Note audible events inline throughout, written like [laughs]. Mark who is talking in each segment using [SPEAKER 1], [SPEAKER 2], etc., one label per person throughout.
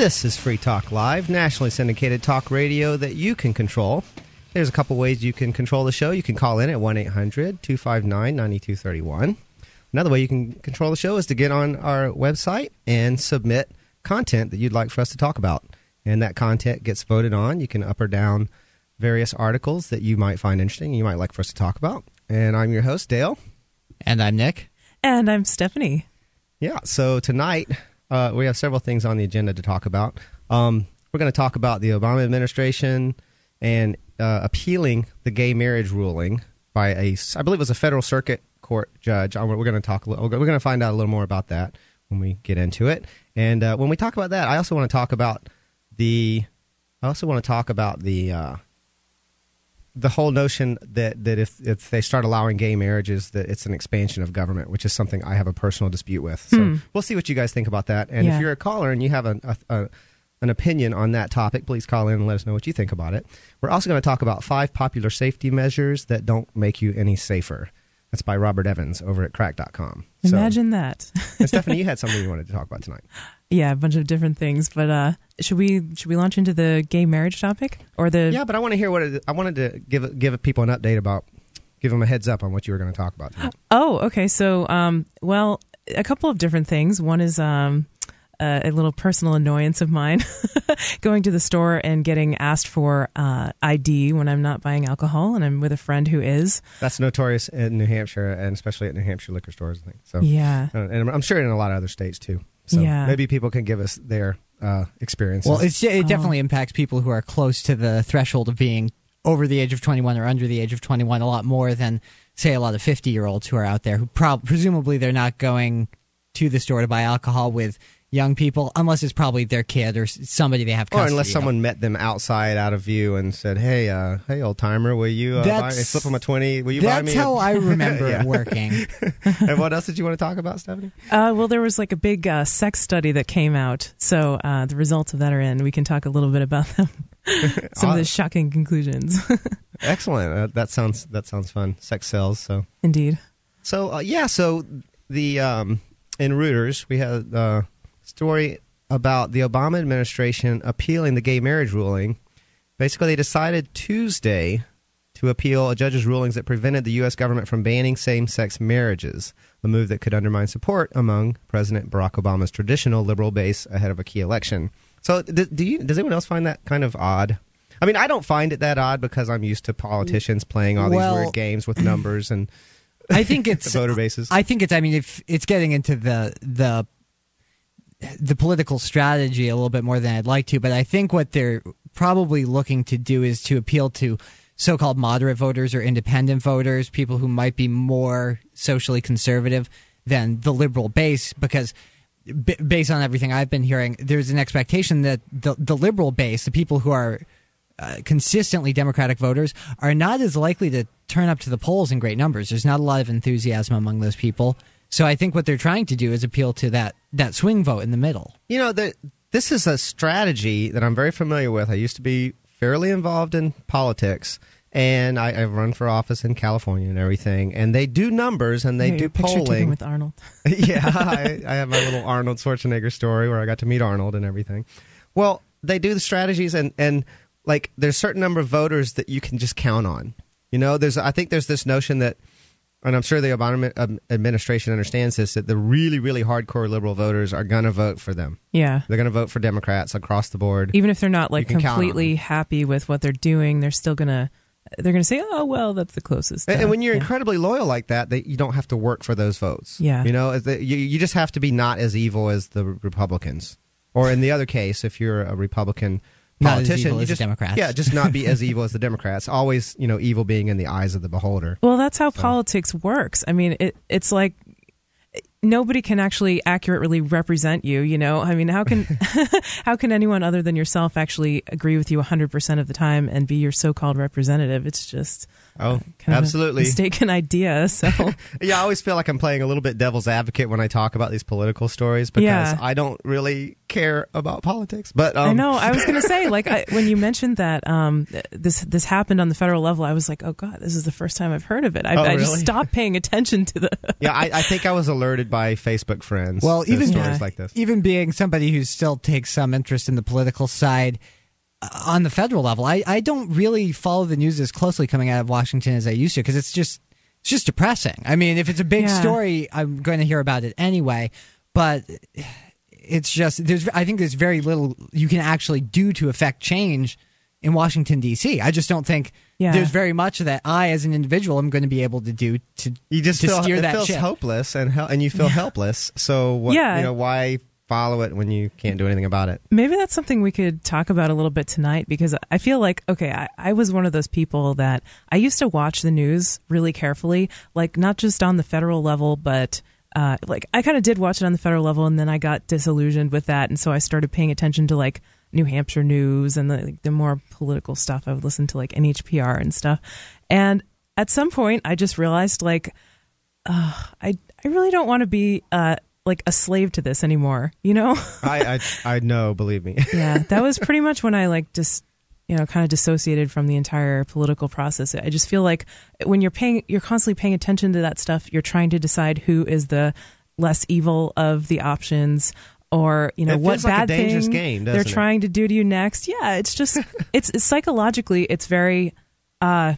[SPEAKER 1] This is Free Talk Live, nationally syndicated talk radio that you can control. There's a couple ways you can control the show. You can call in at 1 800 259 9231. Another way you can control the show is to get on our website and submit content that you'd like for us to talk about. And that content gets voted on. You can up or down various articles that you might find interesting, and you might like for us to talk about. And I'm your host, Dale.
[SPEAKER 2] And I'm Nick.
[SPEAKER 3] And I'm Stephanie.
[SPEAKER 1] Yeah, so tonight uh, we have several things on the agenda to talk about. Um, we're going to talk about the Obama administration and uh, appealing the gay marriage ruling by a, I believe it was a federal circuit court judge. Uh, we're going to talk. We're going to find out a little more about that when we get into it. And uh, when we talk about that, I also want to talk about the. I also want to talk about the uh, the whole notion that, that if, if they start allowing gay marriages, that it's an expansion of government, which is something I have a personal dispute with. So
[SPEAKER 3] Hmm.
[SPEAKER 1] we'll see what you guys think about that. And
[SPEAKER 3] Yeah.
[SPEAKER 1] if you're a caller and you have a, a, a, an opinion on that topic, please call in and let us know what you think about it. We're also going to talk about five popular safety measures that don't make you any safer. That's by Robert Evans over at cracked.com. So,
[SPEAKER 3] Imagine that.
[SPEAKER 1] and Stephanie, [laughs] you had something you wanted to talk about tonight.
[SPEAKER 3] Yeah, a bunch of different things. But uh, should we should we launch into the gay marriage topic or the?
[SPEAKER 1] Yeah, but I want to hear what it, I wanted to give give people an update about, give them a heads up on what you were going to talk about. Tonight.
[SPEAKER 3] Oh, okay. So, um, well, a couple of different things. One is um, uh, a little personal annoyance of mine, [laughs] going to the store and getting asked for uh, ID when I'm not buying alcohol, and I'm with a friend who is.
[SPEAKER 1] That's notorious in New Hampshire, and especially at New Hampshire liquor stores. I think so.
[SPEAKER 3] Yeah.
[SPEAKER 1] Uh, and I'm sure in a lot of other states too. So
[SPEAKER 3] Yeah.
[SPEAKER 1] maybe people can give us their uh, experiences.
[SPEAKER 2] Well, it's,
[SPEAKER 3] Oh.
[SPEAKER 2] it definitely impacts people who are close to the threshold of being over the age of 21 or under the age of 21 a lot more than, say, a lot of 50 year olds who are out there who prob- presumably they're not going to the store to buy alcohol with young people unless it's probably their kid or somebody they have
[SPEAKER 1] or unless
[SPEAKER 2] of.
[SPEAKER 1] someone met them outside, out of view, and said, "Hey, uh, hey, old timer, will you uh, buy,
[SPEAKER 2] That's-
[SPEAKER 1] slip them a twenty? Will you buy
[SPEAKER 2] That's how
[SPEAKER 1] a-"
[SPEAKER 2] I remember [laughs] it working. [laughs]
[SPEAKER 1] and what else did you want to talk about, Stephanie?
[SPEAKER 3] Uh, well, there was like a big uh, sex study that came out, so uh, the results of that are in. We can talk a little bit about them. [laughs] Some of the shocking conclusions.
[SPEAKER 1] Excellent. Uh, that sounds that sounds fun. Sex sells. So
[SPEAKER 3] Indeed.
[SPEAKER 1] So uh, yeah, so the um, in Reuters we had a story about the Obama administration appealing the gay marriage ruling. Basically, they decided Tuesday to appeal a judge's rulings that prevented the U.S. government from banning same-sex marriages, a move that could undermine support among President Barack Obama's traditional liberal base ahead of a key election. So, do, do you, does anyone else find that kind of odd? I mean, I don't find it that odd because I'm used to politicians playing all these
[SPEAKER 2] Well-
[SPEAKER 1] weird games with numbers and
[SPEAKER 2] I think [laughs] it's
[SPEAKER 1] voter bases.
[SPEAKER 2] I think it's. I mean, if it's getting into the the the political strategy a little bit more than I'd like to, but I think what they're probably looking to do is to appeal to so-called moderate voters or independent voters, people who might be more socially conservative than the liberal base, because. b- Based on everything I've been hearing, there's an expectation that the the liberal base, the people who are uh, consistently Democratic voters are not as likely to turn up to the polls in great numbers. There's not a lot of enthusiasm among those people. So I think what they're trying to do is appeal to that that swing vote in the middle.
[SPEAKER 1] You know, the, this is a strategy that I'm very familiar with. I used to be fairly involved in politics, and I, I've run for office in California and everything. And they do numbers and they
[SPEAKER 3] Your
[SPEAKER 1] do polling.
[SPEAKER 3] with Arnold. [laughs]
[SPEAKER 1] yeah, I, I have my little Arnold Schwarzenegger story where I got to meet Arnold and everything. Well, they do the strategies, and and like there's a certain number of voters that you can just count on. You know, there's I think there's this notion that, and I'm sure the Obama um, administration understands this that the really really hardcore liberal voters are going to vote for them.
[SPEAKER 3] Yeah.
[SPEAKER 1] They're going to vote for Democrats across the board.
[SPEAKER 3] Even if they're not like
[SPEAKER 1] You can count on
[SPEAKER 3] completely happy with what they're doing, they're still gonna they're gonna say, "Oh well, that's the closest."
[SPEAKER 1] And, and when you're
[SPEAKER 3] yeah.
[SPEAKER 1] incredibly loyal like that, that you don't have to work for those votes.
[SPEAKER 3] Yeah.
[SPEAKER 1] you know, you you just have to be not as evil as the Republicans, or in the other case, if you're a Republican
[SPEAKER 2] Not as
[SPEAKER 1] politician,
[SPEAKER 2] evil
[SPEAKER 1] you
[SPEAKER 2] as the
[SPEAKER 1] just
[SPEAKER 2] Democrats.
[SPEAKER 1] yeah, just not be as evil as the Democrats. Always, you know, evil being in the eyes of the beholder.
[SPEAKER 3] Well, that's how politics works. I mean, it, it's like nobody can actually accurately represent you. You know, I mean, how can [laughs] [laughs] how can anyone other than yourself actually agree with you 100 percent of the time and be your so-called representative? It's just
[SPEAKER 1] Oh,
[SPEAKER 3] kind of
[SPEAKER 1] absolutely.
[SPEAKER 3] a mistaken idea. So [laughs]
[SPEAKER 1] Yeah, I always feel like I'm playing a little bit devil's advocate when I talk about these political stories because
[SPEAKER 3] Yeah.
[SPEAKER 1] I don't really care about politics. But um,
[SPEAKER 3] I know. I was going to say, like, I, when you mentioned that um, this this happened on the federal level, I was like, oh god, this is the first time I've heard of it. I,
[SPEAKER 1] Oh,
[SPEAKER 3] I just stopped paying attention to the.
[SPEAKER 1] yeah, I, I think I was alerted by Facebook friends.
[SPEAKER 2] Well, even
[SPEAKER 1] stories
[SPEAKER 3] Yeah.
[SPEAKER 1] like this.
[SPEAKER 2] even being somebody who still takes some interest in the political side uh, on the federal level, I, I don't really follow the news as closely coming out of Washington as I used to because it's just it's just depressing. I mean, if it's a big
[SPEAKER 3] Yeah.
[SPEAKER 2] story, I'm going to hear about it anyway. But it's just there's I think there's very little you can actually do to affect change in Washington D.C. I just don't think
[SPEAKER 3] Yeah.
[SPEAKER 2] there's very much that I, as an individual, am going to be able to do to
[SPEAKER 1] You just
[SPEAKER 2] to
[SPEAKER 1] feel
[SPEAKER 2] steer
[SPEAKER 1] it
[SPEAKER 2] that
[SPEAKER 1] feels
[SPEAKER 2] ship.
[SPEAKER 1] hopeless, and hel- and you feel helpless. So what?
[SPEAKER 3] Yeah.
[SPEAKER 1] You know why follow it when you can't do anything about it?
[SPEAKER 3] Maybe that's something we could talk about a little bit tonight because I feel like, okay, I, I was one of those people that I used to watch the news really carefully, like not just on the federal level, but uh, like I kind of did watch it on the federal level and then I got disillusioned with that. And so I started paying attention to like New Hampshire news and the, like, the more political stuff. I would listen to like NHPR and stuff. And at some point, I just realized like, uh, I, I really don't want to be uh, like a slave to this anymore, you know? [laughs]
[SPEAKER 1] I, I I know, believe me. [laughs]
[SPEAKER 3] yeah, that was [laughs] pretty much when I like just you know kind of dissociated from the entire political process. I just feel like when you're paying, you're constantly paying attention to that stuff. You're trying to decide who is the less evil of the options. Or you know
[SPEAKER 1] It
[SPEAKER 3] what
[SPEAKER 1] feels like
[SPEAKER 3] bad
[SPEAKER 1] dangerous
[SPEAKER 3] thing
[SPEAKER 1] game,
[SPEAKER 3] they're
[SPEAKER 1] it?
[SPEAKER 3] trying to do to you next? Yeah, it's just [laughs] it's, it's psychologically it's very uh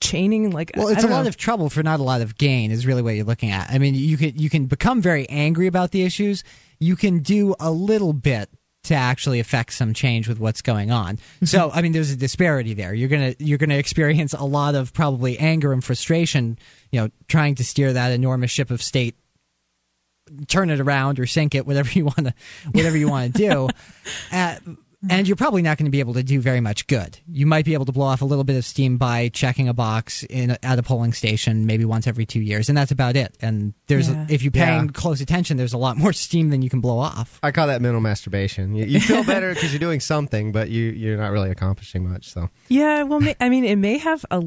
[SPEAKER 3] chaining. Like
[SPEAKER 2] Well, it's a
[SPEAKER 3] don't
[SPEAKER 2] lot of trouble for not a lot of gain is really what you're looking at. I mean, you can you can become very angry about the issues. You can do a little bit to actually affect some change with what's going on. So, I mean, there's a disparity there. You're gonna you're gonna experience a lot of probably anger and frustration. You know, trying to steer that enormous ship of state, turn it around or sink it, whatever you want to whatever you want to do. [laughs] Uh, and you're probably not going to be able to do very much good. You might be able to blow off a little bit of steam by checking a box in at a polling station maybe once every two years, and that's about it. And there's
[SPEAKER 3] Yeah.
[SPEAKER 2] if you're paying
[SPEAKER 1] Yeah.
[SPEAKER 2] close attention, there's a lot more steam than you can blow off.
[SPEAKER 1] I call that mental masturbation. You, you feel better because you're doing something, but you you're not really accomplishing much. So
[SPEAKER 3] Yeah, well, I mean, it may have a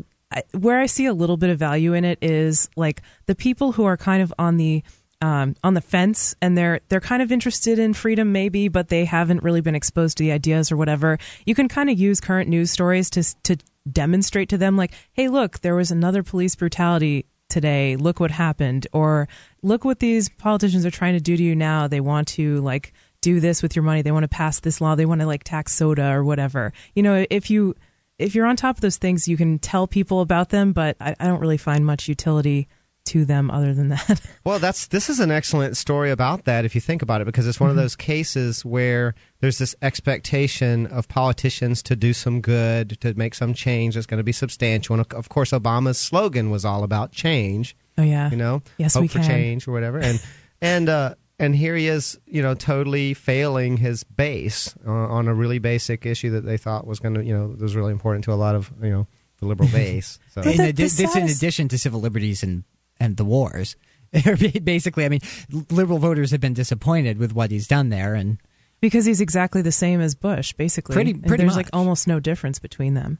[SPEAKER 3] where I see a little bit of value in it is like the people who are kind of on the um, on the fence and they're they're kind of interested in freedom maybe, but they haven't really been exposed to the ideas or whatever. You can kind of use current news stories to to demonstrate to them like, hey, look, there was another police brutality today. Look what happened, or look what these politicians are trying to do to you now. They want to like do this with your money. They want to pass this law. They want to like tax soda or whatever. You know, if you if you're on top of those things, you can tell people about them, but I, I don't really find much utility to them other than that. [laughs]
[SPEAKER 1] Well, that's this is an excellent story about that if you think about it because it's one of those cases where there's this expectation of politicians to do some good, to make some change that's going to be substantial. And of- of course, Obama's slogan was all about change.
[SPEAKER 3] oh yeah,
[SPEAKER 1] You know,
[SPEAKER 3] Yes,
[SPEAKER 1] hope
[SPEAKER 3] we
[SPEAKER 1] for
[SPEAKER 3] can.
[SPEAKER 1] change or whatever. And [laughs] and uh, and here he is, you know, totally failing his base uh, on a really basic issue that they thought was going to, you know, was really important to a lot of, you know, the liberal [laughs] base. So.
[SPEAKER 3] But
[SPEAKER 2] in
[SPEAKER 3] the-
[SPEAKER 2] addi-
[SPEAKER 3] the
[SPEAKER 2] this in addition to civil liberties and and the wars. [laughs] Basically, I mean, liberal voters have been disappointed with what he's done there, and
[SPEAKER 3] because he's exactly the same as Bush, basically.
[SPEAKER 2] Pretty-
[SPEAKER 3] And
[SPEAKER 2] pretty
[SPEAKER 3] There's
[SPEAKER 2] much.
[SPEAKER 3] like almost no difference between them.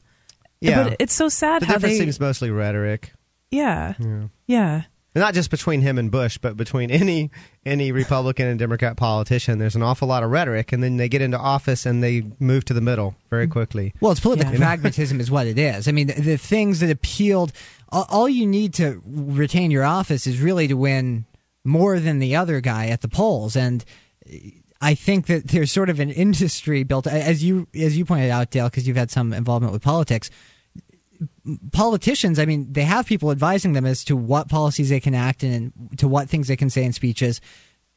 [SPEAKER 1] yeah,
[SPEAKER 3] but it's so sad
[SPEAKER 1] the
[SPEAKER 3] how
[SPEAKER 1] difference
[SPEAKER 3] they.
[SPEAKER 1] seems mostly rhetoric.
[SPEAKER 3] yeah,
[SPEAKER 1] Yeah.
[SPEAKER 3] yeah.
[SPEAKER 1] not just between him and Bush, but between any any Republican and Democrat politician. There's an awful lot of rhetoric, and then they get into office and they move to the middle very quickly.
[SPEAKER 2] Well, it's political
[SPEAKER 3] Yeah.
[SPEAKER 2] pragmatism, is what it is. I mean, the, the things that appealed. All, you need to retain your office is really to win more than the other guy at the polls, and I think that there's sort of an industry built, as you as you pointed out, Dale, because you've had some involvement with politics. Politicians, I mean, they have people advising them as to what policies they can act and to what things they can say in speeches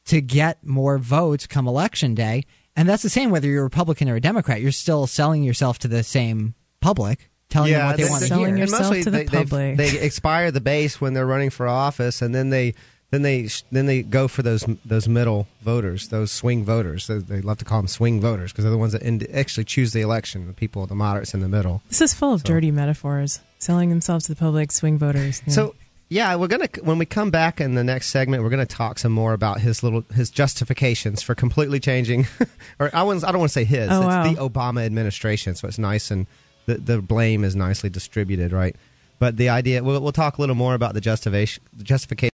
[SPEAKER 2] to get more votes come election day. And that's the same whether you're a Republican or a Democrat. You're still selling yourself to the same public, telling them what they
[SPEAKER 1] they-
[SPEAKER 2] want to
[SPEAKER 3] Selling
[SPEAKER 2] hear.
[SPEAKER 1] and
[SPEAKER 3] yourself
[SPEAKER 1] mostly
[SPEAKER 3] to the
[SPEAKER 1] they,
[SPEAKER 3] public.
[SPEAKER 1] They expire the base when they're running for office, and then they then they then they go for those those middle voters, those swing voters. They, they love to call them swing voters because they're the ones that end, actually choose the election. The people, the moderates in the middle.
[SPEAKER 3] This is full of dirty metaphors. Selling themselves to the public, swing voters. Yeah.
[SPEAKER 1] So yeah, we're gonna when we come back in the next segment, we're gonna talk some more about his little his justifications for completely changing, [laughs] or I wouldn't, I don't want to say his.
[SPEAKER 3] Oh,
[SPEAKER 1] it's
[SPEAKER 3] wow.
[SPEAKER 1] the Obama administration, so it's nice and the the blame is nicely distributed, right? But the idea, we'll, we'll talk a little more about the justification. The justification.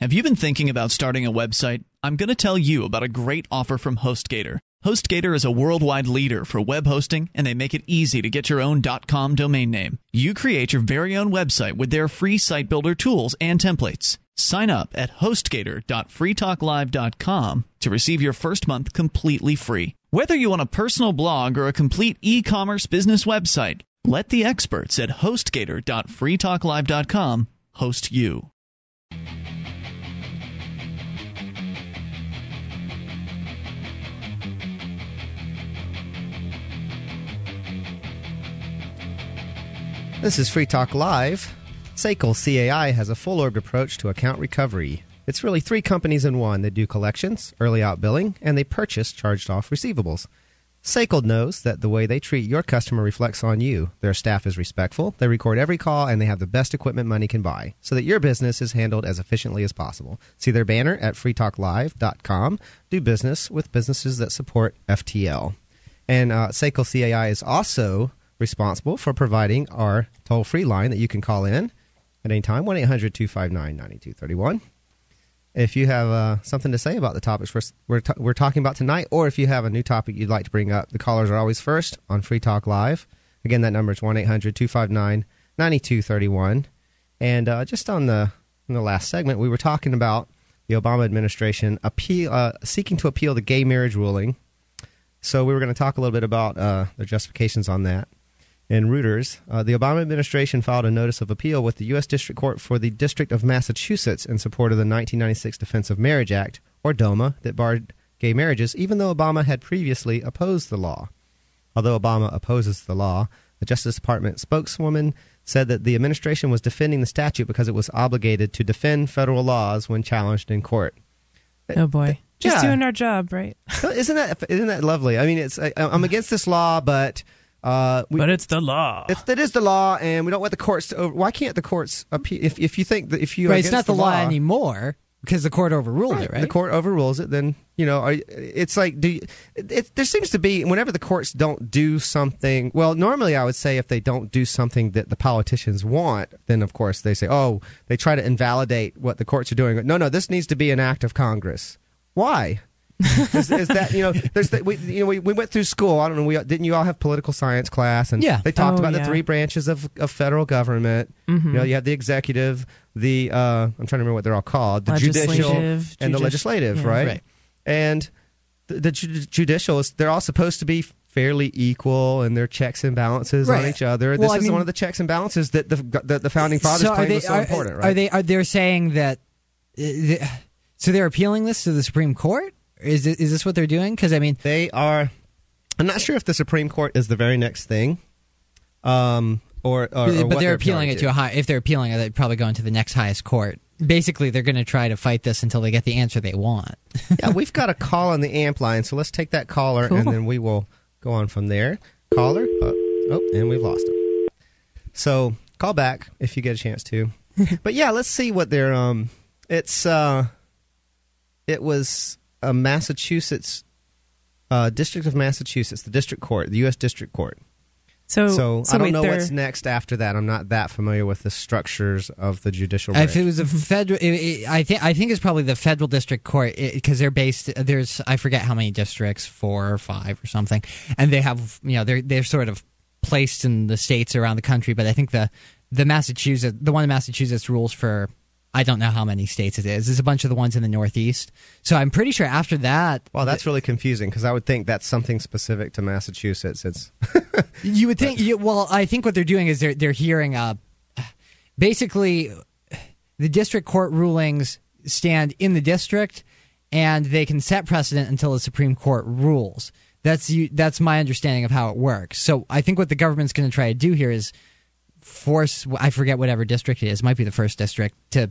[SPEAKER 4] Have you been thinking about starting a website? I'm going to tell you about a great offer from HostGator. HostGator is a worldwide leader for web hosting, and they make it easy to get your own .com domain name. You create your very own website with their free site builder tools and templates. Sign up at hostgator.freetalklive.com to receive your first month completely free. Whether you want a personal blog or a complete e-commerce business website, let the experts at hostgator.freetalklive.com host you.
[SPEAKER 1] This is Free Talk Live. SACL CAI has a full orbed approach to account recovery. It's really three companies in one. that do collections, early out billing, and they purchase charged off receivables. SACL knows that the way they treat your customer reflects on you. Their staff is respectful, they record every call, and they have the best equipment money can buy so that your business is handled as efficiently as possible. See their banner at freetalklive.com. Do business with businesses that support FTL. And uh, CAI is also responsible for providing our toll free line that you can call in at any time 1 800 259 9231. If you have uh, something to say about the topics we're, we're, t- we're talking about tonight, or if you have a new topic you'd like to bring up, the callers are always first on Free Talk Live. Again, that number is 1 800 259 9231. And uh, just on the, in the last segment, we were talking about the Obama administration appeal, uh, seeking to appeal the gay marriage ruling. So we were going to talk a little bit about uh, the justifications on that in Reuters, uh, the Obama administration filed a notice of appeal with the U.S. District Court for the District of Massachusetts in support of the 1996 Defense of Marriage Act, or DOMA, that barred gay marriages, even though Obama had previously opposed the law. Although Obama opposes the law, the Justice Department spokeswoman said that the administration was defending the statute because it was obligated to defend federal laws when challenged in court.
[SPEAKER 3] Oh boy. Just
[SPEAKER 1] Yeah.
[SPEAKER 3] doing our job, right? [laughs]
[SPEAKER 1] Isn't that isn't that lovely? I mean, it's I, I'm against this law, but uh, we,
[SPEAKER 3] but it's the law.
[SPEAKER 1] It's, that is the law, and we don't want the courts to. Over, why can't the courts appeal? If, if you think that if you
[SPEAKER 2] right, it's not the law, anymore because the court overruled it, right?
[SPEAKER 1] The court overrules it, then you know are, it's like do you, it, it, there seems to be whenever the courts don't do something. Well, normally I would say if they don't do something that the politicians want, then of course they say, oh, they try to invalidate what the courts are doing. No, no, this needs to be an act of Congress. Why? Is, is, that you know? There's the, we you know we, we went through school. I don't know. We didn't you all have political science class? And
[SPEAKER 2] Yeah.
[SPEAKER 1] they talked
[SPEAKER 3] Oh,
[SPEAKER 1] about the three branches of, of federal government.
[SPEAKER 3] Mm-hmm.
[SPEAKER 1] You know, you have the executive, the uh, I'm trying to remember what they're all called, the judicial, and the legislative,
[SPEAKER 3] yeah.
[SPEAKER 1] right?
[SPEAKER 2] Right.
[SPEAKER 1] And the, the ju- judicial is they're all supposed to be fairly equal and they're checks and balances on each other.
[SPEAKER 2] Well,
[SPEAKER 1] this
[SPEAKER 2] I
[SPEAKER 1] is
[SPEAKER 2] mean-
[SPEAKER 1] one of the checks and balances that the the, the founding fathers
[SPEAKER 2] so
[SPEAKER 1] claimed
[SPEAKER 2] they
[SPEAKER 1] was so
[SPEAKER 2] are,
[SPEAKER 1] important,
[SPEAKER 2] are they are they saying that? uh, so they're appealing this to the Supreme Court. Is it, is this what they're doing? Because I mean,
[SPEAKER 1] They are. I'm not sure if the Supreme Court is the very next thing, um, or, or, or
[SPEAKER 2] but they're appealing it to a high. If they're appealing it, they're probably going to the next highest court. Basically, they're going to try to fight this until they get the answer they want. [laughs]
[SPEAKER 1] yeah, we've got a call on the amp line, so let's take that caller and then we will go on from there. Caller, oh, oh, and we've lost him. So call back if you get a chance to. [laughs] but yeah, let's see what they're. Um, it's uh, it was a Massachusetts uh, District of Massachusetts, the District Court, the U.S. District Court.
[SPEAKER 3] So,
[SPEAKER 1] So,
[SPEAKER 3] so
[SPEAKER 1] I don't
[SPEAKER 3] wait,
[SPEAKER 1] know
[SPEAKER 3] they're-
[SPEAKER 1] what's next after that. I'm not that familiar with the structures of the judicial.
[SPEAKER 2] If it was a federal, it, it, I think I think it's probably the federal district court because they're based. There's I forget how many districts, four or five or something, and they have you know they're they're sort of placed in the states around the country. But I think the the Massachusetts, the one in Massachusetts rules for I don't know how many states it is. It's a bunch of the ones in the Northeast. So I'm pretty sure after that,
[SPEAKER 1] well, that's really confusing because I would think that's something specific to Massachusetts. It's [laughs]
[SPEAKER 2] You would think. You, well, I think what they're doing is they're they're hearing. Uh, basically, the district court rulings stand in the district, and they can set precedent until the Supreme Court rules. That's you. That's my understanding of how it works. So I think what the government's going to try to do here is force. I forget whatever district it is. Might be the first district to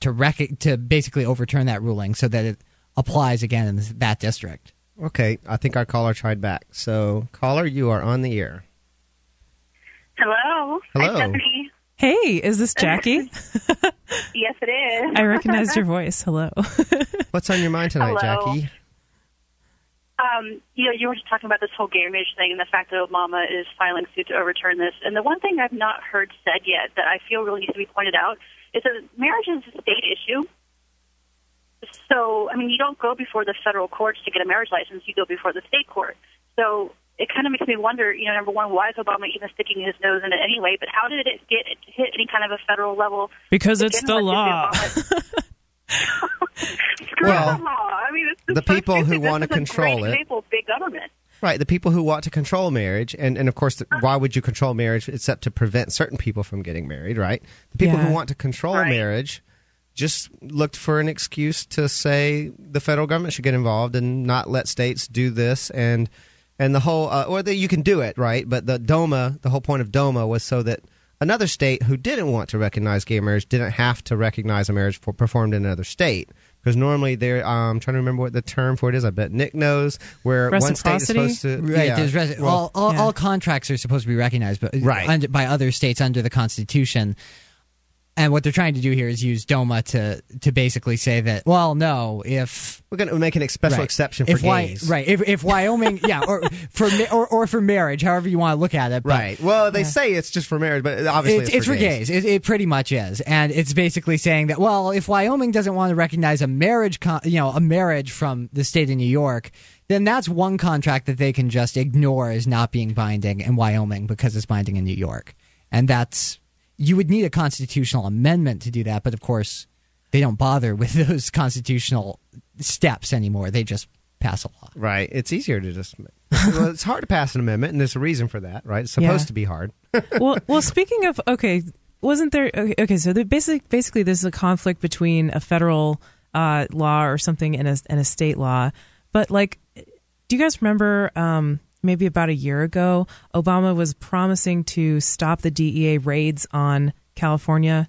[SPEAKER 2] to rec- to basically overturn that ruling so that it applies again in that district.
[SPEAKER 1] Okay, I think our caller tried back. So, caller, you are on the air.
[SPEAKER 5] Hello.
[SPEAKER 1] Hello.
[SPEAKER 5] Hi, Stephanie.
[SPEAKER 3] Hey, is this Jackie? [laughs]
[SPEAKER 5] Yes, it is.
[SPEAKER 3] I recognized your voice. Hello.
[SPEAKER 1] What's on your mind tonight,
[SPEAKER 5] Hello.
[SPEAKER 1] Jackie?
[SPEAKER 5] Um, you know, you were just talking about this whole gay marriage thing and the fact that Obama is filing suit to overturn this. And the one thing I've not heard said yet that I feel really needs to be pointed out is that marriage is a state issue. So I mean, you don't go before the federal courts to get a marriage license. You go before the state court. So it kind of makes me wonder, you know, number one, why is Obama even sticking his nose in it anyway? But how did it get hit any kind of a federal level?
[SPEAKER 3] Because it's the law. [laughs]
[SPEAKER 5] Obama- [laughs] Screw
[SPEAKER 1] Well,
[SPEAKER 5] the law. I mean, it's
[SPEAKER 1] the
[SPEAKER 5] just
[SPEAKER 1] people who wanna control
[SPEAKER 5] great
[SPEAKER 1] it-
[SPEAKER 5] Example of big government.
[SPEAKER 1] Right, the people who want to control marriage, and, and of course, the, why would you control marriage except to prevent certain people from getting married, right? The people
[SPEAKER 3] Yeah.
[SPEAKER 1] who want to control
[SPEAKER 5] Right.
[SPEAKER 1] marriage just looked for an excuse to say the federal government should get involved and not let states do this and and the whole uh, or that you can do it, right? But the DOMA, the whole point of DOMA was so that another state who didn't want to recognize gay marriage didn't have to recognize a marriage for, performed in another state. Because normally they're, um, I'm trying to remember what the term for it is. I bet Nick knows where one state is
[SPEAKER 3] Reciprocity?
[SPEAKER 1] supposed to.
[SPEAKER 2] Right.
[SPEAKER 1] yeah.
[SPEAKER 2] There's resi-
[SPEAKER 1] Well,
[SPEAKER 2] all, all,
[SPEAKER 3] Yeah.
[SPEAKER 2] all contracts are supposed to be recognized, but
[SPEAKER 1] Right.
[SPEAKER 2] under, by other states under the Constitution. And what they're trying to do here is use DOMA to to basically say that, well, no, if
[SPEAKER 1] We're going to make an special
[SPEAKER 2] right,
[SPEAKER 1] exception for
[SPEAKER 2] if Wy-
[SPEAKER 1] gays.
[SPEAKER 2] right? If, if Wyoming, yeah, or for or, or for marriage, however you want to look at it, but
[SPEAKER 1] Right. Well, they say it's just for marriage, but obviously
[SPEAKER 2] it's,
[SPEAKER 1] it's,
[SPEAKER 2] it's for gays. It, it pretty much is, and it's basically saying that well, if Wyoming doesn't want to recognize a marriage, con- you know, a marriage from the state of New York, then that's one contract that they can just ignore as not being binding in Wyoming because it's binding in New York, and that's you would need a constitutional amendment to do that, but of course they don't bother with [laughs] those constitutional steps anymore. They just pass a law.
[SPEAKER 1] Right. It's easier to just. well, it's hard to pass an amendment, and there's a reason for that, right? It's supposed
[SPEAKER 3] Yeah.
[SPEAKER 1] to be hard. [laughs]
[SPEAKER 3] well, well, speaking of okay, wasn't there okay? okay so the basic, basically, there's a conflict between a federal uh, law or something and a and a state law. But like, do you guys remember? Um, maybe about a year ago, Obama was promising to stop the DEA raids on California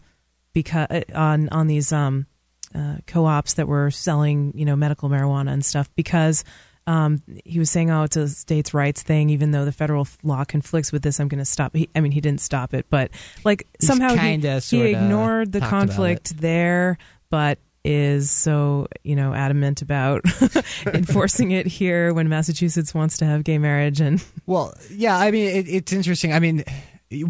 [SPEAKER 3] because on on these um, uh, co-ops that were selling you know medical marijuana and stuff because um, he was saying, "Oh, it's a states' rights thing." Even though the federal law conflicts with this, I'm going to stop. He, I mean, he didn't stop it, but like
[SPEAKER 2] He's
[SPEAKER 3] somehow he,
[SPEAKER 2] kinda,
[SPEAKER 3] he
[SPEAKER 2] sorta
[SPEAKER 3] ignored the conflict there, but is so you know adamant about [laughs] enforcing it here when Massachusetts wants to have gay marriage and [laughs]
[SPEAKER 2] Well, yeah, I mean, it, it's interesting. I mean,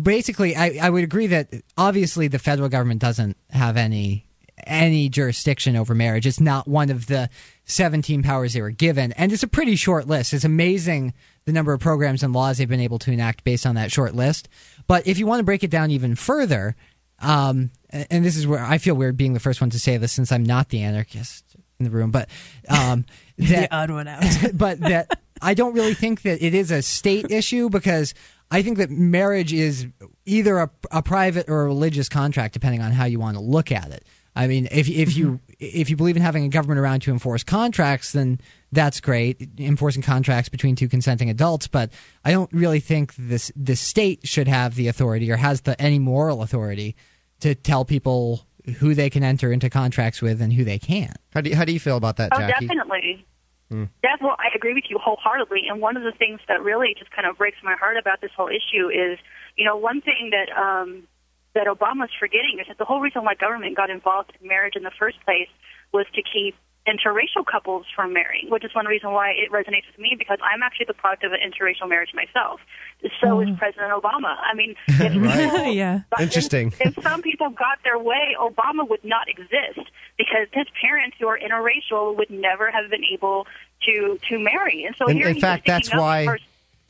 [SPEAKER 2] basically, I, I would agree that obviously the federal government doesn't have any any jurisdiction over marriage. It's not one of the 17 powers they were given, and it's a pretty short list. It's amazing the number of programs and laws they've been able to enact based on that short list. But if you want to break it down even further, um, and this is where I feel weird being the first one to say this since I'm not the anarchist in the room, but um, [laughs] that
[SPEAKER 3] odd one out. [laughs]
[SPEAKER 2] but that I don't really think that it is a state issue because I think that marriage is either a, a private or a religious contract, depending on how you want to look at it. I mean, if if you if you believe in having a government around to enforce contracts, then that's great, enforcing contracts between two consenting adults. But I don't really think this the state should have the authority or has the any moral authority to tell people who they can enter into contracts with and who they can't.
[SPEAKER 1] How do you, how do you feel about that,
[SPEAKER 5] Oh,
[SPEAKER 1] Jackie?
[SPEAKER 5] definitely. That's well, I agree with you wholeheartedly. And one of the things that really just kind of breaks my heart about this whole issue is, you know, one thing that um, that Obama's forgetting is that the whole reason why government got involved in marriage in the first place was to keep interracial couples from marrying, which is one reason why it resonates with me because I'm actually the product of an interracial marriage myself. So is mm. President Obama. I mean, [laughs] if people- [laughs]
[SPEAKER 3] Yeah.
[SPEAKER 5] but
[SPEAKER 1] Interesting.
[SPEAKER 5] If, if some people got their way, Obama would not exist because his parents, who are interracial, would never have been able to to marry. And so
[SPEAKER 1] In,
[SPEAKER 5] here
[SPEAKER 1] in
[SPEAKER 5] he's
[SPEAKER 1] fact, that's why.
[SPEAKER 5] for-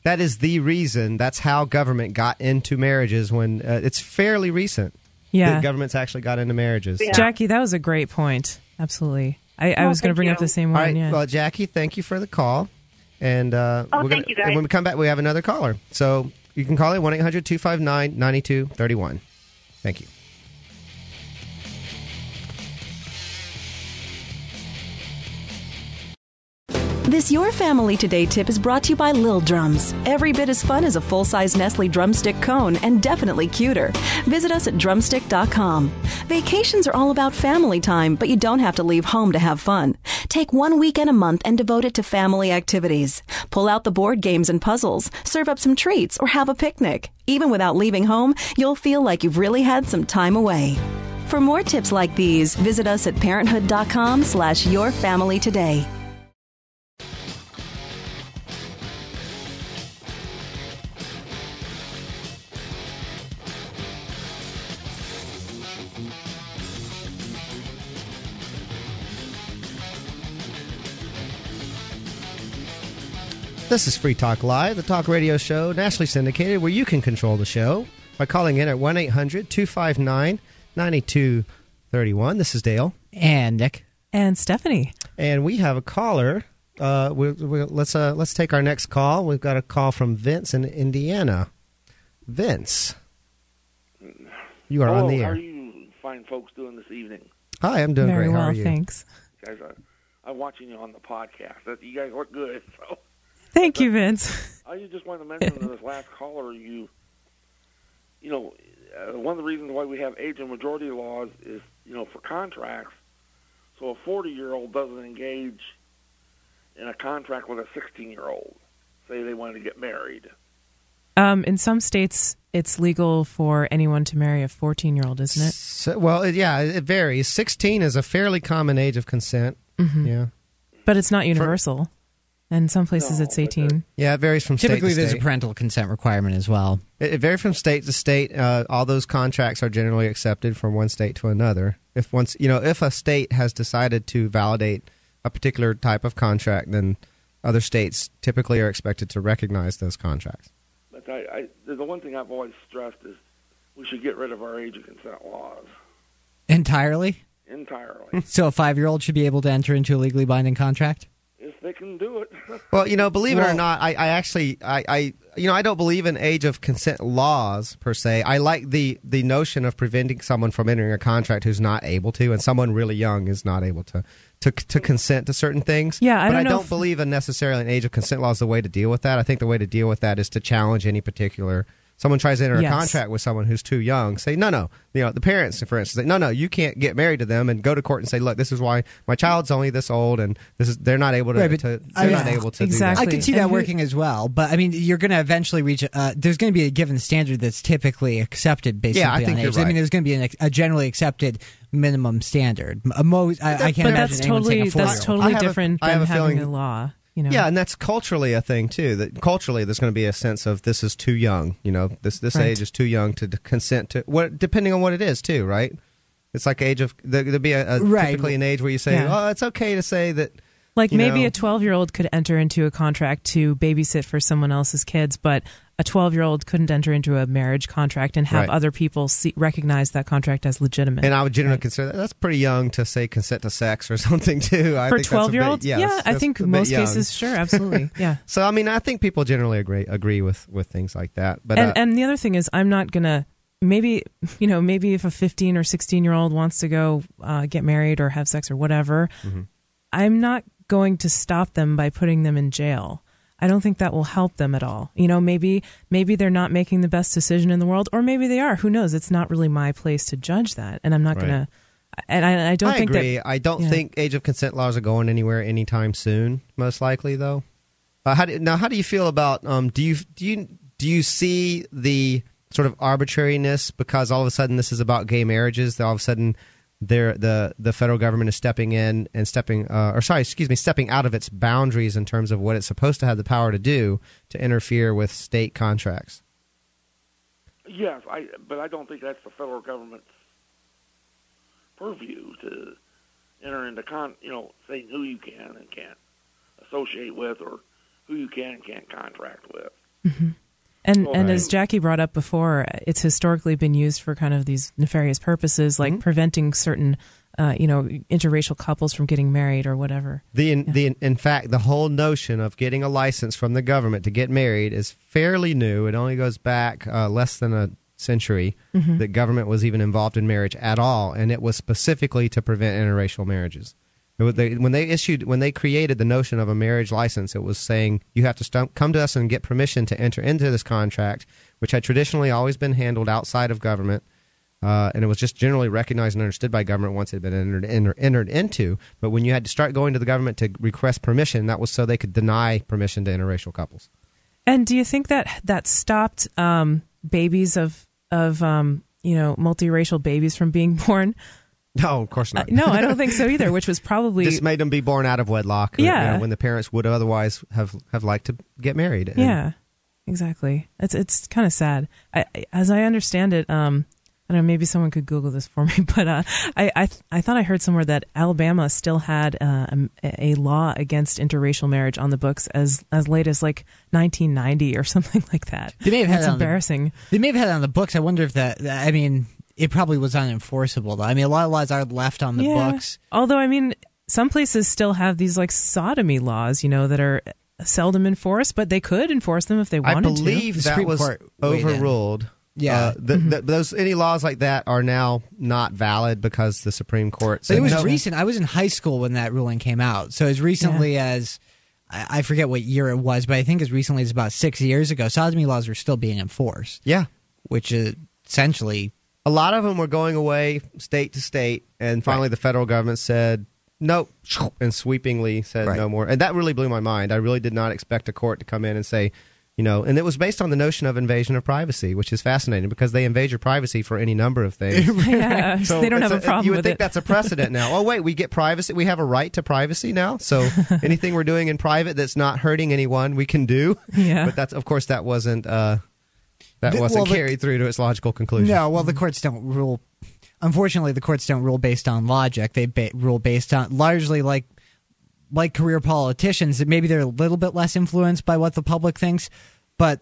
[SPEAKER 1] That is the reason. That's how government got into marriages. When uh, it's fairly recent
[SPEAKER 3] Yeah.
[SPEAKER 1] that governments actually got into marriages.
[SPEAKER 5] Yeah.
[SPEAKER 3] Jackie, that was a great point. Absolutely. I, I
[SPEAKER 5] Well,
[SPEAKER 3] was going to
[SPEAKER 5] thank
[SPEAKER 3] bring up the same one.
[SPEAKER 1] right.
[SPEAKER 3] yeah.
[SPEAKER 1] Well, Jackie, thank you for the call. And uh,
[SPEAKER 5] Oh,
[SPEAKER 1] we're
[SPEAKER 5] thank
[SPEAKER 1] gonna,
[SPEAKER 5] you, guys.
[SPEAKER 1] And when we come back, we have another caller. So you can call it 1 800 259 9231. Thank you.
[SPEAKER 6] This Your Family Today tip is brought to you by Lil Drums. Every bit as fun as a full size Nestle drumstick cone and definitely cuter. Visit us at drumstick.com. Vacations are all about family time, but you don't have to leave home to have fun. Take one weekend a month and devote it to family activities. Pull out the board games and puzzles, serve up some treats, or have a picnic. Even without leaving home, you'll feel like you've really had some time away. For more tips like these, visit us at parenthood.com slash your family today.
[SPEAKER 1] This is Free Talk Live, the talk radio show nationally syndicated where you can control the show by calling in at 1 800 259 9231. This is Dale.
[SPEAKER 2] And Nick.
[SPEAKER 3] And Stephanie.
[SPEAKER 1] And we have a caller. Uh, we, we, let's uh, let's take our next call. We've got a call from Vince in Indiana. Vince, you are
[SPEAKER 7] Hello,
[SPEAKER 1] on the air.
[SPEAKER 7] How are you fine folks doing this evening?
[SPEAKER 1] Hi, I'm doing
[SPEAKER 3] Very
[SPEAKER 1] great.
[SPEAKER 3] well,
[SPEAKER 1] How are you?
[SPEAKER 3] thanks.
[SPEAKER 7] Guys, I, I'm watching you on the podcast. You guys look good. [laughs] So
[SPEAKER 3] Thank you, Vince.
[SPEAKER 7] I just wanted to mention to this last caller, you, you know, uh, one of the reasons why we have age and majority laws is, you know, for contracts. So a 40 year old doesn't engage in a contract with a 16 year old. Say they wanted to get married.
[SPEAKER 3] Um, in some states, it's legal for anyone to marry a 14 year old, isn't it?
[SPEAKER 1] So, well, it, yeah, it varies. 16 is a fairly common age of consent.
[SPEAKER 3] Mm-hmm.
[SPEAKER 1] Yeah.
[SPEAKER 3] But it's not universal. And some places
[SPEAKER 7] No,
[SPEAKER 3] it's
[SPEAKER 7] but
[SPEAKER 3] 18.
[SPEAKER 1] Yeah, it varies from
[SPEAKER 2] Typically,
[SPEAKER 1] state to
[SPEAKER 2] there's
[SPEAKER 1] state.
[SPEAKER 2] a parental consent requirement as well.
[SPEAKER 1] It, it varies from state to state. Uh, all those contracts are generally accepted from one state to another. If once you know, if a state has decided to validate a particular type of contract, then other states typically are expected to recognize those contracts.
[SPEAKER 7] But I, I, the one thing I've always stressed is we should get rid of our age of consent laws
[SPEAKER 2] Entirely?
[SPEAKER 7] entirely. [laughs]
[SPEAKER 2] So a five year old should be able to enter into a legally binding contract?
[SPEAKER 7] If they can do it. [laughs]
[SPEAKER 1] Well, you know, believe it or not, I, I actually, I, I, you know, I don't believe in age of consent laws per se. I like the the notion of preventing someone from entering a contract who's not able to, and someone really young is not able to to to consent to certain things.
[SPEAKER 3] Yeah, I
[SPEAKER 1] but
[SPEAKER 3] don't
[SPEAKER 1] I don't
[SPEAKER 3] if-
[SPEAKER 1] believe in necessarily an age of consent law is the way to deal with that. I think the way to deal with that is to challenge any particular. Someone tries to enter
[SPEAKER 3] Yes.
[SPEAKER 1] a contract with someone who's too young. Say no, no. You know, the parents, for instance, say, no, no, you can't get married to them, and go to court and say, look, this is why my child's only this old, and this is they're not able to.
[SPEAKER 2] Right, but
[SPEAKER 1] to
[SPEAKER 2] I-
[SPEAKER 1] they're not
[SPEAKER 2] yeah,
[SPEAKER 1] able to
[SPEAKER 3] exactly.
[SPEAKER 1] do
[SPEAKER 2] I could see
[SPEAKER 3] And
[SPEAKER 2] that
[SPEAKER 3] who-
[SPEAKER 2] working as well, but I mean, you're going to eventually reach. Uh, there's going to be a given standard that's typically accepted based
[SPEAKER 1] Yeah, I think
[SPEAKER 2] on
[SPEAKER 1] you're
[SPEAKER 2] age. I mean, there's going to be an, a generally accepted minimum standard. A mo- I, I can't
[SPEAKER 3] but
[SPEAKER 2] imagine
[SPEAKER 3] that's
[SPEAKER 2] anyone
[SPEAKER 3] totally
[SPEAKER 2] saying a
[SPEAKER 3] that's
[SPEAKER 2] four-year-old.
[SPEAKER 3] totally
[SPEAKER 1] I have a-
[SPEAKER 3] different
[SPEAKER 1] I have
[SPEAKER 3] than
[SPEAKER 1] a
[SPEAKER 3] having
[SPEAKER 1] feeling-
[SPEAKER 3] a law. You know?
[SPEAKER 1] Yeah, and that's culturally a thing too. That culturally, there's going to be a sense of this is too young. You know, this this
[SPEAKER 3] Right.
[SPEAKER 1] age is too young to d- consent to what, depending on what it is too. Right? It's like age of there, there'd be a, a
[SPEAKER 2] Right.
[SPEAKER 1] typically an age where you say,
[SPEAKER 3] Yeah.
[SPEAKER 1] oh, it's okay to say that.
[SPEAKER 3] Like maybe
[SPEAKER 1] know-
[SPEAKER 3] a 12 year old could enter into a contract to babysit for someone else's kids, but a 12 year old couldn't enter into a marriage contract and have
[SPEAKER 1] Right.
[SPEAKER 3] other people see, recognize that contract as legitimate.
[SPEAKER 1] And I would generally consider that that's pretty young to say consent to sex or [laughs] something too. I
[SPEAKER 3] for
[SPEAKER 1] think that's a
[SPEAKER 3] 12 year olds,
[SPEAKER 1] yes,
[SPEAKER 3] yeah, I
[SPEAKER 1] that's
[SPEAKER 3] think most
[SPEAKER 1] young.
[SPEAKER 3] cases, sure, absolutely, [laughs] yeah.
[SPEAKER 1] So I mean, I think people generally agree agree with with things like that. But
[SPEAKER 3] and
[SPEAKER 1] uh,
[SPEAKER 3] and the other thing is, I'm not gonna maybe you know maybe if a 15 or 16 year old wants to go uh, get married or have sex or whatever,
[SPEAKER 1] Mm-hmm.
[SPEAKER 3] I'm not going to stop them by putting them in jail. I don't think that will help them at all. You know, maybe maybe they're not making the best decision in the world, or maybe they are. Who knows? It's not really my place to judge that, and I'm not
[SPEAKER 1] Right.
[SPEAKER 3] gonna. And I, I don't
[SPEAKER 1] I
[SPEAKER 3] think
[SPEAKER 1] agree.
[SPEAKER 3] that
[SPEAKER 1] I don't
[SPEAKER 3] yeah.
[SPEAKER 1] think age of consent laws are going anywhere anytime soon. Most likely, though. Uh, how do, now, how do you feel about? Um, do you do you do you see the sort of arbitrariness because all of a sudden this is about gay marriages? That all of a sudden, there the the federal government is stepping in and stepping, uh, or sorry, excuse me, stepping out of its boundaries in terms of what it's supposed to have the power to do to interfere with state contracts.
[SPEAKER 7] Yes, I. But I don't think that's the federal government's purview to enter into con. You know, saying who you can and can't associate with, or who you can and can't contract with.
[SPEAKER 3] And
[SPEAKER 7] Oh,
[SPEAKER 3] and as Jackie brought up before, it's historically been used for kind of these nefarious purposes, like preventing certain, uh, you know, interracial couples from getting married or whatever.
[SPEAKER 1] The in, the in fact the whole notion of getting a license from the government to get married is fairly new. It only goes back uh, less than a century that government was even involved in marriage at all, and it was specifically to prevent interracial marriages. They- when they issued when they created the notion of a marriage license, it was saying you have to stump, come to us and get permission to enter into this contract, which had traditionally always been handled outside of government. Uh, and it was just generally recognized and understood by government once it had been entered, enter, entered into. But when you had to start going to the government to request permission, that was so they could deny permission to interracial couples.
[SPEAKER 3] And do you think that that stopped um, babies of of um, you know multiracial babies from being [laughs] born?
[SPEAKER 1] No, of course
[SPEAKER 3] Uh,
[SPEAKER 1] not.
[SPEAKER 3] no, I don't think so either. Which was probably
[SPEAKER 1] this made them be born out of wedlock. you
[SPEAKER 3] Yeah.
[SPEAKER 1] know, when the parents would otherwise have have liked to get married. And
[SPEAKER 3] yeah, exactly. It's it's kind of sad. I, I- as I understand it, um, I don't know, maybe someone could Google this for [laughs] me, but uh, I I, th- I thought I heard somewhere that Alabama still had uh, a, a law against interracial marriage on the books as as late as like 1990 or [laughs] something like that.
[SPEAKER 2] They may have had
[SPEAKER 3] That's
[SPEAKER 2] it on the-
[SPEAKER 3] embarrassing.
[SPEAKER 2] They may have had it on the books. I wonder if that. I mean, it probably was unenforceable though. I mean, a lot of laws are left on the
[SPEAKER 3] yeah.
[SPEAKER 2] books.
[SPEAKER 3] Although I mean, some places still have these like sodomy laws, you know, that are seldom enforced, but they could enforce them if they
[SPEAKER 1] I
[SPEAKER 3] wanted
[SPEAKER 1] believe
[SPEAKER 3] to.
[SPEAKER 2] The
[SPEAKER 1] that
[SPEAKER 2] Supreme
[SPEAKER 1] was
[SPEAKER 2] Court in.
[SPEAKER 1] overruled.
[SPEAKER 2] Yeah.
[SPEAKER 1] Uh, the, the, those any laws like that are now not valid because the Supreme Court
[SPEAKER 2] But
[SPEAKER 1] said
[SPEAKER 2] it was
[SPEAKER 1] no.
[SPEAKER 2] recent. I was in high school when that ruling came out. So as recently as I I forget what year it was, but I think as recently as about six years ago, sodomy laws were still being enforced,
[SPEAKER 1] Yeah,
[SPEAKER 2] which is essentially
[SPEAKER 1] a lot of them were going away state to state, and finally the federal government said nope, and sweepingly said
[SPEAKER 2] Right.
[SPEAKER 1] no more. And that really blew my mind. I really did not expect a court to come in and say, you know, and it was based on the notion of invasion of privacy, which is fascinating because they invade your privacy for any number of things. [laughs]
[SPEAKER 3] yeah, [laughs]
[SPEAKER 1] So
[SPEAKER 3] they don't
[SPEAKER 1] it's
[SPEAKER 3] have a problem
[SPEAKER 1] You would
[SPEAKER 3] with
[SPEAKER 1] think
[SPEAKER 3] it.
[SPEAKER 1] that's a precedent now. Oh wait, we get privacy. We have a right to privacy now. So [laughs] anything we're doing in private that's not hurting anyone, we can do.
[SPEAKER 3] Yeah.
[SPEAKER 1] But that's of course that wasn't uh, that
[SPEAKER 2] The-
[SPEAKER 1] wasn't
[SPEAKER 2] well, the-
[SPEAKER 1] carried through to its logical conclusion.
[SPEAKER 2] no. Well, the mm-hmm. courts don't rule. Unfortunately, the courts don't rule based on logic. They ba- rule based on largely like like career politicians. Maybe they're a little bit less influenced by what the public thinks, but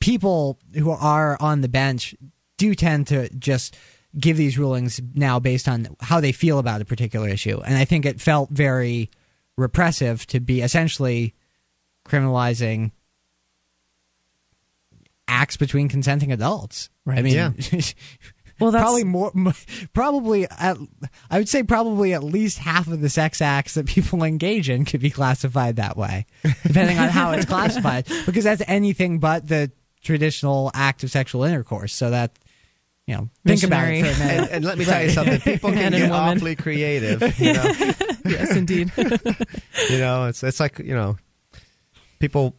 [SPEAKER 2] people who are on the bench do tend to just give these rulings now based on how they feel about a particular issue. And I think it felt very repressive to be essentially criminalizing acts between consenting adults. I mean,
[SPEAKER 1] Yeah. [laughs]
[SPEAKER 3] Well, that's
[SPEAKER 2] probably more, probably at, I would say probably at least half of the sex acts that people [laughs] engage in could be classified that way, depending on how it's classified, [laughs] because that's anything but the traditional act of sexual intercourse. So that, you know, think about it for a minute.
[SPEAKER 1] And, and let me tell you something. People can
[SPEAKER 3] Man and
[SPEAKER 1] get
[SPEAKER 3] woman.
[SPEAKER 1] awfully creative. You know,
[SPEAKER 3] yes, indeed.
[SPEAKER 1] you know, it's it's like you know, people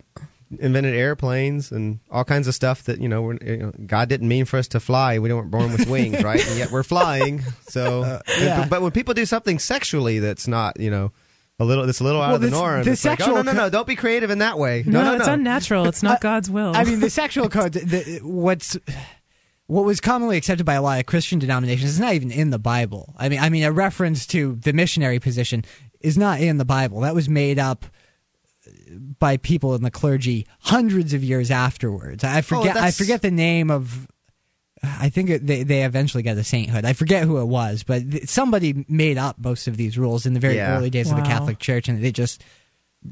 [SPEAKER 1] invented airplanes and all kinds of stuff that you know, we're, you know God didn't mean for us to fly. We weren't born with wings, right? And yet we're flying. So, [laughs] uh, and-
[SPEAKER 2] yeah.
[SPEAKER 1] but when people do something sexually that's not, you know. A little, that's a little out
[SPEAKER 2] Well,
[SPEAKER 1] of the
[SPEAKER 2] this-
[SPEAKER 1] norm.
[SPEAKER 2] the
[SPEAKER 1] it's like, oh,
[SPEAKER 2] sexual
[SPEAKER 1] no, no, no! Don't be creative in that way.
[SPEAKER 3] No,
[SPEAKER 1] No, no,
[SPEAKER 3] it's
[SPEAKER 1] no.
[SPEAKER 3] unnatural. It's not uh, God's will.
[SPEAKER 2] I mean, the [laughs] sexual code, the, what's what was commonly accepted by a lot of Christian denominations is not even in the Bible. I mean, I mean, a reference to the missionary position is not in the Bible. That was made up by people in the clergy hundreds of years afterwards. I forget. I
[SPEAKER 1] Oh, that's-
[SPEAKER 2] forget the name of. I think it, they they eventually got a sainthood. I forget who it was, but th- somebody made up most of these rules in the very
[SPEAKER 1] Yeah.
[SPEAKER 2] early days of the Catholic Church, and they just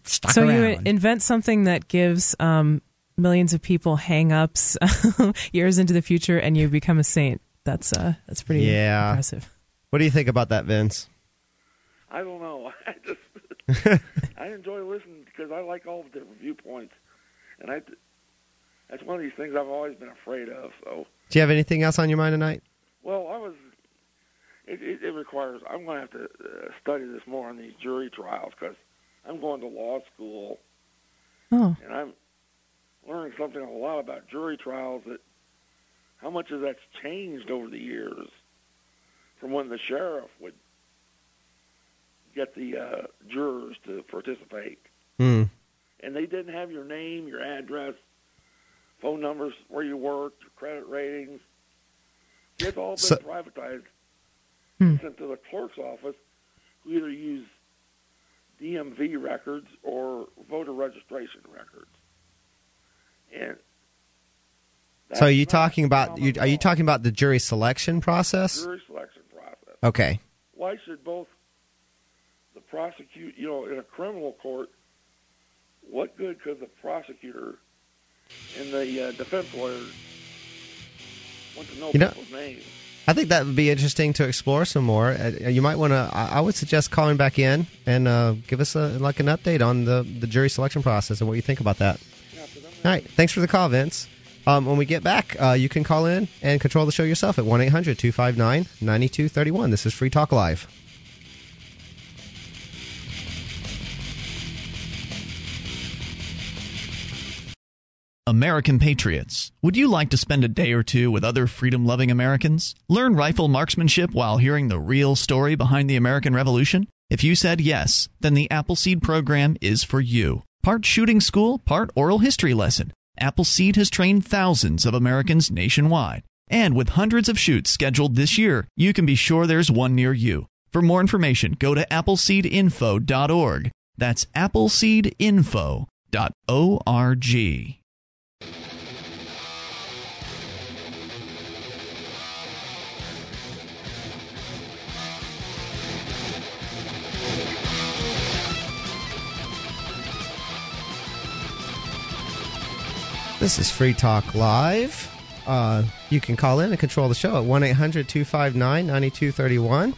[SPEAKER 2] stuck
[SPEAKER 3] so
[SPEAKER 2] around.
[SPEAKER 3] you invent something that gives um, millions of people hang-ups [laughs] years into the future, and you become a saint. That's uh, that's pretty
[SPEAKER 1] Yeah.
[SPEAKER 3] impressive.
[SPEAKER 1] What do you think about that, Vince?
[SPEAKER 7] I don't know. [laughs] I just [laughs] I enjoy listening because I like all the different viewpoints, and I that's one of these things I've always been afraid of. So,
[SPEAKER 1] Do you have anything else on your mind tonight?
[SPEAKER 7] well, I was. It, it, it requires. I'm going to have to uh, study this more on these jury trials because I'm going to law school
[SPEAKER 3] Oh,
[SPEAKER 7] and I'm learning something a lot about jury trials. That how much of that's changed over the years from when the sheriff would get the uh, jurors to participate,
[SPEAKER 1] Hmm.
[SPEAKER 7] and they didn't have your name, your address, phone numbers, where you worked, your credit ratings. It's all been
[SPEAKER 1] So-
[SPEAKER 7] privatized,
[SPEAKER 3] Hmm.
[SPEAKER 7] sent to the clerk's office, who either use DMV records or voter registration records. And
[SPEAKER 1] So are you talking about you, are you talking about the jury selection process?
[SPEAKER 7] jury selection process?
[SPEAKER 1] Okay.
[SPEAKER 7] Why should both the prosecute, you know, in a criminal court, what good could the prosecutor and the uh, defense lawyer want to know
[SPEAKER 1] You know-
[SPEAKER 7] people's names?
[SPEAKER 1] I think that would be interesting to explore some more. Uh, you might want to. I I would suggest calling back in and uh, give us a, like an update on the, the jury selection process and what you think about that.
[SPEAKER 7] Yeah,
[SPEAKER 1] All right. Thanks for the call, Vince. Um, when we get back, uh, you can call in and control the show yourself at 1 800 259 9231. This is Free Talk Live.
[SPEAKER 4] American patriots, would you like to spend a day or two with other freedom loving Americans? Learn rifle marksmanship while hearing the real story behind the American Revolution? If you said yes, then the Appleseed program is for you. Part shooting school, part oral history lesson. Appleseed has trained thousands of Americans nationwide. And with hundreds of shoots scheduled this year, you can be sure there's one near you. For more information, go to appleseedinfo.org. That's appleseedinfo.org.
[SPEAKER 1] This is Free Talk Live. Uh, you can call in and control the show at 1 800 259 9231.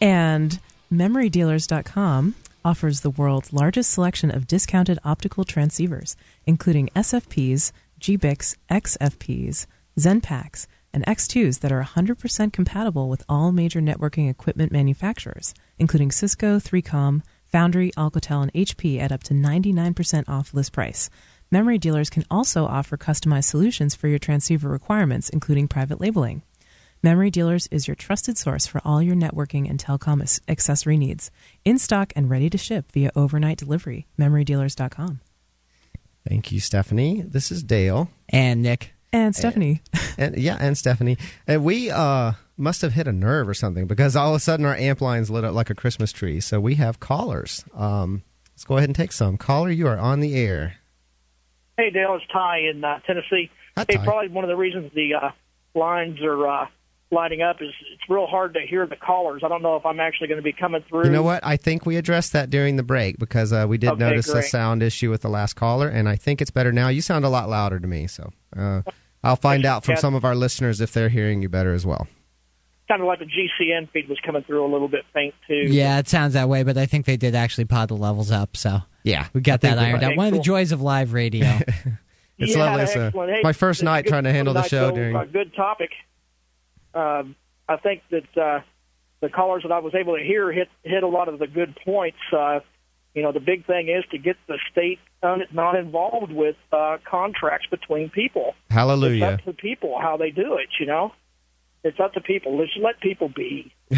[SPEAKER 3] And MemoryDealers.com offers the world's largest selection of discounted optical transceivers, including SFPs, GBICs, XFPs, XenPaks, and X2s that are 100% compatible with all major networking equipment manufacturers, including Cisco, 3Com, Foundry, Alcatel, and HP at up to 99% off list price. Memory dealers can also offer customized solutions for your transceiver requirements, including private labeling. Memory Dealers is your trusted source for all your networking and telecom accessory needs. In stock and ready to ship via overnight delivery. MemoryDealers.com.
[SPEAKER 1] Thank you, Stephanie. This is Dale.
[SPEAKER 2] And Nick.
[SPEAKER 3] And Stephanie.
[SPEAKER 1] And, and yeah, and Stephanie. And we uh, must have hit a nerve or something because all of a sudden our amp lines lit up like a Christmas tree. So we have callers. Um, let's go ahead and take some. Caller, you are on the air.
[SPEAKER 8] Hey, Dale, it's Ty in uh, Tennessee.
[SPEAKER 1] Hi,
[SPEAKER 8] hey,
[SPEAKER 1] Ty.
[SPEAKER 8] probably one of the reasons the uh, lines are uh, lighting up is it's real hard to hear the callers. I don't know if I'm actually going to be coming through.
[SPEAKER 1] You know what? I think we addressed that during the break because uh, we did
[SPEAKER 8] Okay,
[SPEAKER 1] notice a sound issue with the last caller, and I think it's better now. You sound a lot louder to me, so uh, I'll find out from some of our listeners if they're hearing you better as well.
[SPEAKER 8] Kind of like the GCN feed was coming through a little bit faint too.
[SPEAKER 2] Yeah, it sounds that way, but I think they did actually pot the levels up, so
[SPEAKER 1] Yeah,
[SPEAKER 2] we got that ironed
[SPEAKER 8] Okay,
[SPEAKER 2] out. One of the joys of live radio. [laughs]
[SPEAKER 1] It's
[SPEAKER 8] yeah,
[SPEAKER 1] lovely. It's,
[SPEAKER 8] excellent. Hey,
[SPEAKER 1] my first night
[SPEAKER 8] good-
[SPEAKER 1] trying to handle the show
[SPEAKER 8] show,
[SPEAKER 1] during.
[SPEAKER 8] A good topic. Um, I think that uh, the callers that I was able to hear hit hit a lot of the good points. Uh, you know, the big thing is to get the state un- not involved with uh, contracts between people.
[SPEAKER 1] Hallelujah.
[SPEAKER 8] It's up to people how they do it. You know, it's up to people. Let's let people be. [laughs]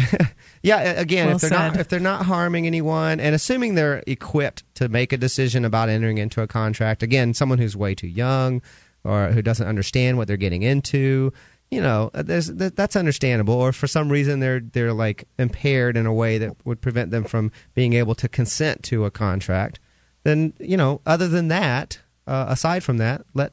[SPEAKER 1] Yeah, again,
[SPEAKER 3] Well
[SPEAKER 1] if they're not if they're not harming anyone, and assuming they're equipped to make a decision about entering into a contract, again, someone who's way too young or who doesn't understand what they're getting into, you know, uh, there's, that, that's understandable. Or for some reason they're they're like impaired in a way that would prevent them from being able to consent to a contract. Then you know, other than that, uh, aside from that, let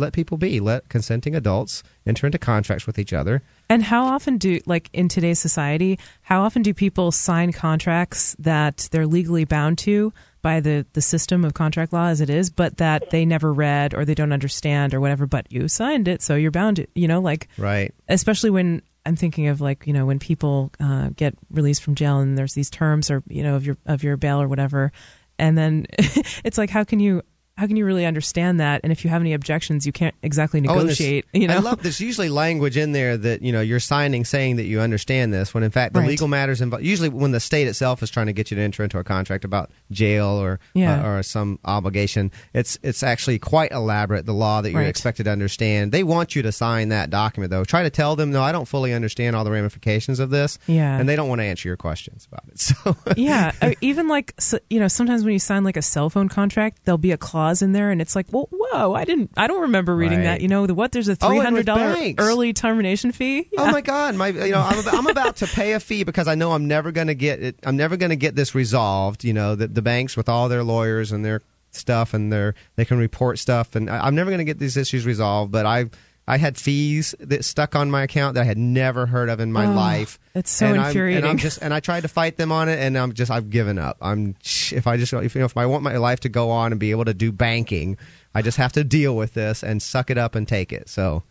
[SPEAKER 1] let people be. Let consenting adults enter into contracts with each other.
[SPEAKER 3] And how often do, like in today's society, how often do people sign contracts that they're legally bound to by the, the system of contract law as it is, but that they never read or they don't understand or whatever, but you signed it, so you're bound to, you know, like,
[SPEAKER 1] Right.
[SPEAKER 3] especially when I'm thinking of like, you know, when people uh, get released from jail and there's these terms or, you know, of your, of your bail or whatever. And then [laughs] it's like, how can you, how can you really understand that? And if you have any objections, you can't exactly
[SPEAKER 1] Oh,
[SPEAKER 3] negotiate, you know?
[SPEAKER 1] I love there's usually language in there that you know you're signing saying that you understand this when in fact the
[SPEAKER 3] Right.
[SPEAKER 1] legal matters involved. Usually when the state itself is trying to get you to enter into a contract about jail or
[SPEAKER 3] Yeah.
[SPEAKER 1] uh, or some obligation, it's it's actually quite elaborate the law that you're
[SPEAKER 3] Right.
[SPEAKER 1] expected to understand. They want you to sign that document though. Try to tell them no, I don't fully understand all the ramifications of this.
[SPEAKER 3] Yeah.
[SPEAKER 1] and they don't want to answer your questions about it. [laughs] So
[SPEAKER 3] yeah even like so, you know sometimes when you sign like a cell phone contract there'll be a clause in there and it's like well whoa i didn't i don't remember reading
[SPEAKER 1] Right.
[SPEAKER 3] that you know the what there's a
[SPEAKER 1] Oh, and with
[SPEAKER 3] $300
[SPEAKER 1] banks.
[SPEAKER 3] early termination fee
[SPEAKER 1] Oh my God! My, you know, I'm about, I'm about to pay a fee because I know I'm never going to get it. I'm never going to get this resolved. You know, the, the banks with all their lawyers and their stuff and their they can report stuff, and I, I'm never going to get these issues resolved. But I I had fees that stuck on my account that I had never heard of in my
[SPEAKER 3] Oh,
[SPEAKER 1] life.
[SPEAKER 3] it's so
[SPEAKER 1] and I'm, and
[SPEAKER 3] infuriating.
[SPEAKER 1] I'm just and I tried to fight them on it, and I'm just I've given up. I'm if I just if you know if I want my life to go on and be able to do banking, I just have to deal with this and suck it up and take it. So.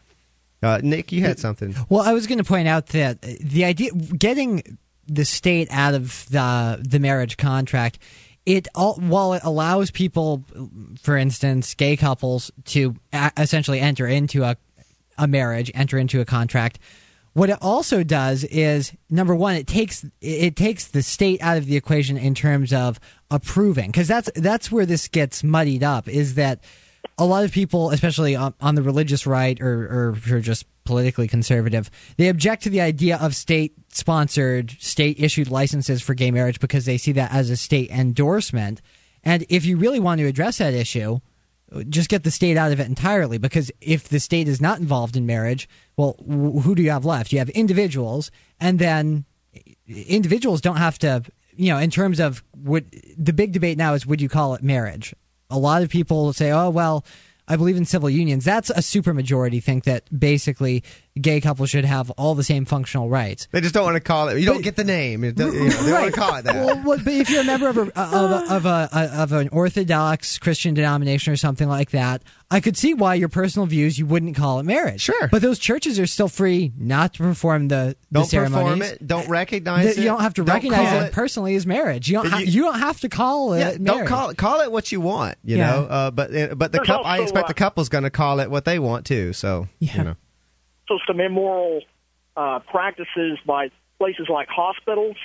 [SPEAKER 1] Uh, Nick, you had something.
[SPEAKER 2] Well, I was going to point out that the idea getting the state out of the the marriage contract, it all while it allows people, for instance, gay couples to a- essentially enter into a a marriage, enter into a contract. What it also does is number one, it takes it takes the state out of the equation in terms of approving, because that's that's where this gets muddied up. Is that a lot of people, especially on, the religious right or, or are just politically conservative, they object to the idea of state sponsored, state issued licenses for gay marriage because they see that as a state endorsement. And if you really want to address that issue, just get the state out of it entirely because if the state is not involved in marriage, well, who do you have left? You have individuals, and then individuals don't have to, you know, in terms of would the big debate now is would you call it marriage? A lot of people say, oh, well, I believe in civil unions. That's a supermajority think that basically gay couples should have all the same functional rights.
[SPEAKER 1] They just don't want to call it. You don't get the name. You know, they don't want to call it that.
[SPEAKER 2] Well, well, but if you're a member of a, [laughs] of, a, of, a, of an Orthodox Christian denomination or something like that, I could see why your personal views you wouldn't call it marriage.
[SPEAKER 1] Sure.
[SPEAKER 2] but those churches are still free not to perform the, the
[SPEAKER 1] don't
[SPEAKER 2] ceremonies.
[SPEAKER 1] perform it. Don't recognize
[SPEAKER 2] That
[SPEAKER 1] it.
[SPEAKER 2] you don't have to
[SPEAKER 1] Don't
[SPEAKER 2] recognize
[SPEAKER 1] call
[SPEAKER 2] it personally as marriage. You don't. Ha-
[SPEAKER 1] you-
[SPEAKER 2] you, don't have to call it.
[SPEAKER 1] Yeah,
[SPEAKER 2] marriage.
[SPEAKER 1] don't call it. Call it what you want. You
[SPEAKER 3] Yeah.
[SPEAKER 1] know. Uh, but uh, but the
[SPEAKER 8] There's
[SPEAKER 1] couple. I expect
[SPEAKER 8] uh,
[SPEAKER 1] the couple's going to call it what they want too. So
[SPEAKER 3] Yeah.
[SPEAKER 1] you know.
[SPEAKER 8] So some immoral uh, practices by places like hospitals,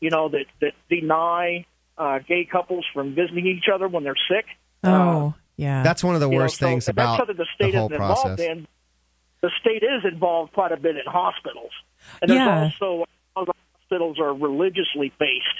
[SPEAKER 8] you know, that that deny uh, gay couples from visiting each other when they're sick.
[SPEAKER 3] Oh, yeah.
[SPEAKER 1] That's one of the
[SPEAKER 8] You know,
[SPEAKER 1] worst
[SPEAKER 8] so
[SPEAKER 1] things
[SPEAKER 8] if that's
[SPEAKER 1] about
[SPEAKER 8] something the
[SPEAKER 1] whole process.
[SPEAKER 8] in. The state is involved quite a bit in hospitals, and there's
[SPEAKER 3] Yeah.
[SPEAKER 8] also uh, hospitals are religiously based.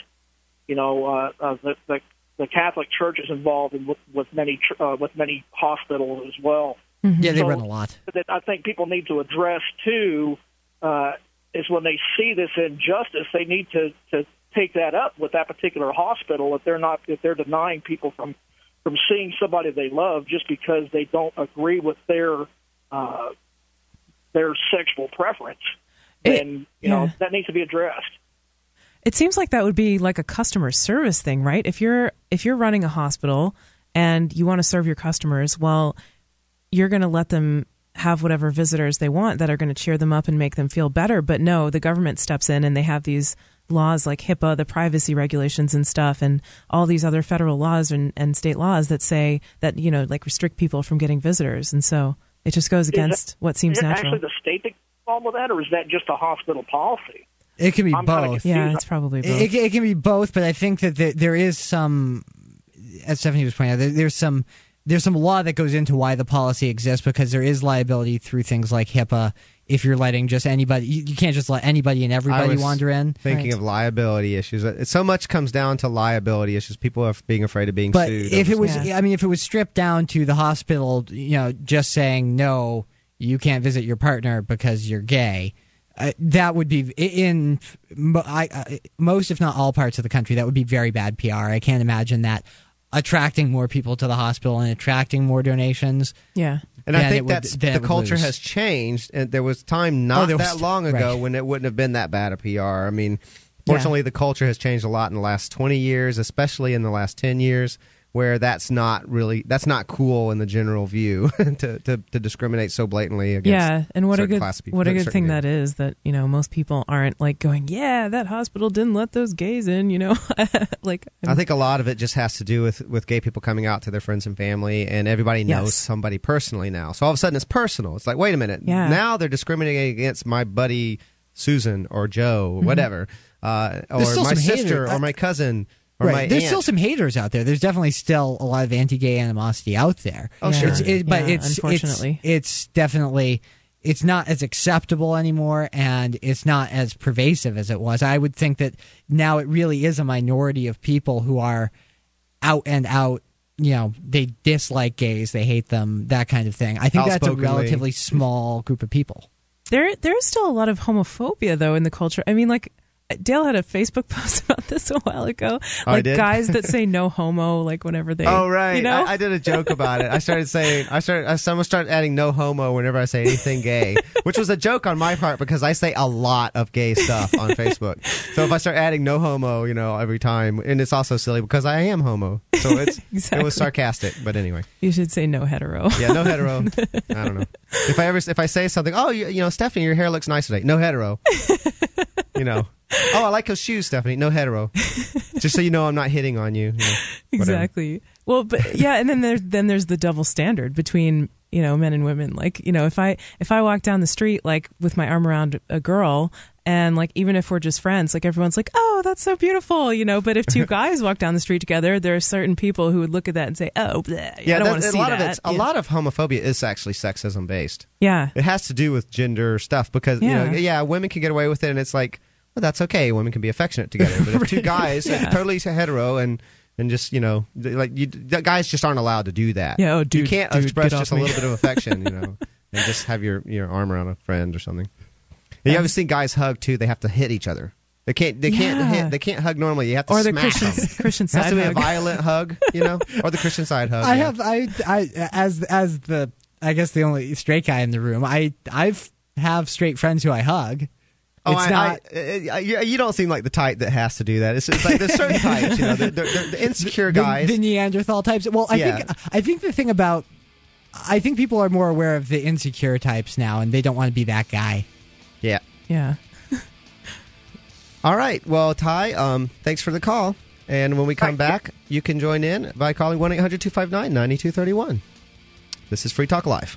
[SPEAKER 8] You know, uh, uh, the, the the Catholic Church is involved in, with, with many uh, with many hospitals as well.
[SPEAKER 2] Yeah, they
[SPEAKER 8] So-
[SPEAKER 2] run a lot.
[SPEAKER 8] that I think people need to address too uh, is when they see this injustice, they need to to take that up with that particular hospital if they're not if they're denying people from from seeing somebody they love just because they don't agree with their uh, their sexual preference.
[SPEAKER 3] It-
[SPEAKER 8] Then you know
[SPEAKER 3] yeah.
[SPEAKER 8] that needs to be addressed.
[SPEAKER 3] It seems like that would be like a customer service thing, right? If you're if you're running a hospital and you want to serve your customers, well, you're going to let them have whatever visitors they want that are going to cheer them up and make them feel better. But no, the government steps in and they have these laws like HIPAA, the privacy regulations and stuff, and all these other federal laws and, and state laws that say that you know like restrict people from getting visitors, and so it just goes against what seems
[SPEAKER 8] is it
[SPEAKER 3] natural.
[SPEAKER 8] actually the state that involved with that, or is that just a hospital policy?
[SPEAKER 2] It can be
[SPEAKER 8] I'm
[SPEAKER 2] both.
[SPEAKER 3] yeah, it's probably both.
[SPEAKER 2] It, it, it can be both, but I think that there, there is some, as Stephanie was pointing out, there, there's some there's some law that goes into why the policy exists because there is liability through things like HIPAA. If you're letting just anybody, you, you can't just let anybody and everybody wander in.
[SPEAKER 1] Thinking
[SPEAKER 3] Right.
[SPEAKER 1] of liability issues. It, so much comes down to liability issues. People are being afraid of being
[SPEAKER 2] But
[SPEAKER 1] sued.
[SPEAKER 2] if it was,
[SPEAKER 3] Yeah.
[SPEAKER 2] I mean, if it was stripped down to the hospital, you know, just saying no, you can't visit your partner because you're gay. Uh, that would be in I, I, most, if not all, parts of the country. That would be very bad PR. I can't imagine that attracting more people to the hospital and attracting more donations.
[SPEAKER 3] yeah.
[SPEAKER 1] And I think
[SPEAKER 2] would-
[SPEAKER 1] that's
[SPEAKER 2] then
[SPEAKER 1] the culture
[SPEAKER 2] lose.
[SPEAKER 1] has changed, and there was time oh, not
[SPEAKER 2] Oh, was-
[SPEAKER 1] that long ago
[SPEAKER 2] right.
[SPEAKER 1] when it wouldn't have been that bad a PR. I mean, fortunately, the culture has changed a lot in the last twenty years, especially in the last ten years, where that's not really that's not cool in the general view [laughs] to, to to discriminate so blatantly against.
[SPEAKER 3] yeah and what a good
[SPEAKER 1] class of people,
[SPEAKER 3] what a good thing
[SPEAKER 1] gay-
[SPEAKER 3] that is that you know most people aren't like going yeah that hospital didn't let those gays in you know [laughs] like
[SPEAKER 1] I think a lot of it just has to do with, with gay people coming out to their friends and family, and everybody knows
[SPEAKER 3] Yes.
[SPEAKER 1] somebody personally now. So all of a sudden, it's personal. It's like, wait a minute,
[SPEAKER 3] Yeah.
[SPEAKER 1] now they're discriminating against my buddy Susan or Joe, or whatever, uh, or my sister
[SPEAKER 2] hater-
[SPEAKER 1] or my cousin or
[SPEAKER 2] right.
[SPEAKER 1] my
[SPEAKER 2] There's
[SPEAKER 1] aunt.
[SPEAKER 2] still some haters out there. There's definitely still a lot of anti-gay animosity out there.
[SPEAKER 1] Oh, sure.
[SPEAKER 2] It's, it, but
[SPEAKER 3] Yeah,
[SPEAKER 2] it's
[SPEAKER 3] unfortunately.
[SPEAKER 2] it's, it's definitely it's not as acceptable anymore, and it's not as pervasive as it was. I would think that now it really is a minority of people who are out and out. You know, they dislike gays, they hate them, that kind of thing. I think that's a relatively small group of people.
[SPEAKER 3] there there is still a lot of homophobia though in the culture i mean like Dale had a Facebook [laughs] post about this a while ago.
[SPEAKER 1] Oh, I
[SPEAKER 3] like
[SPEAKER 1] did?
[SPEAKER 3] guys that say [laughs] no homo, like whenever they.
[SPEAKER 1] Oh right,
[SPEAKER 3] You know.
[SPEAKER 1] I, I did a joke about it. I started saying, I started, I someone started adding no homo whenever I say anything gay, [laughs] which was a joke on my part because I say a lot of gay stuff on Facebook. So if I start adding no homo, you know, every time, and it's also silly because I am homo, so it's it was sarcastic. But anyway,
[SPEAKER 3] you should say no hetero.
[SPEAKER 1] yeah, no hetero. I don't know if I ever if I say something. Oh, you, you know, Stephanie, your hair looks nice today. No hetero. You know. [laughs] Oh, I like those shoes, Stephanie. No hetero. Just so you know, I'm not hitting on you. you know,
[SPEAKER 3] exactly. Well, but yeah, and then there's then there's the double standard between you know men and women. Like you know, if I if I walk down the street like with my arm around a girl. And like even if we're just friends, like everyone's like, "Oh, that's so beautiful," you know. But if two [laughs] guys walk down the street together, there are certain people who would look at that and say, "Oh, bleh, I
[SPEAKER 1] Yeah,
[SPEAKER 3] don't
[SPEAKER 1] that-
[SPEAKER 3] want to
[SPEAKER 1] a lot
[SPEAKER 3] that."
[SPEAKER 1] of it's a lot of homophobia is actually sexism based.
[SPEAKER 3] Yeah,
[SPEAKER 1] It has to do with gender stuff because you know,
[SPEAKER 3] Yeah.
[SPEAKER 1] yeah, women can get away with it, and it's like, well, that's okay. Women can be affectionate together, [laughs] but if two guys,
[SPEAKER 3] Yeah.
[SPEAKER 1] totally hetero, and and just you know, like you, guys just aren't allowed to do that.
[SPEAKER 3] Yeah, oh,
[SPEAKER 1] you can't
[SPEAKER 3] dude,
[SPEAKER 1] express just a little bit of affection, you [laughs] know, and just have your your arm around a friend or something. You ever seen guys hug too? They have to hit each other. They can't. They can't hit. They can't hug normally. You have to
[SPEAKER 3] Or the Christian
[SPEAKER 1] them.
[SPEAKER 3] Christian
[SPEAKER 1] It has to be a
[SPEAKER 3] hug.
[SPEAKER 1] violent hug, you know, or the Christian side hug.
[SPEAKER 2] I
[SPEAKER 1] yeah.
[SPEAKER 2] have I I as as the I guess the only straight guy in the room. I I've have straight friends who I hug.
[SPEAKER 1] Oh,
[SPEAKER 2] it's
[SPEAKER 1] I,
[SPEAKER 2] not.
[SPEAKER 1] I, uh, you, you don't seem like the type that has to do that. It's, it's like there's certain [laughs] types, you know, the, the, the, the insecure
[SPEAKER 2] the,
[SPEAKER 1] guys.
[SPEAKER 2] the Neanderthal types. Well, I
[SPEAKER 1] Yeah.
[SPEAKER 2] think I think the thing about I think people are more aware of the insecure types now, and they don't want to be that guy.
[SPEAKER 1] Yeah.
[SPEAKER 3] Yeah. [laughs]
[SPEAKER 1] All right. Well, Ty, um, thanks for the call. And when we come back, you can join in by calling 1 800 259 9231. This is Free Talk Live.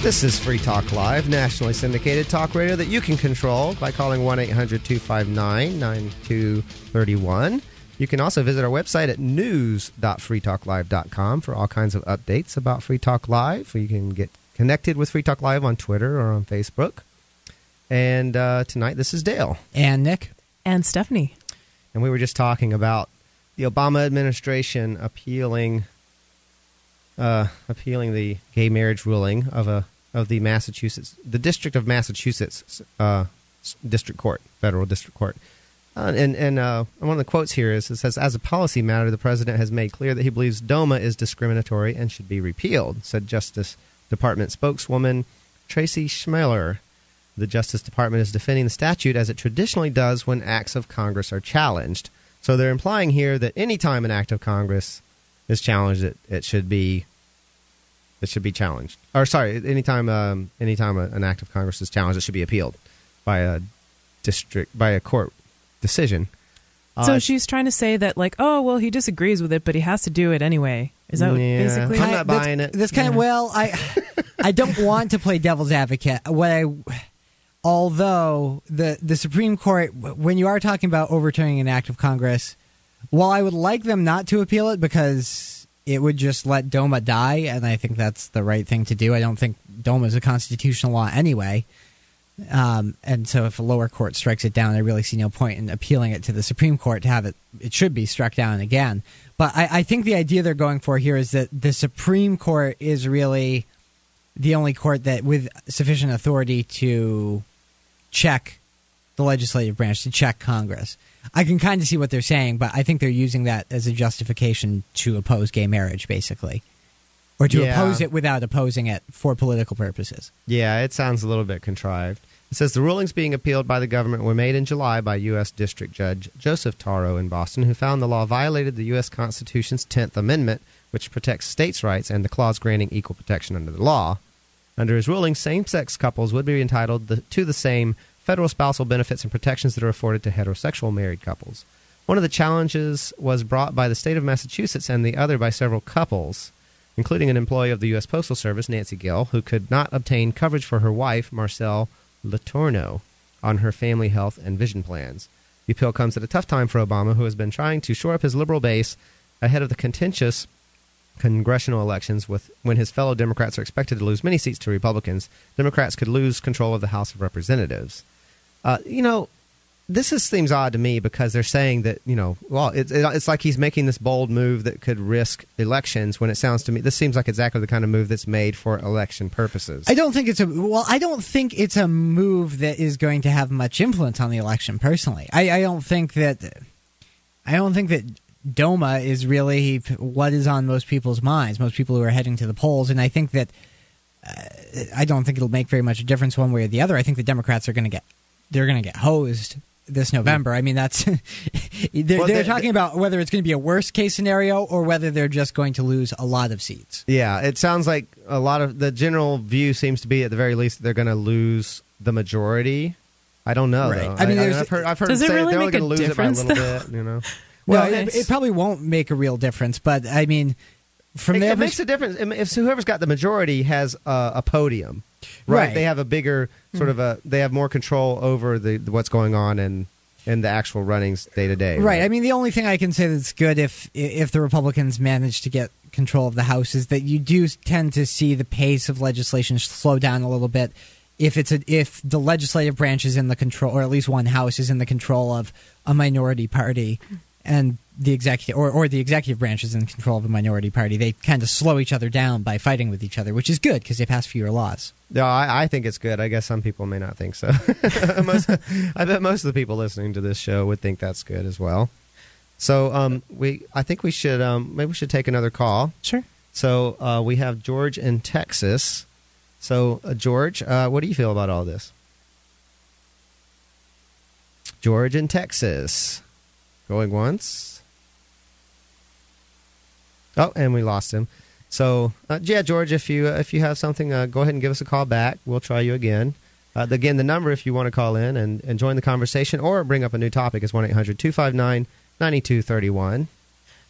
[SPEAKER 1] This is Free Talk Live, nationally syndicated talk radio that you can control by calling 1 800 259 9231. You can also visit our website at news.freetalklive.com for all kinds of updates about Free Talk Live. You can get connected with Free Talk Live on Twitter or on Facebook. And uh, tonight, this is Dale.
[SPEAKER 2] And Nick,
[SPEAKER 3] And Stephanie.
[SPEAKER 1] And we were just talking about the Obama administration appealing uh, appealing the gay marriage ruling of a of the Massachusetts the District of Massachusetts uh, District Court, federal district court. Uh, and and uh, one of the quotes here is it says, as a policy matter, the president has made clear that he believes DOMA is discriminatory and should be repealed, said Justice Department spokeswoman Tracy Schmaler. The Justice Department is defending the statute as it traditionally does when acts of Congress are challenged. So they're implying here that any time an act of Congress is challenged, it, it should be it should be challenged. Or sorry, anytime um, anytime a, an act of Congress is challenged, it should be appealed by a district by a court decision.
[SPEAKER 3] So
[SPEAKER 1] Uh,
[SPEAKER 3] she's trying to say that, like, oh, well, he disagrees with it, but he has to do it anyway. Is that
[SPEAKER 1] Yeah.
[SPEAKER 3] basically?
[SPEAKER 1] I'm not
[SPEAKER 2] that's-
[SPEAKER 1] buying it.
[SPEAKER 2] That's kind of well. I [laughs] I don't want to play devil's advocate. What I although the the Supreme Court, when you are talking about overturning an act of Congress, while I would like them not to appeal it because it would just let DOMA die, and I think that's the right thing to do. I don't think DOMA is a constitutional law anyway. Um, and so, if a lower court strikes it down, I really see no point in appealing it to the Supreme Court to have it. It should be struck down again. But I, I think the idea they're going for here is that the Supreme Court is really the only court that, with sufficient authority to check the legislative branch, to check Congress. I can kind of see what they're saying, but I think they're using that as a justification to oppose gay marriage, basically, or to
[SPEAKER 1] Yeah.
[SPEAKER 2] oppose it without opposing it for political purposes.
[SPEAKER 1] Yeah, it sounds a little bit contrived. It says the rulings being appealed by the government were made in July by U.S. District Judge Joseph Tauro in Boston, who found the law violated the U.S. Constitution's 10th Amendment, which protects states' rights, and the clause granting equal protection under the law. Under his ruling, same sex couples would be entitled the, to the same federal spousal benefits and protections that are afforded to heterosexual married couples. One of the challenges was brought by the state of Massachusetts and the other by several couples, including an employee of the U.S. Postal Service, Nancy Gill, who could not obtain coverage for her wife, Marcelle Letourneau, on her family health and vision plans. The appeal comes at a tough time for Obama, who has been trying to shore up his liberal base ahead of the contentious congressional elections with when his fellow Democrats are expected to lose many seats to Republicans, Democrats could lose control of the House of Representatives. Uh, you know, this is, seems odd to me because they're saying that you know, well, it's it, it's like he's making this bold move that could risk elections. When it sounds to me, this seems like exactly the kind of move that's made for election purposes.
[SPEAKER 2] I don't think it's a well. I don't think it's a move that is going to have much influence on the election. Personally, I, I don't think that. I don't think that DOMA is really what is on most people's minds. Most people who are heading to the polls, and I think that I don't think it'll make very much difference one way or the other. I think the Democrats are going to get they're going to get hosed this November. I mean, that's [laughs] they're,
[SPEAKER 1] Well,
[SPEAKER 2] they're
[SPEAKER 1] they-
[SPEAKER 2] talking about whether it's going to be a worst case scenario or whether they're just going to lose a lot of seats.
[SPEAKER 1] Yeah, it sounds like a lot of the general view seems to be at the very least they're going to lose the majority. I don't know.
[SPEAKER 2] Right.
[SPEAKER 1] Though.
[SPEAKER 2] I mean, there's-
[SPEAKER 1] have heard, I've heard
[SPEAKER 3] Does
[SPEAKER 1] them
[SPEAKER 3] it
[SPEAKER 1] say
[SPEAKER 3] really
[SPEAKER 1] they're
[SPEAKER 3] make a
[SPEAKER 1] going to lose
[SPEAKER 3] difference,
[SPEAKER 1] it by a little bit. You know,
[SPEAKER 2] Well,
[SPEAKER 3] No,
[SPEAKER 2] it, it probably won't make a real difference, but I mean, from
[SPEAKER 1] it,
[SPEAKER 2] their
[SPEAKER 1] it makes a difference if whoever's got the majority has a, a podium, right?
[SPEAKER 2] Right.
[SPEAKER 1] They have a bigger sort of a. They have more control over the what's going on and and the actual runnings day to day.
[SPEAKER 2] Right. I mean, the only thing I can say that's good if if the Republicans manage to get control of the House is that you do tend to see the pace of legislation slow down a little bit. If it's a, if the legislative branch is in the control, or at least one house is in the control of a minority party, and the executive or, or the executive branch is in control of a minority party, they kind of slow each other down by fighting with each other, which is good because they pass fewer laws.
[SPEAKER 1] No, I, I think it's good. I guess some people may not think so. [laughs] most, I bet most of the people listening to this show would think that's good as well. So, um, we, I think we should, um, maybe we should take another call.
[SPEAKER 2] Sure.
[SPEAKER 1] So, uh, we have George in Texas. So, uh, George, uh, what do you feel about all this? George in Texas, going once. Oh, and we lost him. So, uh, yeah, George, if you if you have something, uh, go ahead and give us a call back. We'll try you again. Uh, again, the number if you want to call in and, and join the conversation or bring up a new topic is 1 800 259 9231.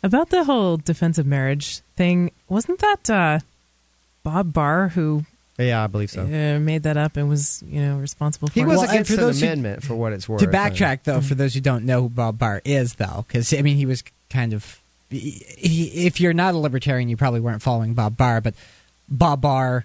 [SPEAKER 3] About the whole Defense of Marriage thing, wasn't that uh, Bob Barr who
[SPEAKER 1] Yeah, I believe so.
[SPEAKER 3] uh, made that up and was you know responsible for
[SPEAKER 1] He
[SPEAKER 3] it?
[SPEAKER 1] was
[SPEAKER 2] Well, and
[SPEAKER 1] against
[SPEAKER 2] for
[SPEAKER 1] an
[SPEAKER 2] those who-
[SPEAKER 1] amendment for what it's worth.
[SPEAKER 2] to backtrack though for those who don't know who bob barr is though because i mean he was kind of he, he- if you're not a libertarian you probably weren't following bob barr but bob barr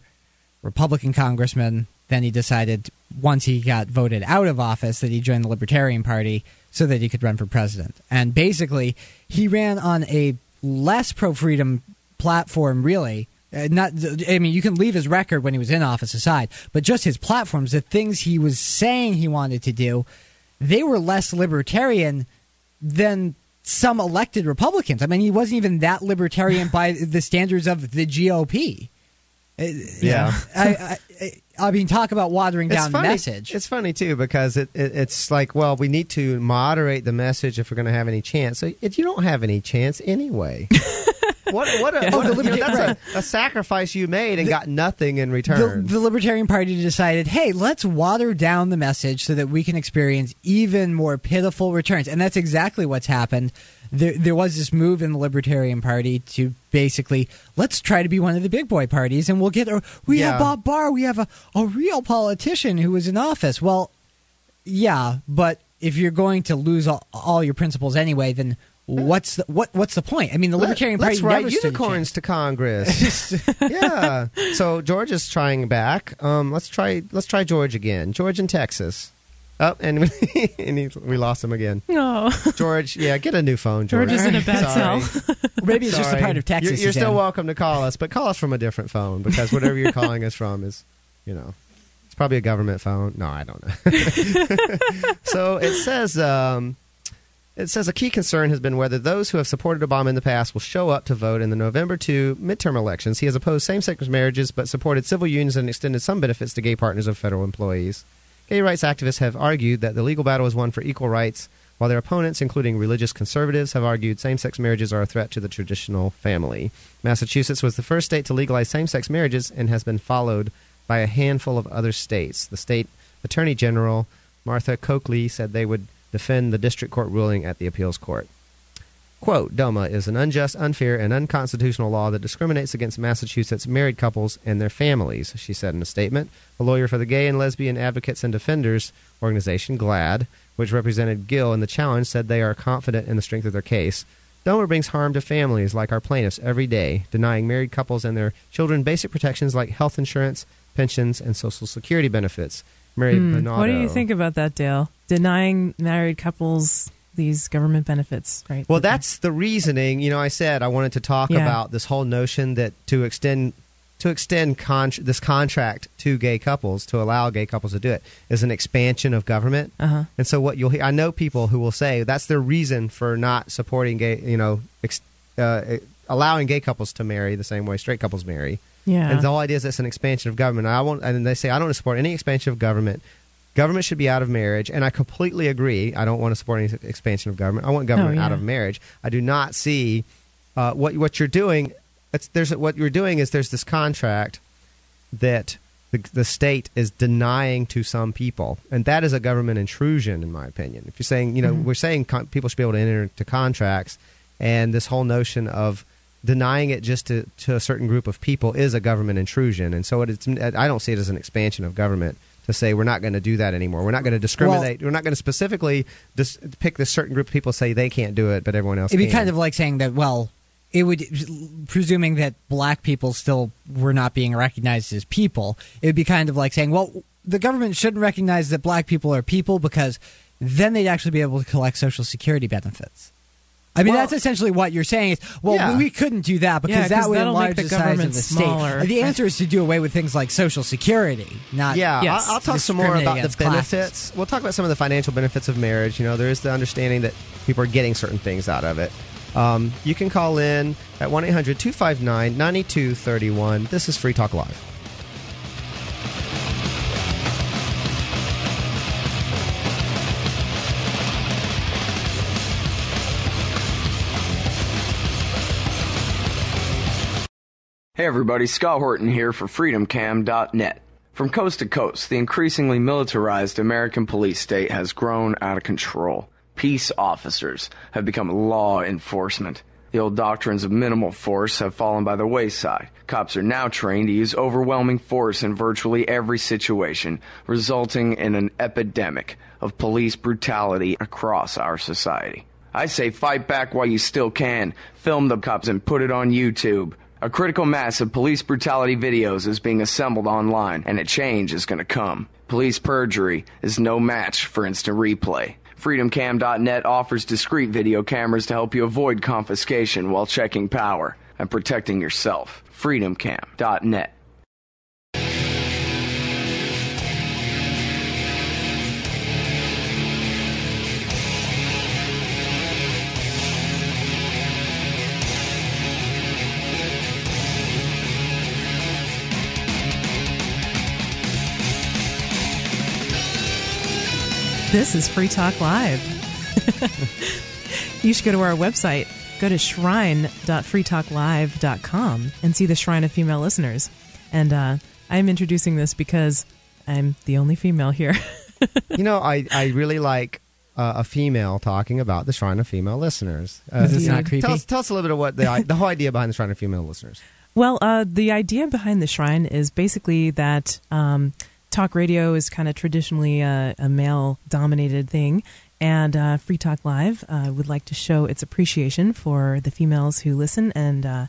[SPEAKER 2] republican congressman then he decided once he got voted out of office that he joined the libertarian party so that he could run for president. And basically he ran on a less pro-freedom platform really. Uh, not i mean you can leave his record when he was in office aside but just his platforms the things he was saying he wanted to do they were less libertarian than some elected republicans. I mean he wasn't even that libertarian by the standards of the gop Uh,
[SPEAKER 1] Yeah.
[SPEAKER 2] know, I, I, I mean talk about watering
[SPEAKER 1] It's
[SPEAKER 2] down the
[SPEAKER 1] funny.
[SPEAKER 2] message
[SPEAKER 1] It's funny too because it, it it's like, well, we need to moderate the message if we're going to have any chance. So if you don't have any chance anyway, [laughs] what what, a, what a- you know, that's a, a sacrifice you made and got nothing in
[SPEAKER 2] the,
[SPEAKER 1] return.
[SPEAKER 2] the Libertarian Party decided, hey, let's water down the message so that we can experience even more pitiful returns. And that's exactly what's happened. There, there was this move in the Libertarian Party to basically, let's try to be one of the big boy parties and we'll get, a, we
[SPEAKER 1] Yeah.
[SPEAKER 2] have Bob Barr, we have a, a real politician who was in office. Well, yeah, but if you're going to lose all, all your principles anyway, then what's the, what, what's the point? I mean, the Libertarian
[SPEAKER 1] Let's
[SPEAKER 2] Party
[SPEAKER 1] write
[SPEAKER 2] never stood
[SPEAKER 1] unicorns to Congress. [laughs] yeah. So George is trying back. Um, let's try let's try George again. George in Texas. Oh, and, we, [laughs] and he, we lost him again.
[SPEAKER 3] No,
[SPEAKER 1] George, yeah, get a new phone, George.
[SPEAKER 3] George is in a bad cell.
[SPEAKER 2] Maybe it's just a part of Texas.
[SPEAKER 1] You're, you're still welcome to call us, but call us from a different phone because whatever you're calling us from is, you know, it's probably a government phone. No, I don't know. [laughs] so it says, um, it says a key concern has been whether those who have supported Obama in the past will show up to vote in the November 2 midterm elections. He has opposed same-sex marriages, but supported civil unions and extended some benefits to gay partners of federal employees. Gay rights activists have argued that the legal battle is won for equal rights, while their opponents, including religious conservatives, have argued same sex marriages are a threat to the traditional family. Massachusetts was the first state to legalize same sex marriages and has been followed by a handful of other states. The state attorney general, Martha Coakley, said they would defend the district court ruling at the appeals court. Quote, DOMA is an unjust, unfair, and unconstitutional law that discriminates against Massachusetts married couples and their families, she said in a statement. A lawyer for the Gay and Lesbian Advocates and Defenders organization, GLAD, which represented Gill in the challenge, said they are confident in the strength of their case. DOMA brings harm to families like our plaintiffs every day, denying married couples and their children basic protections like health insurance, pensions, and Social Security benefits. Mary
[SPEAKER 3] Hmm. What do you think about that, Dale? Denying married couples these government benefits, right?
[SPEAKER 1] Well, that's the reasoning. You know, I said I wanted to talk
[SPEAKER 3] Yeah.
[SPEAKER 1] about this whole notion that to extend to extend con- this contract to gay couples to allow gay couples to do it is an expansion of government.
[SPEAKER 3] Uh-huh.
[SPEAKER 1] And so what you'll hear, I know people who will say that's their reason for not supporting gay, you know, ex, uh, allowing gay couples to marry the same way straight couples marry.
[SPEAKER 3] Yeah.
[SPEAKER 1] And the whole idea is it's an expansion of government. I won't, and they say I don't support any expansion of government. Government should be out of marriage, and I completely agree. I don't want to support any expansion of government. I want government
[SPEAKER 3] Oh, yeah.
[SPEAKER 1] out of marriage. I do not see uh, what what you're doing. It's, there's what you're doing is there's this contract that the, the state is denying to some people, and that is a government intrusion, in my opinion. If you're saying, you know, we're saying con- people should be able to enter into contracts, and this whole notion of denying it just to, to a certain group of people is a government intrusion, and so it, it's I don't see it as an expansion of government to say we're not going to do that anymore. We're not going to discriminate. we're not going to specifically dis- pick this certain group of people say they can't do it, but everyone else.
[SPEAKER 2] It'd be
[SPEAKER 1] can.
[SPEAKER 2] kind of like saying that, well, it would, presuming that black people still were not being recognized as people, it would be kind of like saying, well, the government shouldn't recognize that black people are people because then they'd actually be able to collect Social Security benefits. I mean,
[SPEAKER 1] Well-
[SPEAKER 2] that's essentially what you're saying. Is well,
[SPEAKER 1] Yeah.
[SPEAKER 2] we couldn't do that because
[SPEAKER 3] Yeah,
[SPEAKER 2] that would enlarge
[SPEAKER 3] the
[SPEAKER 2] the, size of
[SPEAKER 3] government
[SPEAKER 2] the
[SPEAKER 3] smaller.
[SPEAKER 2] state. The answer is to do away with things like Social Security, not
[SPEAKER 1] Yeah,
[SPEAKER 3] Yes.
[SPEAKER 1] I'll, I'll talk some more about the
[SPEAKER 2] against classes.
[SPEAKER 1] benefits. We'll talk about some of the financial benefits of marriage. You know, there is the understanding that people are getting certain things out of it. Um, you can call in at 1 800 259 9231. This is Free Talk Live.
[SPEAKER 9] Hey everybody, Scott Horton here for FreedomCam.net. From coast to coast, the increasingly militarized American police state has grown out of control. Peace officers have become law enforcement. The old doctrines of minimal force have fallen by the wayside. Cops are now trained to use overwhelming force in virtually every situation, resulting in an epidemic of police brutality across our society. I say fight back while you still can. Film the cops and put it on YouTube. A critical mass of police brutality videos is being assembled online, and a change is going to come. Police perjury is no match for instant replay. FreedomCam.net offers discreet video cameras to help you avoid confiscation while checking power and protecting yourself. FreedomCam.net.
[SPEAKER 3] This is Free Talk Live. [laughs] you should go to our website. Go to shrine.freetalklive.com and see the Shrine of Female Listeners. And uh, I'm introducing this because I'm the only female here. [laughs]
[SPEAKER 1] You know, I, I really like uh, a female talking about the Shrine of Female Listeners. Uh,
[SPEAKER 2] Is this not creepy?
[SPEAKER 1] Tell us, tell us a little bit of what the, the whole idea behind the Shrine of Female Listeners.
[SPEAKER 3] Well, uh, the idea behind the shrine is basically that um, talk radio is kind of traditionally a, a male dominated thing. And uh, Free Talk Live uh, would like to show its appreciation for the females who listen and uh,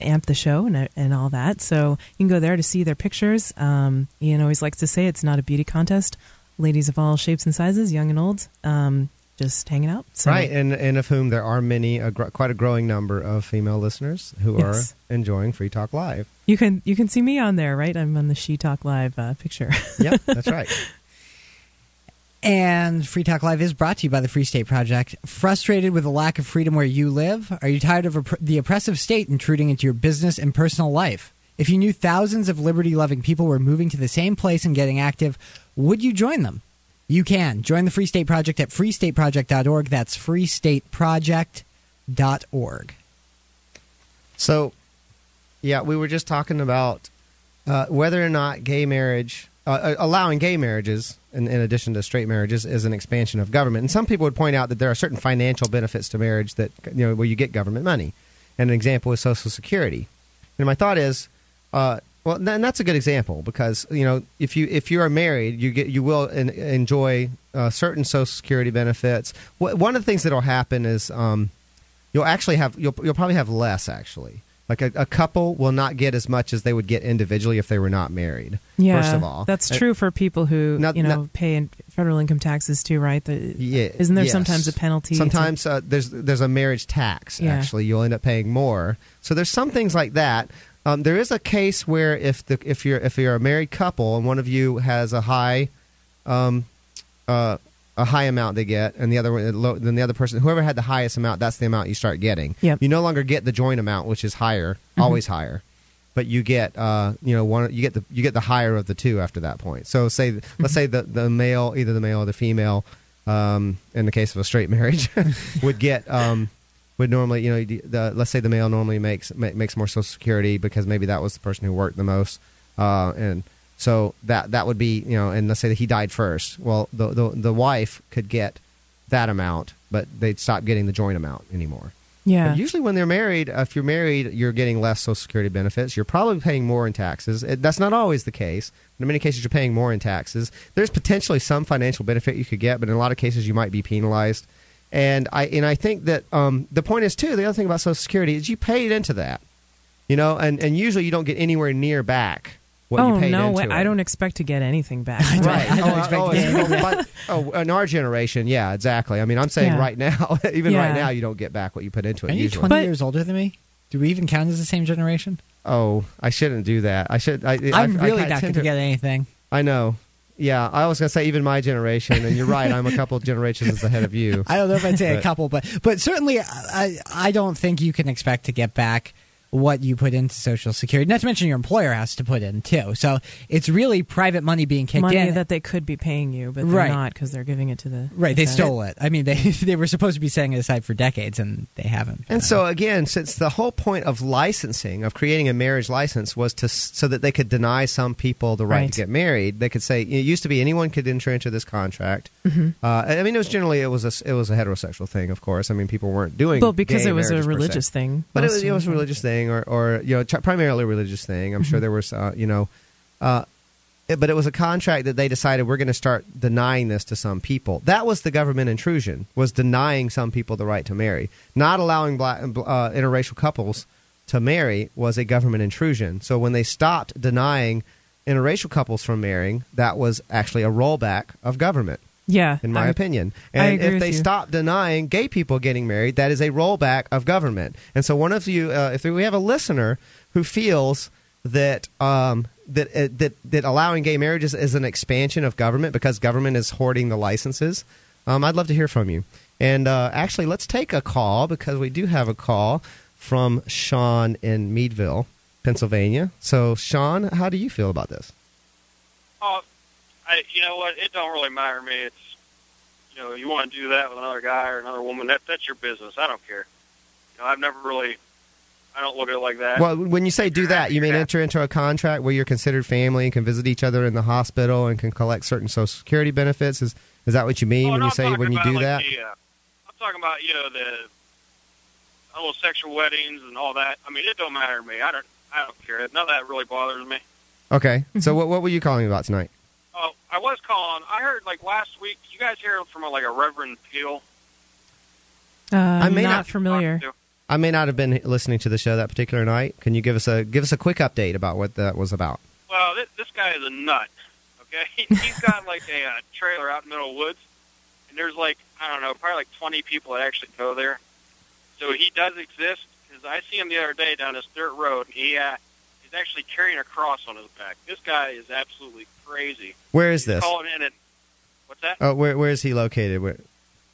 [SPEAKER 3] amp the show and, and all that. So you can go there to see their pictures. Um, Ian always likes to say it's not a beauty contest. Ladies of all shapes and sizes, young and old, um, just hanging out. So,
[SPEAKER 1] Right, and, and of whom there are many, a gr- quite a growing number of female listeners who
[SPEAKER 3] Yes.
[SPEAKER 1] are enjoying Free Talk Live.
[SPEAKER 3] You can you can see me on there, right? I'm on the She Talk Live uh, picture. [laughs]
[SPEAKER 1] Yep, that's right. [laughs]
[SPEAKER 2] And Free Talk Live is brought to you by the Free State Project. Frustrated with the lack of freedom where you live? Are you tired of opp- the oppressive state intruding into your business and personal life? If you knew thousands of liberty loving people were moving to the same place and getting active, would you join them? You can. Join the Free State Project at freestateproject.org. That's freestateproject.org.
[SPEAKER 1] So, yeah, we were just talking about uh, whether or not gay marriage, uh, uh, allowing gay marriages, in, in addition to straight marriages, is an expansion of government. And some people would point out that there are certain financial benefits to marriage that you know where you get government money. And an example is Social Security. And my thought is, uh, well, and that's a good example because you know if you if you are married, you get you will en- enjoy uh, certain Social Security benefits. Wh- one of the things that will happen is um, you'll actually have you'll you'll probably have less actually. Like a, a couple will not get as much as they would get individually if they were not married.
[SPEAKER 3] Yeah,
[SPEAKER 1] first of all,
[SPEAKER 3] that's true for people who
[SPEAKER 1] Not-
[SPEAKER 3] you know
[SPEAKER 1] not-
[SPEAKER 3] pay in federal income taxes too, right? The,
[SPEAKER 1] Yeah,
[SPEAKER 3] isn't there
[SPEAKER 1] yes.
[SPEAKER 3] sometimes a penalty? to-
[SPEAKER 1] Sometimes uh, there's there's a marriage tax.
[SPEAKER 3] Yeah.
[SPEAKER 1] Actually, you'll end up paying more. So there's some things like that. Um, there is a case where if the if you're if you're a married couple and one of you has a high um, uh, a high amount they get, and the other one, then the other person, whoever had the highest amount, that's the amount you start getting.
[SPEAKER 3] Yep.
[SPEAKER 1] You no longer get the joint amount, which is higher, always higher, but you get, uh, you know, one, you get the you get the higher of the two after that point. So say, let's say the the male, either the male or the female, um, in the case of a straight marriage, [laughs] would get. Um, would normally, you know, the, let's say the male normally makes ma- makes more Social Security because maybe that was the person who worked the most, uh, and so that that would be, you know, and let's say that he died first. Well, the the, the wife could get that amount, but they'd stop getting the joint amount anymore.
[SPEAKER 3] Yeah.
[SPEAKER 1] But usually, when they're married, if you're married, you're getting less Social Security benefits. You're probably paying more in taxes. It, that's not always the case. In many cases, you're paying more in taxes. There's potentially some financial benefit you could get, but in a lot of cases, you might be penalized. And I and I think that um, the point is too. The other thing about Social Security is you paid into that, you know, and, and usually you don't get anywhere near back what
[SPEAKER 3] oh
[SPEAKER 1] you paid
[SPEAKER 3] no,
[SPEAKER 1] into
[SPEAKER 3] way.
[SPEAKER 1] it.
[SPEAKER 3] I don't expect to get anything back.
[SPEAKER 1] Right. [laughs]
[SPEAKER 2] I don't
[SPEAKER 1] oh,
[SPEAKER 2] expect
[SPEAKER 1] oh,
[SPEAKER 2] to get anything
[SPEAKER 1] but- oh, in our generation, yeah, exactly. I mean, I'm saying
[SPEAKER 3] Yeah.
[SPEAKER 1] right now, [laughs] even
[SPEAKER 3] Yeah.
[SPEAKER 1] right now, you don't get back what you put into it.
[SPEAKER 2] Are you
[SPEAKER 1] usually.
[SPEAKER 2] 20 years older than me? Do we even count as the same generation?
[SPEAKER 1] Oh, I shouldn't do that. I should. I,
[SPEAKER 2] I'm
[SPEAKER 1] I,
[SPEAKER 2] really
[SPEAKER 1] I
[SPEAKER 2] not going to get anything.
[SPEAKER 1] I know. Yeah, I was gonna say even my generation, and you're right. I'm a couple generations ahead of you.
[SPEAKER 2] I don't know if I'd say a couple, but but certainly I I don't think you can expect to get back what you put into Social Security. Not to mention your employer has to put in too. So it's really private money being kicked
[SPEAKER 3] Money
[SPEAKER 2] in.
[SPEAKER 3] that they could be paying you, but they're
[SPEAKER 2] Right.
[SPEAKER 3] not because they're giving it to the
[SPEAKER 2] right, they
[SPEAKER 3] the-
[SPEAKER 2] stole it. I mean, they [laughs] they were supposed to be setting it aside for decades, and they haven't.
[SPEAKER 1] And so again, since the whole point of licensing, of creating a marriage license, was to so that they could deny some people the right,
[SPEAKER 3] Right.
[SPEAKER 1] to get married. They could say it used to be anyone could enter into this contract.
[SPEAKER 3] Mm-hmm.
[SPEAKER 1] Uh, I mean, it was generally it was a s- it was a heterosexual thing, of course. I mean, people weren't doing
[SPEAKER 3] Well, because
[SPEAKER 1] gay
[SPEAKER 3] it was a
[SPEAKER 1] marriages se.
[SPEAKER 3] religious thing.
[SPEAKER 1] But it was, it was a religious thing, or, or you know, tr- primarily a religious thing. I'm
[SPEAKER 3] Mm-hmm.
[SPEAKER 1] sure there was, uh, you know, uh, it- but it was a contract that they decided we're going to start denying this to some people. That was the government intrusion, was denying some people the right to marry, not allowing black, uh, interracial couples to marry was a government intrusion. So when they stopped denying interracial couples from marrying, that was actually a rollback of government
[SPEAKER 3] Yeah,
[SPEAKER 1] in my
[SPEAKER 3] I-
[SPEAKER 1] opinion.
[SPEAKER 3] I
[SPEAKER 1] And
[SPEAKER 3] agree
[SPEAKER 1] if
[SPEAKER 3] with
[SPEAKER 1] they
[SPEAKER 3] you.
[SPEAKER 1] stop denying gay people getting married, that is a rollback of government. And so, one of you, uh, if we have a listener who feels that um, that uh, that that allowing gay marriages is an expansion of government because government is hoarding the licenses, um, I'd love to hear from you. And uh, actually, let's take a call because we do have a call from Sean in Meadville, Pennsylvania. So, Sean, how do you feel about this?
[SPEAKER 10] Oh, I, you know what? It don't really matter to me. It's, you know, you want to do that with another guy or another woman. That that's your business. I don't care. You know, I've never really, I don't look at it like that.
[SPEAKER 1] Well, when you say do that, you mean enter into a contract where you're considered family and can visit each other in the hospital and can collect certain Social Security benefits. Is is that what you mean
[SPEAKER 10] Oh,
[SPEAKER 1] when
[SPEAKER 10] no,
[SPEAKER 1] you
[SPEAKER 10] I'm
[SPEAKER 1] say when you
[SPEAKER 10] about,
[SPEAKER 1] do
[SPEAKER 10] like,
[SPEAKER 1] that?
[SPEAKER 10] The, uh, I'm talking about you know the homosexual weddings and all that. I mean, it don't matter to me. I don't. I don't care. None of that really bothers me.
[SPEAKER 1] Okay.
[SPEAKER 10] Mm-hmm.
[SPEAKER 1] So what what were you calling me about tonight?
[SPEAKER 10] Oh, I was calling. I heard like last week. You guys hear from a, like a Reverend Peel?
[SPEAKER 3] Uh,
[SPEAKER 1] I may
[SPEAKER 3] not,
[SPEAKER 1] not-
[SPEAKER 3] familiar.
[SPEAKER 1] I may not have been listening to the show that particular night. Can you give us a give us a quick update about what that was about?
[SPEAKER 10] Well, this, this guy is a nut. Okay, [laughs] he's got like a uh, trailer out in the middle of the woods, and there's like I don't know, probably like 20 people that actually go there. So he does exist because I see him the other day down this dirt road. And he uh, he's actually carrying a cross on his back. This guy is absolutely crazy.
[SPEAKER 1] Where is this?
[SPEAKER 10] Calling in and what's that?
[SPEAKER 1] Oh, where where is he located? Where,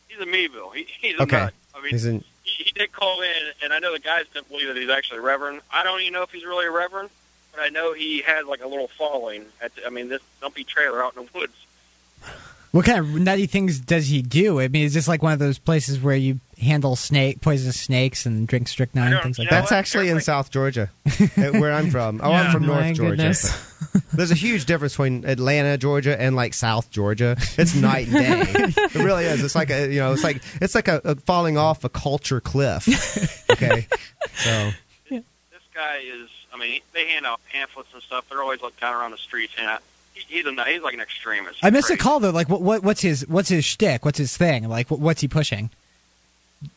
[SPEAKER 10] He's in Meadville. He, he's a
[SPEAKER 1] okay.
[SPEAKER 10] nut. I mean,
[SPEAKER 1] He's in.
[SPEAKER 10] he, he did call in, and I know the guys didn't believe that he's actually a reverend. I don't even know if he's really a reverend, but I know he has like a little following. At the, I mean, this dumpy trailer out in the woods.
[SPEAKER 2] What kind of nutty things does he do? I mean, is this like one of those places where you handle snake, poisonous snakes, and drink strychnine, things like that?
[SPEAKER 1] That's actually in South Georgia, uh, where I'm from. Oh, I'm from North
[SPEAKER 2] My
[SPEAKER 1] Georgia. [laughs] There's a huge difference between Atlanta, Georgia, and like South Georgia. It's night and day. it really is. It's like a you know, it's like it's like a, a falling off a culture cliff. Okay, so
[SPEAKER 10] This guy is. I mean, they hand out pamphlets and stuff. They're always like down around the streets, and I, he's a. He's like an extremist.
[SPEAKER 2] I missed a call though. Like, what, what what's his what's his shtick? What's his thing? Like, what, what's he pushing?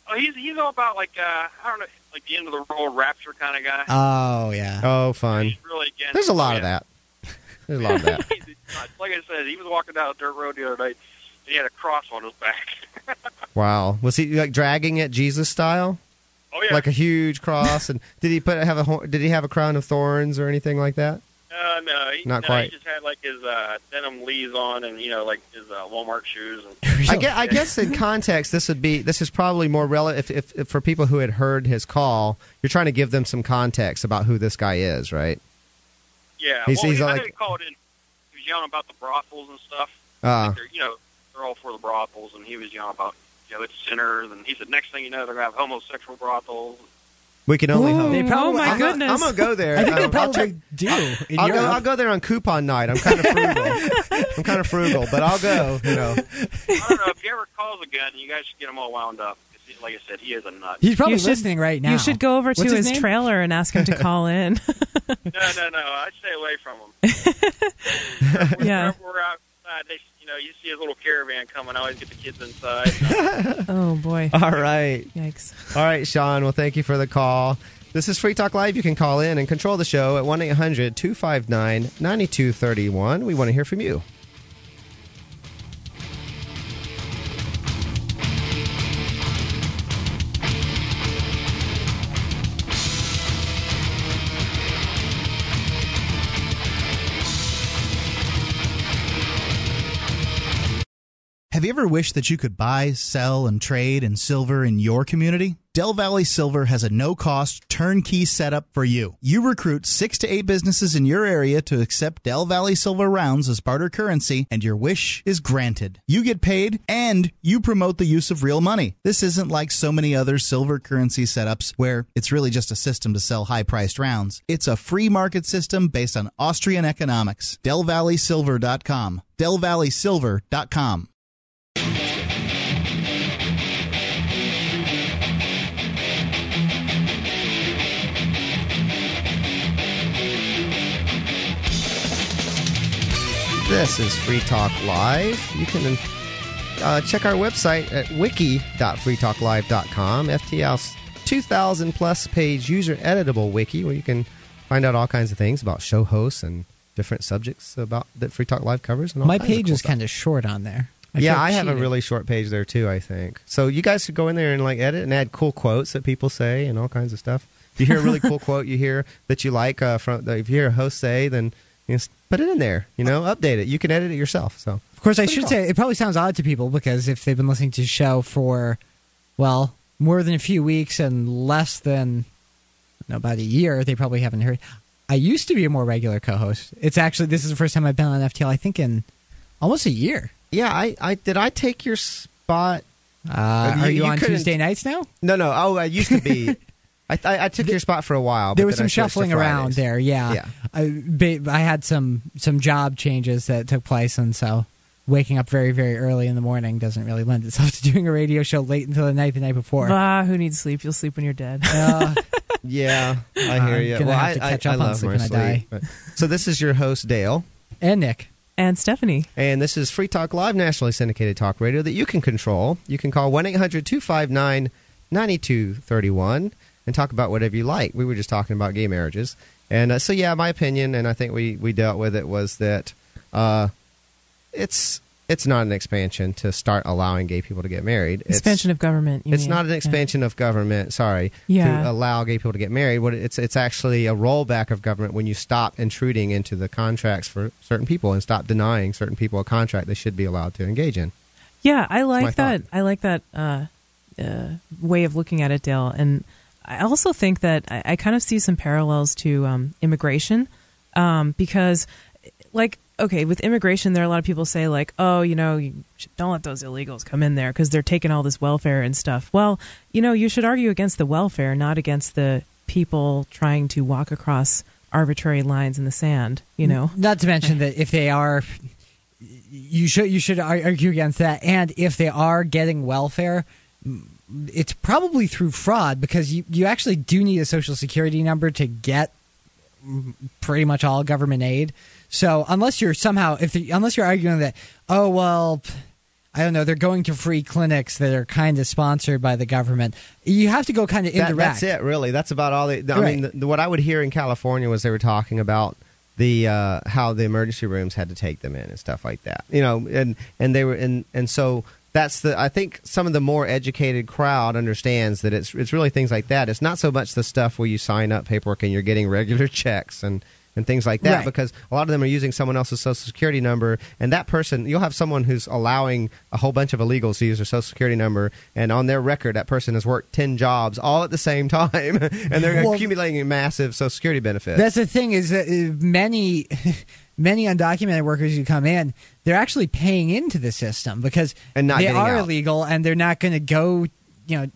[SPEAKER 10] Oh, he's he's all about like uh, I don't know, like the end of the world rapture kind of guy.
[SPEAKER 2] Oh yeah.
[SPEAKER 1] Oh, fun.
[SPEAKER 10] really against.
[SPEAKER 1] There's a lot
[SPEAKER 10] oh,
[SPEAKER 1] of that. [laughs] There's a lot of that. [laughs]
[SPEAKER 10] Like I said, he was walking down a dirt road the other night. And he had a cross on his back. [laughs]
[SPEAKER 1] Wow. Was he like dragging it Jesus style?
[SPEAKER 10] Oh yeah.
[SPEAKER 1] Like a huge cross, and did he put have a did he have a crown of thorns or anything like that?
[SPEAKER 10] Uh, no, he,
[SPEAKER 1] Not
[SPEAKER 10] no,
[SPEAKER 1] quite.
[SPEAKER 10] He just had like his uh, denim lees on, and you know, like his uh, Walmart shoes. And, [laughs]
[SPEAKER 1] I guess, I guess in context, this would be this is probably more relevant if, if, if for people who had heard his call. You're trying to give them some context about who this guy is, right?
[SPEAKER 10] yeah,
[SPEAKER 1] He's-
[SPEAKER 10] well,
[SPEAKER 1] he's
[SPEAKER 10] he, I
[SPEAKER 1] like-
[SPEAKER 10] know he called in. He was yelling about the brothels and stuff.
[SPEAKER 1] Uh,
[SPEAKER 10] They're, you know, they're all for the brothels, and he was yelling about you know it's sinners, and he said next thing you know they're gonna have homosexual brothels.
[SPEAKER 1] We can only
[SPEAKER 3] Ooh,
[SPEAKER 1] hope.
[SPEAKER 2] They probably-
[SPEAKER 3] oh my
[SPEAKER 1] I'm gonna-
[SPEAKER 3] goodness!
[SPEAKER 1] I'm gonna go there.
[SPEAKER 2] I think they
[SPEAKER 1] Um, I'll
[SPEAKER 2] probably
[SPEAKER 1] check-
[SPEAKER 2] do. In
[SPEAKER 1] I'll go. I'll go there on coupon night. I'm kind of frugal. I'm kind of frugal, but I'll go. You know,
[SPEAKER 10] I don't know if he ever calls again, you guys should get him all wound up. Like I said, he is a nut.
[SPEAKER 2] He's probably
[SPEAKER 3] You should-
[SPEAKER 2] listening right now.
[SPEAKER 3] You should go over
[SPEAKER 2] What's
[SPEAKER 3] to
[SPEAKER 2] his
[SPEAKER 3] his, trailer and ask him to call [laughs] in.
[SPEAKER 10] No, no, no. I'd stay away from him. [laughs]
[SPEAKER 3] yeah.
[SPEAKER 10] Whenever we're outside, they, you know, you see his little caravan coming. I always get the kids inside. [laughs]
[SPEAKER 3] Oh boy.
[SPEAKER 1] all right.
[SPEAKER 3] Yikes.
[SPEAKER 1] All right, Sean. Well, thank you for the call. This is Free Talk Live. You can call in and control the show at 1 800 259 9231. We want to hear from you.
[SPEAKER 11] Have you ever wished that you could buy, sell, and trade in silver in your community? Del Valley Silver has a no cost turnkey setup for you. You recruit six to eight businesses in your area to accept Del Valley Silver rounds as barter currency, and your wish is granted. You get paid, and you promote the use of real money. This isn't like so many other silver currency setups where it's really just a system to sell high priced rounds. It's a free market system based on Austrian economics. DelValleySilver.com. DelValleySilver.com.
[SPEAKER 1] This is Free Talk Live. You can uh, check our website at wiki.freetalklive.com, FTL's 2,000 plus page user editable wiki where you can find out all kinds of things about show hosts and different subjects about that Free Talk Live covers. And all
[SPEAKER 2] My page
[SPEAKER 1] cool
[SPEAKER 2] is kind of short on there. I
[SPEAKER 1] yeah, I have a really short page there too. I think so. You guys should go in there and like edit and add cool quotes that people say and all kinds of stuff. If you hear a really cool [laughs] quote you hear that you like uh, from if you hear a host say, then you know, put it in there. You know, update it. You can edit it yourself. So
[SPEAKER 2] Of course, I should
[SPEAKER 1] cool.
[SPEAKER 2] say it probably sounds odd to people because if they've been listening to the show for, well, more than a few weeks and less than no, about a year, they probably haven't heard. I used to be a more regular co-host. It's actually this is the first time I've been on FTL. I think in almost a year.
[SPEAKER 1] Yeah, I, I did I take your spot?
[SPEAKER 2] Uh,
[SPEAKER 1] You-
[SPEAKER 2] are you,
[SPEAKER 1] you
[SPEAKER 2] on
[SPEAKER 1] couldn't-
[SPEAKER 2] Tuesday nights now?
[SPEAKER 1] No, no. Oh, I used to be. [laughs] I, I, I took your spot for a while.
[SPEAKER 2] there was
[SPEAKER 1] then
[SPEAKER 2] some
[SPEAKER 1] I switched to
[SPEAKER 2] shuffling around
[SPEAKER 1] Fridays.
[SPEAKER 2] there. Yeah,
[SPEAKER 1] Yeah.
[SPEAKER 2] I, ba- I had some some job changes that took place, and so waking up very very early in the morning doesn't really lend itself [laughs] to doing a radio show late into the night the night before.
[SPEAKER 3] Ah, who needs sleep? You'll sleep when you're dead. [laughs]
[SPEAKER 2] Uh,
[SPEAKER 1] Yeah, I hear
[SPEAKER 2] I'm
[SPEAKER 1] you.
[SPEAKER 2] gonna
[SPEAKER 1] Well,
[SPEAKER 2] have
[SPEAKER 1] I,
[SPEAKER 2] to
[SPEAKER 1] I,
[SPEAKER 2] catch
[SPEAKER 1] I
[SPEAKER 2] up on
[SPEAKER 1] love
[SPEAKER 2] sleep
[SPEAKER 1] my
[SPEAKER 2] when I die.
[SPEAKER 1] sleep. But- So this is your host Dale.
[SPEAKER 2] and Nick.
[SPEAKER 3] And Stephanie.
[SPEAKER 1] And this is Free Talk Live, nationally syndicated talk radio that you can control. You can call 1 800 259 9231 and talk about whatever you like. We were just talking about gay marriages. And uh, so, yeah, my opinion, and I think we, we dealt with it, was that uh, it's it's not an expansion to start allowing gay people to get married. It's-
[SPEAKER 3] Expansion of government. you
[SPEAKER 1] it's
[SPEAKER 3] mean.
[SPEAKER 1] not an
[SPEAKER 3] Yeah.
[SPEAKER 1] expansion of government. Sorry,
[SPEAKER 3] Yeah.
[SPEAKER 1] to allow gay people to get married. What it's it's actually a rollback of government when you stop intruding into the contracts for certain people and stop denying certain people a contract they should be allowed to engage in.
[SPEAKER 3] Yeah, I like that.
[SPEAKER 1] thought.
[SPEAKER 3] I like that uh, uh, way of looking at it, Dale. And I also think that I, I kind of see some parallels to um, immigration um, because, like, okay, with immigration, there are a lot of people say like, oh, you know, you don't let those illegals come in there because they're taking all this welfare and stuff. Well, you know, you should argue against the welfare, not against the people trying to walk across arbitrary lines in the sand. You know.
[SPEAKER 2] Not to mention that if they are, you should you should argue against that. And if they are getting welfare, it's probably through fraud because you you actually do need a social security number to get mm, pretty much all government aid. So unless you're somehow if the, unless you're arguing that oh well. I don't know. They're going to free clinics that are kind of sponsored by the government. You have to go kind of
[SPEAKER 1] That-
[SPEAKER 2] indirect.
[SPEAKER 1] that's it, really. That's about all. They, I
[SPEAKER 2] Right.
[SPEAKER 1] mean, the, the- what I would hear in California was they were talking about the uh, how the emergency rooms had to take them in and stuff like that. You know, and and they were and and so that's the. I think some of the more educated crowd understands that it's it's really things like that. It's not so much the stuff where you sign up paperwork and you're getting regular [laughs] checks and and things like that
[SPEAKER 2] Right.
[SPEAKER 1] because a lot of them are using someone else's social security number and that person you'll have someone who's allowing a whole bunch of illegals to use their social security number and on their record that person has worked 10 jobs all at the same [laughs] time and they're
[SPEAKER 2] Well-
[SPEAKER 1] accumulating massive social security benefits
[SPEAKER 2] That's the thing is that uh, many [laughs] many undocumented workers who come in, they're actually paying into the system because
[SPEAKER 1] And not
[SPEAKER 2] they are
[SPEAKER 1] out.
[SPEAKER 2] illegal and they're not going to go, you know,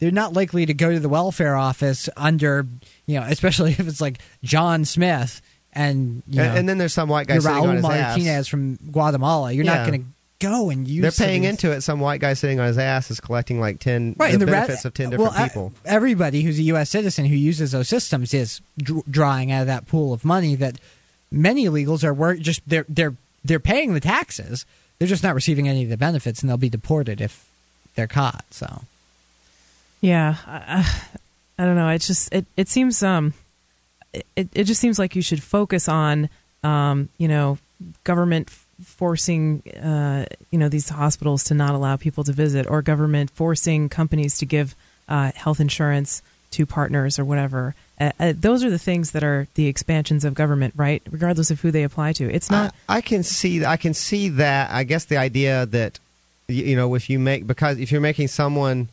[SPEAKER 2] they're not likely to go to the welfare office under, you know, especially [laughs] if it's like John Smith and you
[SPEAKER 1] and,
[SPEAKER 2] know,
[SPEAKER 1] and then there's some white guy
[SPEAKER 2] you're
[SPEAKER 1] sitting on
[SPEAKER 2] Raul
[SPEAKER 1] his
[SPEAKER 2] Martinez
[SPEAKER 1] ass
[SPEAKER 2] from Guatemala. You're
[SPEAKER 1] Yeah.
[SPEAKER 2] not going to go and use.
[SPEAKER 1] they're paying into it some white guy sitting on his ass is collecting like 10
[SPEAKER 2] Right,
[SPEAKER 1] the
[SPEAKER 2] and the re-
[SPEAKER 1] benefits of 10 different
[SPEAKER 2] well, uh,
[SPEAKER 1] people
[SPEAKER 2] everybody who's a U.S. citizen who uses those systems is dr- drawing out of that pool of money that many illegals are work just they're they're they're paying the taxes. They're just not receiving any of the benefits, and they'll be deported if they're caught. So
[SPEAKER 3] Yeah, I, I- don't know. It just it it seems um, it it just seems like you should focus on um, you know, government forcing uh, you know these hospitals to not allow people to visit, or government forcing companies to give uh, health insurance to partners or whatever. Uh, uh, those are the things that are the expansions of government, right? Regardless of who they apply to. It's not.
[SPEAKER 1] I, I can see I can see that. I guess the idea that you know if you make because if you're making someone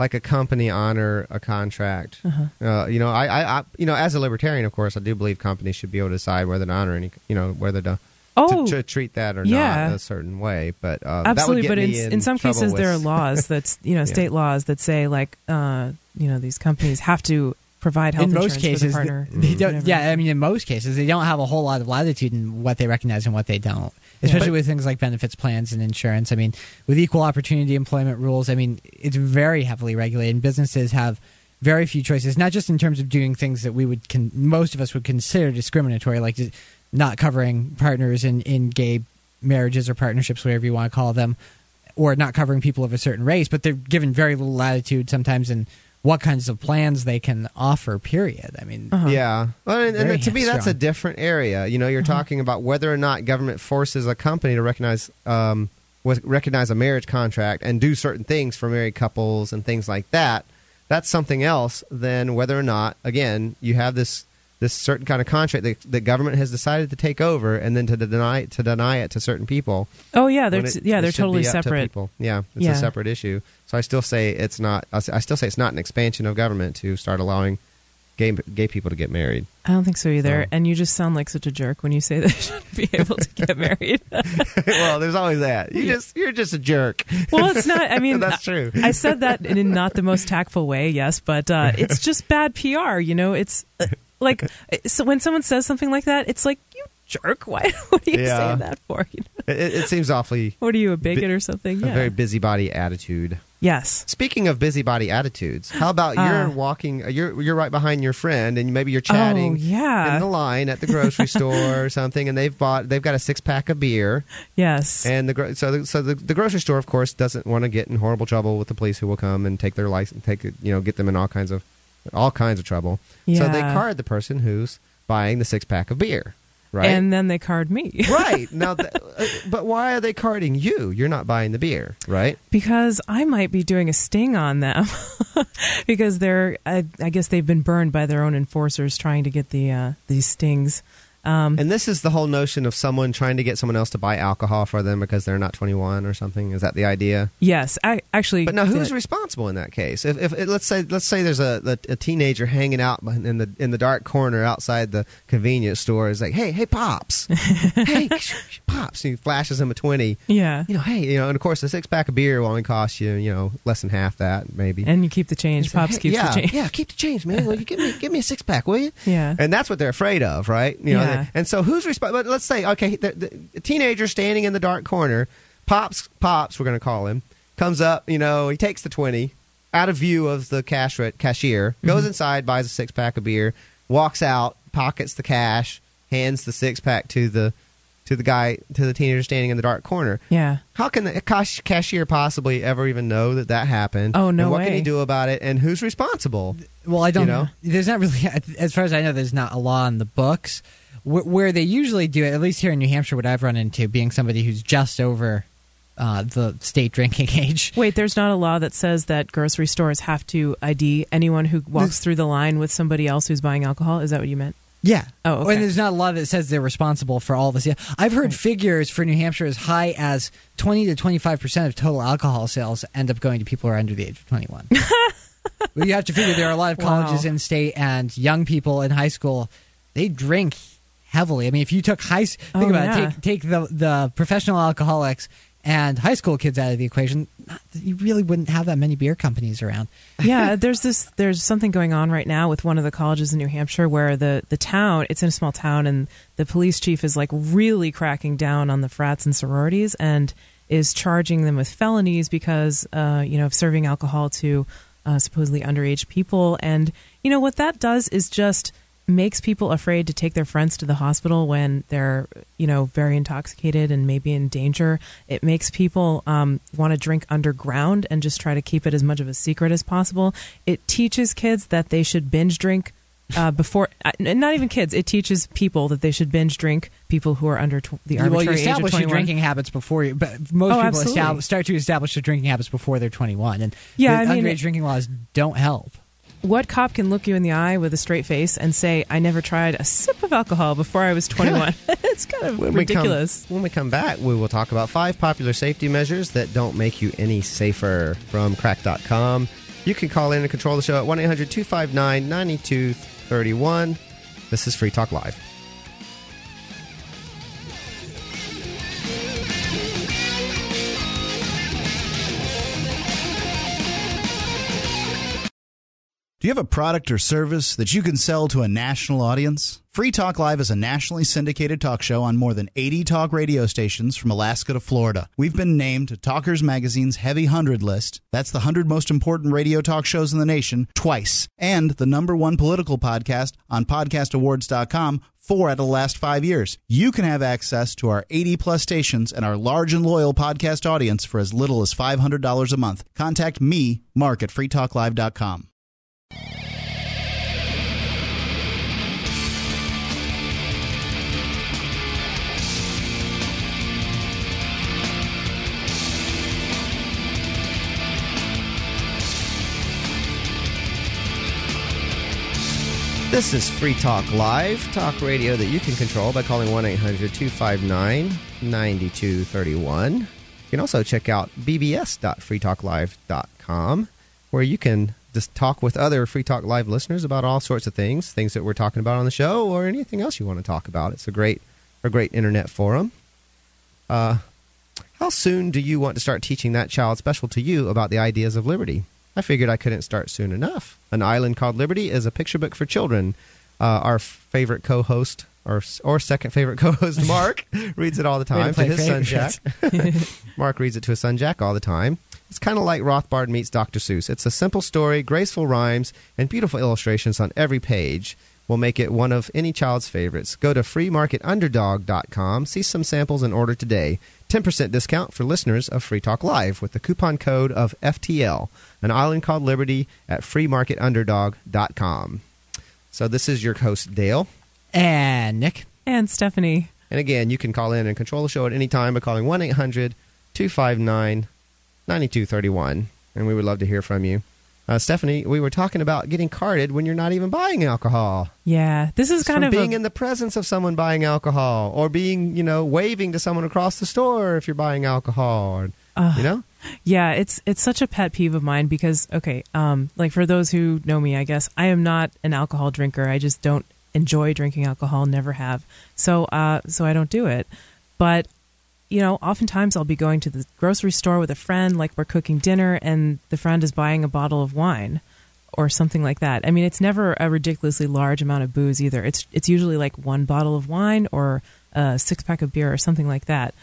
[SPEAKER 1] like a company honor a contract,
[SPEAKER 3] Uh-huh.
[SPEAKER 1] uh, you know, I, I, I you know as a libertarian, of course, I do believe companies should be able to decide whether to honor any, you know, whether to.
[SPEAKER 3] Oh,
[SPEAKER 1] to, to treat that or
[SPEAKER 3] yeah.
[SPEAKER 1] not a certain way, but uh,
[SPEAKER 3] absolutely
[SPEAKER 1] that would
[SPEAKER 3] but
[SPEAKER 1] get
[SPEAKER 3] in, in some
[SPEAKER 1] trouble
[SPEAKER 3] cases there are laws that's you know [laughs]
[SPEAKER 1] Yeah.
[SPEAKER 3] state laws that say like uh you know these companies have to provide health
[SPEAKER 2] in most
[SPEAKER 3] insurance
[SPEAKER 2] cases,
[SPEAKER 3] for the partner
[SPEAKER 2] they don't. Yeah, I mean, in most cases, they don't have a whole lot of latitude in what they recognize and what they don't. Especially with things like benefits plans and insurance. I mean, with equal opportunity employment rules, I mean, it's very heavily regulated. And businesses have very few choices, not just in terms of doing things that we would, con- most of us would consider discriminatory, like not covering partners in, in gay marriages or partnerships, whatever you want to call them, or not covering people of a certain race, but they're given very little latitude sometimes in what kinds of plans they can offer. Period. I mean,
[SPEAKER 3] Uh-huh.
[SPEAKER 1] Yeah, well, and, and
[SPEAKER 2] Very
[SPEAKER 1] to me, that's a different area. You know, you're talking about whether or not government forces a company to recognize um, with, recognize a marriage contract and do certain things for married couples and things like that. That's something else than whether or not, again, you have this this certain kind of contract that the government has decided to take over and then to deny to deny it to certain people.
[SPEAKER 3] oh yeah they're
[SPEAKER 1] it-
[SPEAKER 3] yeah they're totally
[SPEAKER 1] up to
[SPEAKER 3] separate
[SPEAKER 1] people. Yeah, it's
[SPEAKER 3] Yeah.
[SPEAKER 1] a separate issue. So I still say it's not. I still say it's not an expansion of government to start allowing gay gay people to get married.
[SPEAKER 3] i don't think so either
[SPEAKER 1] So-
[SPEAKER 3] and you just sound like such a jerk when you say [laughs] they shouldn't be able to get married [laughs]
[SPEAKER 1] well, there's always that. You just you're just a jerk.
[SPEAKER 3] well it's not i mean [laughs]
[SPEAKER 1] That's true.
[SPEAKER 3] i said that in not the most tactful way yes but uh, it's just bad pr you know it's uh, like so when someone says something like that it's like you jerk [laughs] why what are you
[SPEAKER 1] Yeah.
[SPEAKER 3] saying that for you know?
[SPEAKER 1] It, it seems awfully
[SPEAKER 3] what are you a bigot or something
[SPEAKER 1] a
[SPEAKER 3] yeah
[SPEAKER 1] very busybody attitude.
[SPEAKER 3] yes
[SPEAKER 1] Speaking of busybody attitudes, how about
[SPEAKER 3] Uh.
[SPEAKER 1] you're walking, uh, you're you're right behind your friend, and maybe you're chatting
[SPEAKER 3] Oh, yeah.
[SPEAKER 1] in the line at the grocery [laughs] store or something, and they've bought they've got a six pack of beer,
[SPEAKER 3] yes
[SPEAKER 1] and the so the, so the, the grocery store, of course, doesn't want to get in horrible trouble with the police, who will come and take their license, take you know, get them in all kinds of all kinds of trouble. So they card the person who's buying the six pack of beer, right?
[SPEAKER 3] and then they card me [laughs]
[SPEAKER 1] right now, th- uh, but why are they carding you? You're not buying the beer, right?
[SPEAKER 3] because I might be doing a sting on them [laughs] because they're I, I guess they've been burned by their own enforcers trying to get the uh, these stings. Um,
[SPEAKER 1] And this is the whole notion of someone trying to get someone else to buy alcohol for them because they're not 21 or something. Is that the idea?
[SPEAKER 3] yes, I, actually.
[SPEAKER 1] But now, who's responsible in that case? If, if, let's say let's say there's a, a, a teenager hanging out in the in the dark corner outside the convenience store. Is like, hey, hey, pops, [laughs] hey, pops. And he flashes him a 20.
[SPEAKER 3] Yeah,
[SPEAKER 1] You know, hey, you know, and of course, a six pack of beer will only cost you, you know, less than half that, maybe.
[SPEAKER 3] and you keep the change.
[SPEAKER 1] Like,
[SPEAKER 3] Pops
[SPEAKER 1] "Hey,
[SPEAKER 3] keeps
[SPEAKER 1] yeah,
[SPEAKER 3] the change.
[SPEAKER 1] Yeah, keep the change, man. Will you give me give me a six pack, will you? [laughs]
[SPEAKER 3] Yeah.
[SPEAKER 1] And that's what they're afraid of, right? You know.
[SPEAKER 3] Yeah.
[SPEAKER 1] And so who's responsible? But let's say, okay, the, the, the teenager standing in the dark corner, pops, pops, we're going to call him, comes up. You know, he takes the twenty out of view of the cash re- cashier,
[SPEAKER 3] Mm-hmm.
[SPEAKER 1] goes inside, buys a six pack of beer, walks out, pockets the cash, hands the six pack to the to the guy to the teenager standing in the dark corner.
[SPEAKER 3] Yeah.
[SPEAKER 1] How can the cash- cashier possibly ever even know that that happened?
[SPEAKER 3] Oh, no
[SPEAKER 1] And what can he do about it? And who's responsible?
[SPEAKER 2] Well, I don't
[SPEAKER 1] You know?
[SPEAKER 2] know. There's not really, as far as I know, there's not a law in the books. Wh- Where they usually do it, at least here in New Hampshire, what I've run into, being somebody who's just over uh, the state drinking [laughs] age.
[SPEAKER 3] Wait, there's not a law that says that grocery stores have to ID anyone who walks through the line with somebody else who's buying alcohol. Is that what you meant?
[SPEAKER 2] Yeah.
[SPEAKER 3] Oh, okay.
[SPEAKER 2] And there's not a law that says they're responsible for all this. Yeah. I've heard figures for New Hampshire as high as 20 to 25 percent of total alcohol sales end up going to people who are under the age of 21. [laughs] well, you have to figure there are a lot of colleges
[SPEAKER 3] Wow.
[SPEAKER 2] in state and young people in high school. They drink heavily. I mean, if you took high, think
[SPEAKER 3] Oh,
[SPEAKER 2] about
[SPEAKER 3] yeah.
[SPEAKER 2] it. Take take the the professional alcoholics and high school kids out of the equation. not- You really wouldn't have that many beer companies around. [laughs]
[SPEAKER 3] yeah, there's this there's something going on right now with one of the colleges in New Hampshire where the the town it's in a small town and the police chief is like really cracking down on the frats and sororities and is charging them with felonies because uh, you know of serving alcohol to uh, supposedly underage people and you know what that does is just makes people afraid to take their friends to the hospital when they're you know very intoxicated and maybe in danger it makes people um, want to drink underground and just try to keep it as much of a secret as possible it teaches kids that they should binge drink uh, before uh, not even kids it teaches people that they should binge drink people who are under tw- the arbitrary
[SPEAKER 2] well, you
[SPEAKER 3] age of
[SPEAKER 2] establish your
[SPEAKER 3] 21
[SPEAKER 2] drinking habits before you, but most
[SPEAKER 3] Oh,
[SPEAKER 2] people start to establish their drinking habits before they're 21. And
[SPEAKER 3] Yeah,
[SPEAKER 2] the
[SPEAKER 3] I
[SPEAKER 2] underage
[SPEAKER 3] it-
[SPEAKER 2] drinking laws don't help.
[SPEAKER 3] What cop can look you in the eye with a straight face and say i never tried a sip of alcohol before i was 21 [laughs] it's kind of
[SPEAKER 1] When
[SPEAKER 3] ridiculous
[SPEAKER 1] We come, when we come back, we will talk about five popular safety measures that don't make you any safer from cracked.com. You can call in and control the show at 1 800 259 9231. This is Free Talk Live.
[SPEAKER 11] Do you have a product or service that you can sell to a national audience? Free Talk Live is a nationally syndicated talk show on more than 80 talk radio stations from Alaska to Florida. We've been named to Talkers Magazine's Heavy 100 list. That's the 100 most important radio talk shows in the nation twice. And the number one political podcast on podcastawards.com four out of the last five years. You can have access to our 80 plus stations and our large and loyal podcast audience for as little as $500 a month. Contact me, Mark, at freetalklive.com.
[SPEAKER 1] This is Free Talk Live, talk radio that you can control by calling 1 800 259 9231. You can also check out bbs.freetalklive.com, where you can just talk with other Free Talk Live listeners about all sorts of things, things that we're talking about on the show, or anything else you want to talk about. It's a great, a great internet forum. Uh, how soon do you want to start teaching that child special to you about the ideas of liberty? I figured I couldn't start soon enough. An Island Called Liberty is a picture book for children. Uh, our favorite co-host, or or second favorite [laughs] co-host, Mark, reads it all the
[SPEAKER 2] to
[SPEAKER 1] time to
[SPEAKER 2] play
[SPEAKER 1] his son Jack. [laughs] Mark reads it to his son Jack all the time. It's kind of like Rothbard meets Dr. Seuss. It's a simple story, graceful rhymes, and beautiful illustrations on every page will make it one of any child's favorites. Go to freemarketunderdog.com, see some samples, and order today. 10% discount for listeners of Free Talk Live with the coupon code of FTL. An island called Liberty at freemarketunderdog.com. So this is your host, Dale.
[SPEAKER 2] And Nick.
[SPEAKER 3] and stephanie
[SPEAKER 1] And again, you can call in and control the show at any time by calling 1 800 259 9231. And we would love to hear from you. Uh, Stephanie, we were talking about getting carded when you're not even buying alcohol.
[SPEAKER 3] yeah this is kind
[SPEAKER 1] from
[SPEAKER 3] of
[SPEAKER 1] being
[SPEAKER 3] a,
[SPEAKER 1] in the presence of someone buying alcohol or being, you know, waving to someone across the store if you're buying alcohol. Or,
[SPEAKER 3] Ugh.
[SPEAKER 1] you know?
[SPEAKER 3] Yeah, it's it's such a pet peeve of mine because okay, um, like for those who know me, I guess I am not an alcohol drinker. I just don't enjoy drinking alcohol, never have. So uh, so I don't do it. But you know, oftentimes I'll be going to the grocery store with a friend, like we're cooking dinner, and the friend is buying a bottle of wine or something like that. I mean, it's never a ridiculously large amount of booze either. It's it's usually like one bottle of wine or a six pack of beer or something like that.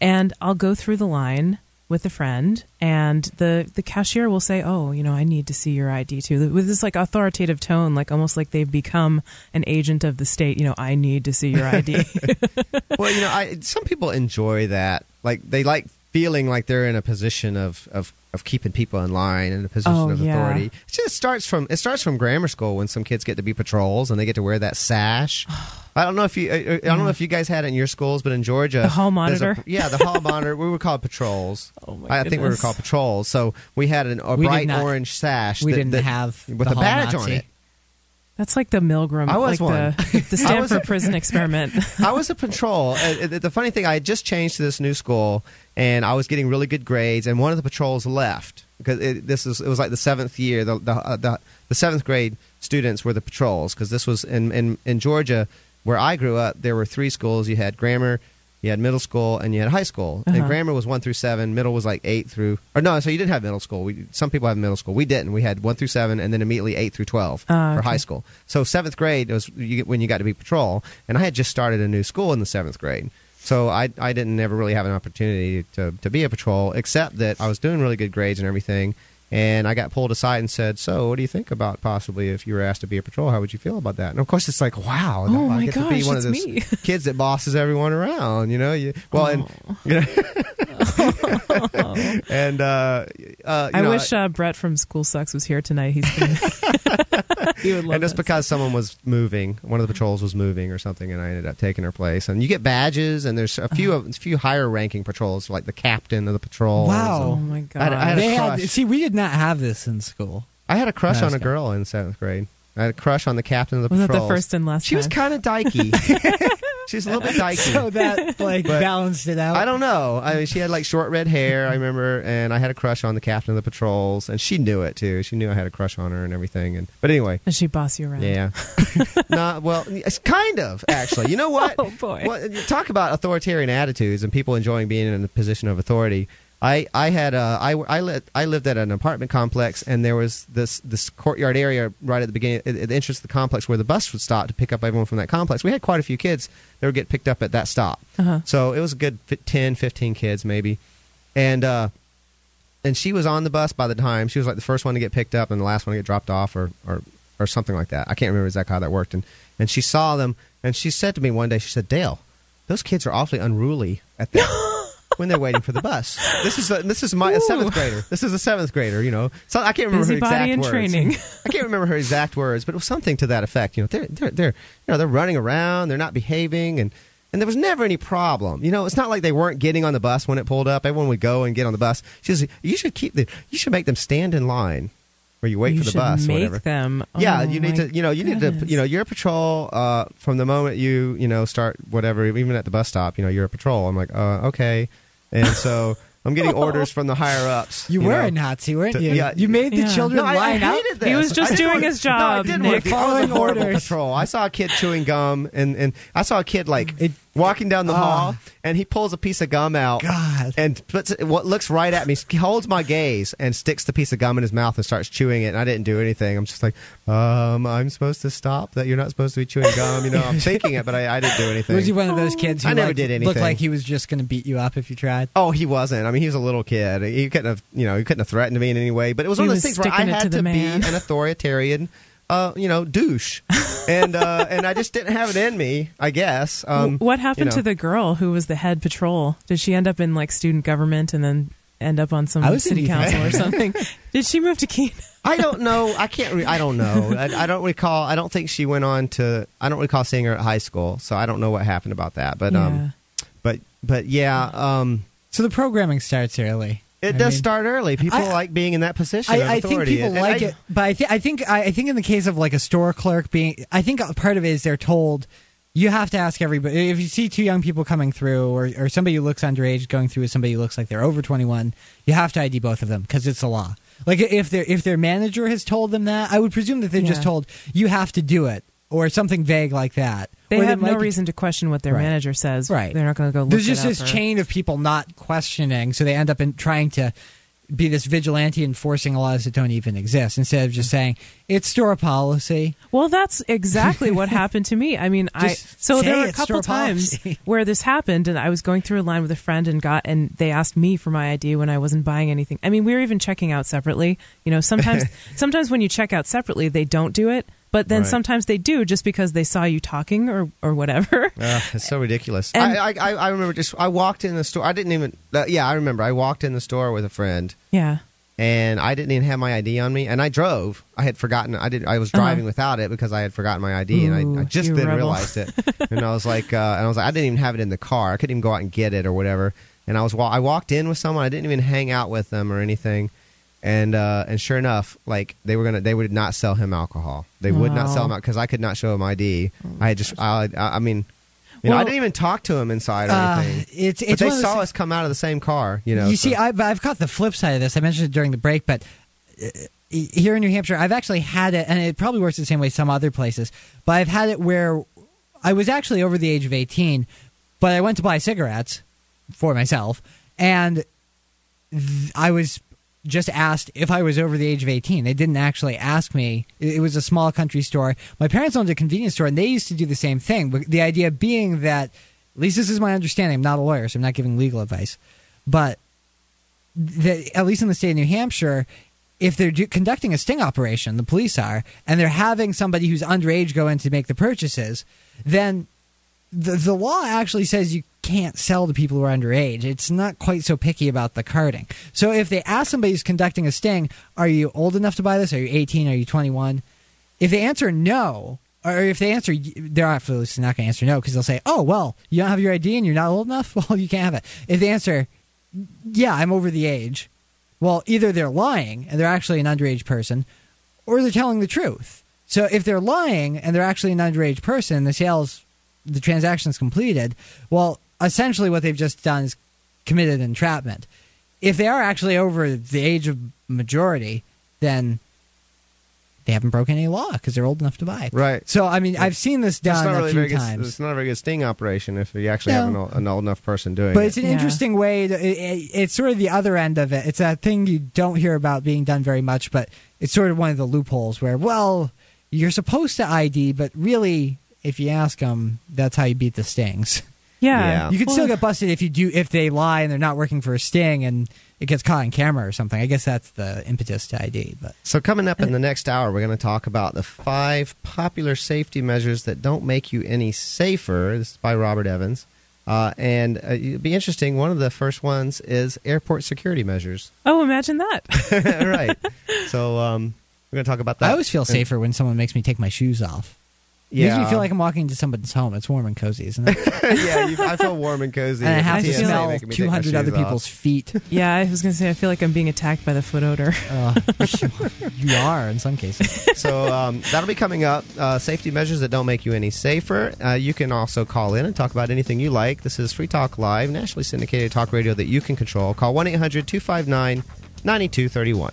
[SPEAKER 3] And I'll go through the line with a friend, and the the cashier will say, "Oh, you know, I need to see your ID too," with this like authoritative tone, like almost like they've become an agent of the state. You know, I need to see your ID. [laughs] [laughs]
[SPEAKER 1] well, you know, I, some people enjoy that. Like they like feeling like they're in a position of, of, of keeping people in line and a position
[SPEAKER 3] Oh,
[SPEAKER 1] of
[SPEAKER 3] yeah.
[SPEAKER 1] authority. It just starts from it starts from grammar school when some kids get to be patrols and they get to wear that sash. [sighs] [sighs] Oh, I don't know if you I, I don't know if you guys had it in your schools, but in Georgia,
[SPEAKER 3] The hall
[SPEAKER 1] there's a-
[SPEAKER 3] monitor?
[SPEAKER 1] yeah, the hall monitor. We were called patrols. [laughs]
[SPEAKER 3] Oh, my
[SPEAKER 1] I think we were called patrols. So we had an, a
[SPEAKER 2] We
[SPEAKER 1] bright
[SPEAKER 2] not-
[SPEAKER 1] orange sash.
[SPEAKER 2] we
[SPEAKER 1] that-
[SPEAKER 2] didn't
[SPEAKER 1] that-
[SPEAKER 2] have
[SPEAKER 1] with a badge on it.
[SPEAKER 3] That's like the Milgram,
[SPEAKER 1] I was
[SPEAKER 3] like
[SPEAKER 1] one. [laughs]
[SPEAKER 3] the [laughs] the Stanford
[SPEAKER 1] a-
[SPEAKER 3] prison experiment.
[SPEAKER 1] I was a patrol. Uh, uh, the funny thing, I had just changed to this new school, and I was getting really good grades. And one of the patrols left because it, this is it was like the seventh year. The the, uh, the the seventh grade students were the patrols because this was in, in in Georgia where I grew up. There were three schools. You had grammar, you had middle school, and you had high school. And
[SPEAKER 3] Uh-huh.
[SPEAKER 1] grammar was one through seven. Middle was like eight through. Or no, so you did have middle school. We, some people have middle school. We didn't. We had one through seven, and then immediately eight through twelve
[SPEAKER 3] Ah,
[SPEAKER 1] for
[SPEAKER 3] okay.
[SPEAKER 1] high school. So seventh grade was you, when you got to be patrol, and I had just started a new school in the seventh grade. So I I didn't ever really have an opportunity to to be a patrol, except that I was doing really good grades and everything. And I got pulled aside and said, "So, what do you think about possibly if you were asked to be a patrol? How would you feel about that?" And of course, it's like, "Wow,
[SPEAKER 3] Oh
[SPEAKER 1] I get to be one of those
[SPEAKER 3] me. [laughs]
[SPEAKER 1] kids that bosses everyone around." You know, you well, and you know, [laughs] and uh, uh, you
[SPEAKER 3] I
[SPEAKER 1] know,
[SPEAKER 3] wish uh, Brett from School Sucks was here tonight. He's gonna, [laughs] [laughs] he would love
[SPEAKER 1] and just because someone was moving, one of the patrols was moving or something, and I ended up taking her place. And you get badges, and there's a few uh-huh. of a few higher ranking patrols, like the captain of the patrol.
[SPEAKER 2] Wow.
[SPEAKER 3] Oh my god!
[SPEAKER 1] I had, I had
[SPEAKER 2] They had, see, we did not have this in school.
[SPEAKER 1] I had a crush on a girl in seventh grade. I had a crush on the captain of the
[SPEAKER 3] was that
[SPEAKER 1] patrols.
[SPEAKER 3] the first and last?
[SPEAKER 1] She was kind of dykey. [laughs] she was a little bit dykey.
[SPEAKER 2] So that like
[SPEAKER 1] But-
[SPEAKER 2] balanced it out.
[SPEAKER 1] I don't know. I mean, she had like short red hair. I remember, and I had a crush on the captain of the patrols, and she knew it too. She knew I had a crush on her and everything. And but anyway,
[SPEAKER 3] Does she boss you around?
[SPEAKER 1] yeah. [laughs] Not well. It's kind of actually. You know [laughs] what?
[SPEAKER 3] Oh, boy.
[SPEAKER 1] Well, talk about authoritarian attitudes and people enjoying being in a position of authority. I I had uh, I I lived I lived at an apartment complex and there was this this courtyard area right at the beginning at the entrance of the complex where the bus would stop to pick up everyone from that complex. We had quite a few kids that would get picked up at that stop.
[SPEAKER 3] Uh-huh.
[SPEAKER 1] So it was a good fi- 10, 15 kids maybe, and uh, and she was on the bus by the time she was like the first one to get picked up and the last one to get dropped off or or, or something like that. I can't remember exactly how that worked. And and she saw them and she said to me one day, she said, Dale, those kids are awfully unruly at that. [laughs] When they're waiting for the bus, this is a, this is my a seventh grader. This is a seventh grader. You know, so I can't remember her
[SPEAKER 3] Busybody
[SPEAKER 1] exact
[SPEAKER 3] in
[SPEAKER 1] words.
[SPEAKER 3] training. [laughs]
[SPEAKER 1] I can't remember her exact words, but it was something to that effect. You know, they're they're they're you know they're running around, they're not behaving, and and there was never any problem. You know, it's not like they weren't getting on the bus when it pulled up. Everyone would go and get on the bus. She says, you should keep the you should make them stand in line where you wait
[SPEAKER 3] you
[SPEAKER 1] for the
[SPEAKER 3] should
[SPEAKER 1] bus. or
[SPEAKER 3] make
[SPEAKER 1] whatever.
[SPEAKER 3] them.
[SPEAKER 1] Yeah,
[SPEAKER 3] Oh,
[SPEAKER 1] you need to. You know, you need to. You know, you're a patrol uh, from the moment you you know start whatever. Even at the bus stop, you know, you're a patrol. I'm like, uh, okay, and so [laughs] I'm getting orders from the higher ups.
[SPEAKER 2] You, were
[SPEAKER 1] know.
[SPEAKER 2] a Nazi, weren't
[SPEAKER 1] to-
[SPEAKER 2] you?
[SPEAKER 1] yeah.
[SPEAKER 2] you made the
[SPEAKER 3] Yeah.
[SPEAKER 2] children
[SPEAKER 1] No, I, I
[SPEAKER 2] line out.
[SPEAKER 1] hated this.
[SPEAKER 3] He was just
[SPEAKER 1] I
[SPEAKER 3] doing
[SPEAKER 1] want-
[SPEAKER 3] his
[SPEAKER 1] No, I didn't
[SPEAKER 3] Nick.
[SPEAKER 1] want to be- I was a
[SPEAKER 2] Following orders.
[SPEAKER 1] patrol. I saw a kid chewing gum, and, and I saw a kid like
[SPEAKER 2] It-
[SPEAKER 1] walking down the
[SPEAKER 2] Ah.
[SPEAKER 1] hall, and he pulls a piece of gum out,
[SPEAKER 2] God.
[SPEAKER 1] and puts it, what looks right at me. He holds my gaze and sticks the piece of gum in his mouth and starts chewing it. And I didn't do anything. I'm just like, um, I'm supposed to stop. That you're not supposed to be chewing gum. You know, I'm [laughs] thinking it, but I, I didn't do anything.
[SPEAKER 2] Was he one of those kids who
[SPEAKER 1] I never
[SPEAKER 2] like,
[SPEAKER 1] did
[SPEAKER 2] looked
[SPEAKER 1] anything.
[SPEAKER 2] like he was just going to beat you up if you tried?
[SPEAKER 1] Oh, he wasn't. I mean, he was a little kid. He couldn't have, you know, he couldn't have threatened me in any way. But it was
[SPEAKER 3] He
[SPEAKER 1] one of those things where I had
[SPEAKER 3] to
[SPEAKER 1] to, be an authoritarian, uh, you know, douche, and uh, [laughs] and I just didn't have it in me. I guess. Um,
[SPEAKER 3] what happened
[SPEAKER 1] you know.
[SPEAKER 3] to the girl who was the head patrol? Did she end up in like student government and then end up on some city council or [laughs] something? Did she move to Keene?
[SPEAKER 1] I don't know. I can't. Re- I don't know. [laughs] I, I don't recall. I don't think she went on to. I don't recall seeing her at high school, so I don't know what happened about that. But
[SPEAKER 3] Yeah.
[SPEAKER 1] um, but but yeah, um,
[SPEAKER 2] So the programming starts early.
[SPEAKER 1] It
[SPEAKER 2] I
[SPEAKER 1] does
[SPEAKER 2] mean,
[SPEAKER 1] start early. People
[SPEAKER 2] I-
[SPEAKER 1] like being in that position. of
[SPEAKER 2] I, I think people
[SPEAKER 1] And- and
[SPEAKER 2] like
[SPEAKER 1] I-
[SPEAKER 2] it, but I, th- I think I, I think in the case of like a store clerk being, I think part of it is they're told you have to ask everybody if you see two young people coming through or, or somebody who looks underage going through with somebody who looks like they're over 21 you have to id both of them because it's a law like if their if their manager has told them that i would presume that they're just told you have to do it or something vague like that
[SPEAKER 3] They
[SPEAKER 2] Or
[SPEAKER 3] have no
[SPEAKER 2] might be-
[SPEAKER 3] reason to question what their
[SPEAKER 2] Right.
[SPEAKER 3] manager says.
[SPEAKER 2] Right.
[SPEAKER 3] They're not going to go look
[SPEAKER 2] there's
[SPEAKER 3] it
[SPEAKER 2] just this
[SPEAKER 3] or-
[SPEAKER 2] chain of people not questioning so they end up in trying to be this vigilante enforcing laws that don't even exist instead of just saying it's store policy
[SPEAKER 3] Well, that's exactly what [laughs] happened to me. I mean, I so there were a couple times
[SPEAKER 2] policy. [laughs]
[SPEAKER 3] where this happened, and I was going through a line with a friend and got, and they asked me for my ID when I wasn't buying anything. I mean, we were even checking out separately. You know, sometimes [laughs] sometimes when you check out separately, they don't do it, but then
[SPEAKER 1] Right.
[SPEAKER 3] sometimes they do just because they saw you talking or or whatever.
[SPEAKER 1] Ugh, [laughs] it's so ridiculous.
[SPEAKER 3] And-
[SPEAKER 1] I, I, I I remember just I walked in the store. I didn't even. Uh, yeah, I remember. I walked in the store with a friend,
[SPEAKER 3] yeah.
[SPEAKER 1] and I didn't even have my ID on me. And I drove. I had forgotten. I did. I was
[SPEAKER 3] Uh-huh.
[SPEAKER 1] driving without it because I had forgotten my ID, and I, I just
[SPEAKER 3] you
[SPEAKER 1] then
[SPEAKER 3] rebel.
[SPEAKER 1] realized it. and I was like, uh, and I was like, I didn't even have it in the car. I couldn't even go out and get it or whatever. And I was wa- I walked in with someone. I didn't even hang out with them or anything. And uh, and sure enough, like they were gonna, they would not sell him alcohol. They would not sell him
[SPEAKER 3] out
[SPEAKER 1] because I could not show him ID. I had just, I, I I mean, you know, I didn't even talk to him inside or
[SPEAKER 2] Uh,
[SPEAKER 1] anything.
[SPEAKER 2] it's
[SPEAKER 1] but they saw us come out of the same car. You know,
[SPEAKER 2] you
[SPEAKER 1] so-
[SPEAKER 2] see, I've, I've caught the flip side of this. I mentioned it during the break, but uh, here in New Hampshire, I've actually had it, and it probably works the same way some other places. But I've had it where I was actually over the age of eighteen, but I went to buy cigarettes for myself, and th- I was just asked if I was over the age of 18. They didn't actually ask me. It was a small country store. My parents owned a convenience store, and they used to do the same thing. But the idea being that, at least this is my understanding. I'm not a lawyer, so I'm not giving legal advice. But that at least in the state of New Hampshire, if they're do, conducting a sting operation, the police are, and they're having somebody who's underage go in to make the purchases, then the the law actually says you can't sell to people who are underage. It's not quite so picky about the carding. So if they ask somebody who's conducting a sting, "Are you old enough to buy this? Are you 18? Are you 21?" If they answer no, or if they answer, they're obviously not going to answer no because they'll say, "Oh well, you don't have your ID and you're not old enough. [laughs] Well, you can't have it." If they answer, "Yeah, I'm over the age," well, either they're lying and they're actually an underage person, or they're telling the truth. So if they're lying and they're actually an underage person, the sales, the transaction's completed. Well, essentially what they've just done is committed entrapment. If they are actually over the age of majority, then they haven't broken any law because they're old enough to buy.
[SPEAKER 1] Right.
[SPEAKER 2] So I mean, I've seen this done a
[SPEAKER 1] really
[SPEAKER 2] few
[SPEAKER 1] good.
[SPEAKER 2] times.
[SPEAKER 1] It's not a very good sting operation if you actually have an, old- an old enough person doing
[SPEAKER 2] But
[SPEAKER 1] it.
[SPEAKER 2] But it's an interesting way. To, it, it- it's sort of the other end of it. It's a thing you don't hear about being done very much, but it's sort of one of the loopholes where, well, you're supposed to ID, but really, if you ask them, that's how you beat the stings. [laughs]
[SPEAKER 3] Yeah.
[SPEAKER 2] You could still get busted if you do if they lie and they're not working for a sting and it gets caught on camera or something. I guess that's the impetus to ID. But
[SPEAKER 1] So coming up in the next hour, we're going to talk about the five popular safety measures that don't make you any safer. This is by Robert Evans, uh, and uh, it'd be interesting. One of the first ones is airport security measures.
[SPEAKER 3] Oh, imagine that. [laughs]
[SPEAKER 1] right. So um, we're going to talk about that.
[SPEAKER 2] I always feel safer when someone makes me take my shoes off. It Makes me feel like I'm walking into somebody's home. It's warm and cozy, isn't it? [laughs]
[SPEAKER 1] yeah, you, I feel warm and cozy.
[SPEAKER 2] and I have to smell
[SPEAKER 1] making me take my
[SPEAKER 2] 200
[SPEAKER 1] shoes
[SPEAKER 2] other
[SPEAKER 1] off.
[SPEAKER 2] people's feet. [laughs]
[SPEAKER 3] Yeah, I was going to say, I feel like I'm being attacked by the foot odor. [laughs]
[SPEAKER 2] Uh, you are in some cases.
[SPEAKER 1] so um, that'll be coming up. Uh, safety measures that don't make you any safer. Uh, you can also call in and talk about anything you like. This is Free Talk Live, nationally syndicated talk radio that you can control. Call 1 800 259 9231.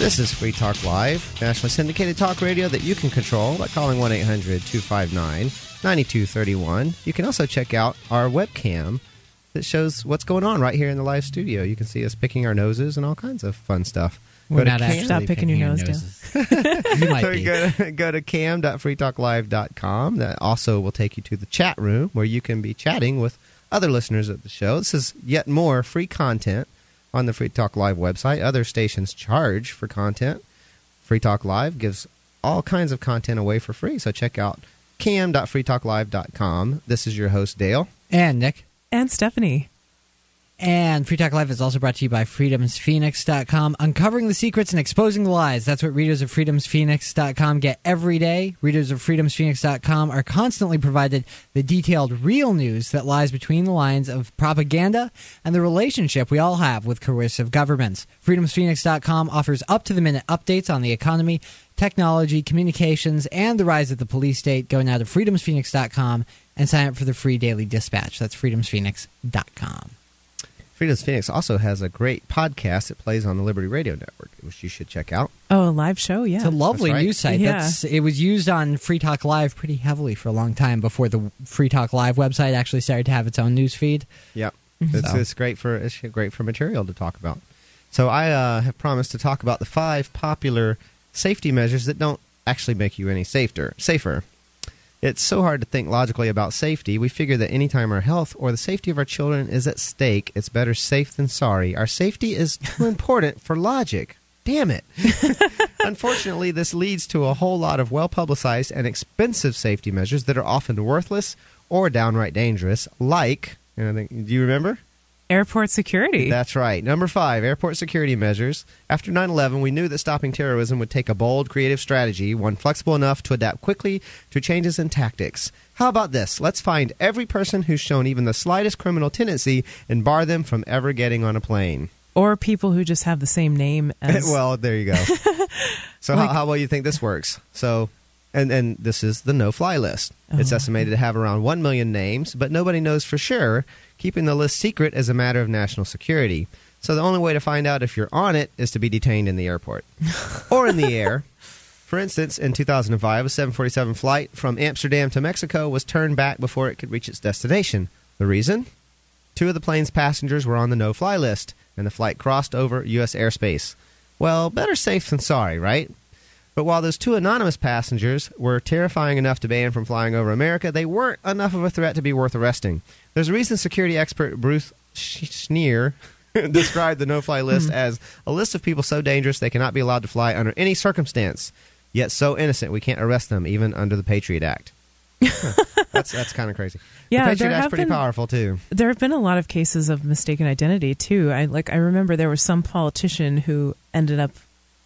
[SPEAKER 1] This is Free Talk Live, nationally syndicated talk radio that you can control by calling 1 800 259 9231. You can also check out our webcam that shows what's going on right here in the live studio. You can see us picking our noses and all kinds of fun stuff.
[SPEAKER 2] We're
[SPEAKER 1] Go
[SPEAKER 2] not actually
[SPEAKER 3] Stop picking your nose down.
[SPEAKER 2] noses. [laughs] you might be.
[SPEAKER 1] go, to, go to cam.freetalklive.com. That also will take you to the chat room where you can be chatting with other listeners of the show. This is yet more free content on the Free Talk Live website. Other stations charge for content. Free Talk Live gives all kinds of content away for free. So check out cam.freetalklive.com. This is your host, Dale.
[SPEAKER 2] And Nick.
[SPEAKER 3] And Stephanie.
[SPEAKER 2] And Free Talk Live is also brought to you by freedomsphoenix.com. Uncovering the secrets and exposing the lies. That's what readers of freedomsphoenix.com get every day. Readers of freedomsphoenix.com are constantly provided the detailed real news that lies between the lines of propaganda and the relationship we all have with coercive governments. freedomsphoenix.com offers up-to-the-minute updates on the economy, technology, communications, and the rise of the police state. Go now to freedomsphoenix.com and sign up for the free daily dispatch. That's freedomsphoenix.com.
[SPEAKER 1] Freedom's Phoenix also has a great podcast that plays on the Liberty Radio Network, which you should check out.
[SPEAKER 3] Oh, a live show, yeah.
[SPEAKER 2] It's a lovely
[SPEAKER 1] That's right.
[SPEAKER 2] news site.
[SPEAKER 3] Yeah.
[SPEAKER 2] That's it was used on Free Talk Live pretty heavily for a long time before the Free Talk Live website actually started to have its own news feed.
[SPEAKER 1] Yep, it's,
[SPEAKER 2] So-
[SPEAKER 1] it's great for it's great for material to talk about. So I uh, have promised to talk about the five popular safety measures that don't actually make you any safer. Safer. It's so hard to think logically about safety. We figure that anytime our health or the safety of our children is at stake, it's better safe than sorry. Our safety is too [laughs] important for logic. Damn it. [laughs] Unfortunately, this leads to a whole lot of well publicized and expensive safety measures that are often worthless or downright dangerous, like, and I think, do you remember?
[SPEAKER 3] Airport security.
[SPEAKER 1] That's right. Number five, airport security measures. After 9 11, we knew that stopping terrorism would take a bold, creative strategy, one flexible enough to adapt quickly to changes in tactics. How about this? Let's find every person who's shown even the slightest criminal tendency and bar them from ever getting on a plane.
[SPEAKER 3] or people who just have the same name [laughs] as.
[SPEAKER 1] well, there you go. [laughs] so, how, how well you think this works? So, and and this is the no-fly list. It's
[SPEAKER 3] Oh.
[SPEAKER 1] estimated to have around one million names, but nobody knows for sure. Keeping the list secret is a matter of national security. So the only way to find out if you're on it is to be detained in the airport [laughs] or in the air. For instance, in 2005, a 747 flight from Amsterdam to Mexico was turned back before it could reach its destination. The reason? Two of the plane's passengers were on the no fly list, and the flight crossed over U.S. airspace. Well, better safe than sorry, right? But while those two anonymous passengers were terrifying enough to ban from flying over America, they weren't enough of a threat to be worth arresting. There's a reason security expert Bruce Sch- Schneier [laughs] described the no fly list hmm. as a list of people so dangerous they cannot be allowed to fly under any circumstance, yet so innocent we can't arrest them even under the Patriot Act. [laughs] That's that's kind of crazy.
[SPEAKER 3] Yeah,
[SPEAKER 1] the Patriot Act's pretty
[SPEAKER 3] been-
[SPEAKER 1] powerful too.
[SPEAKER 3] There have been a lot of cases of mistaken identity too. I like I remember there was some politician who ended up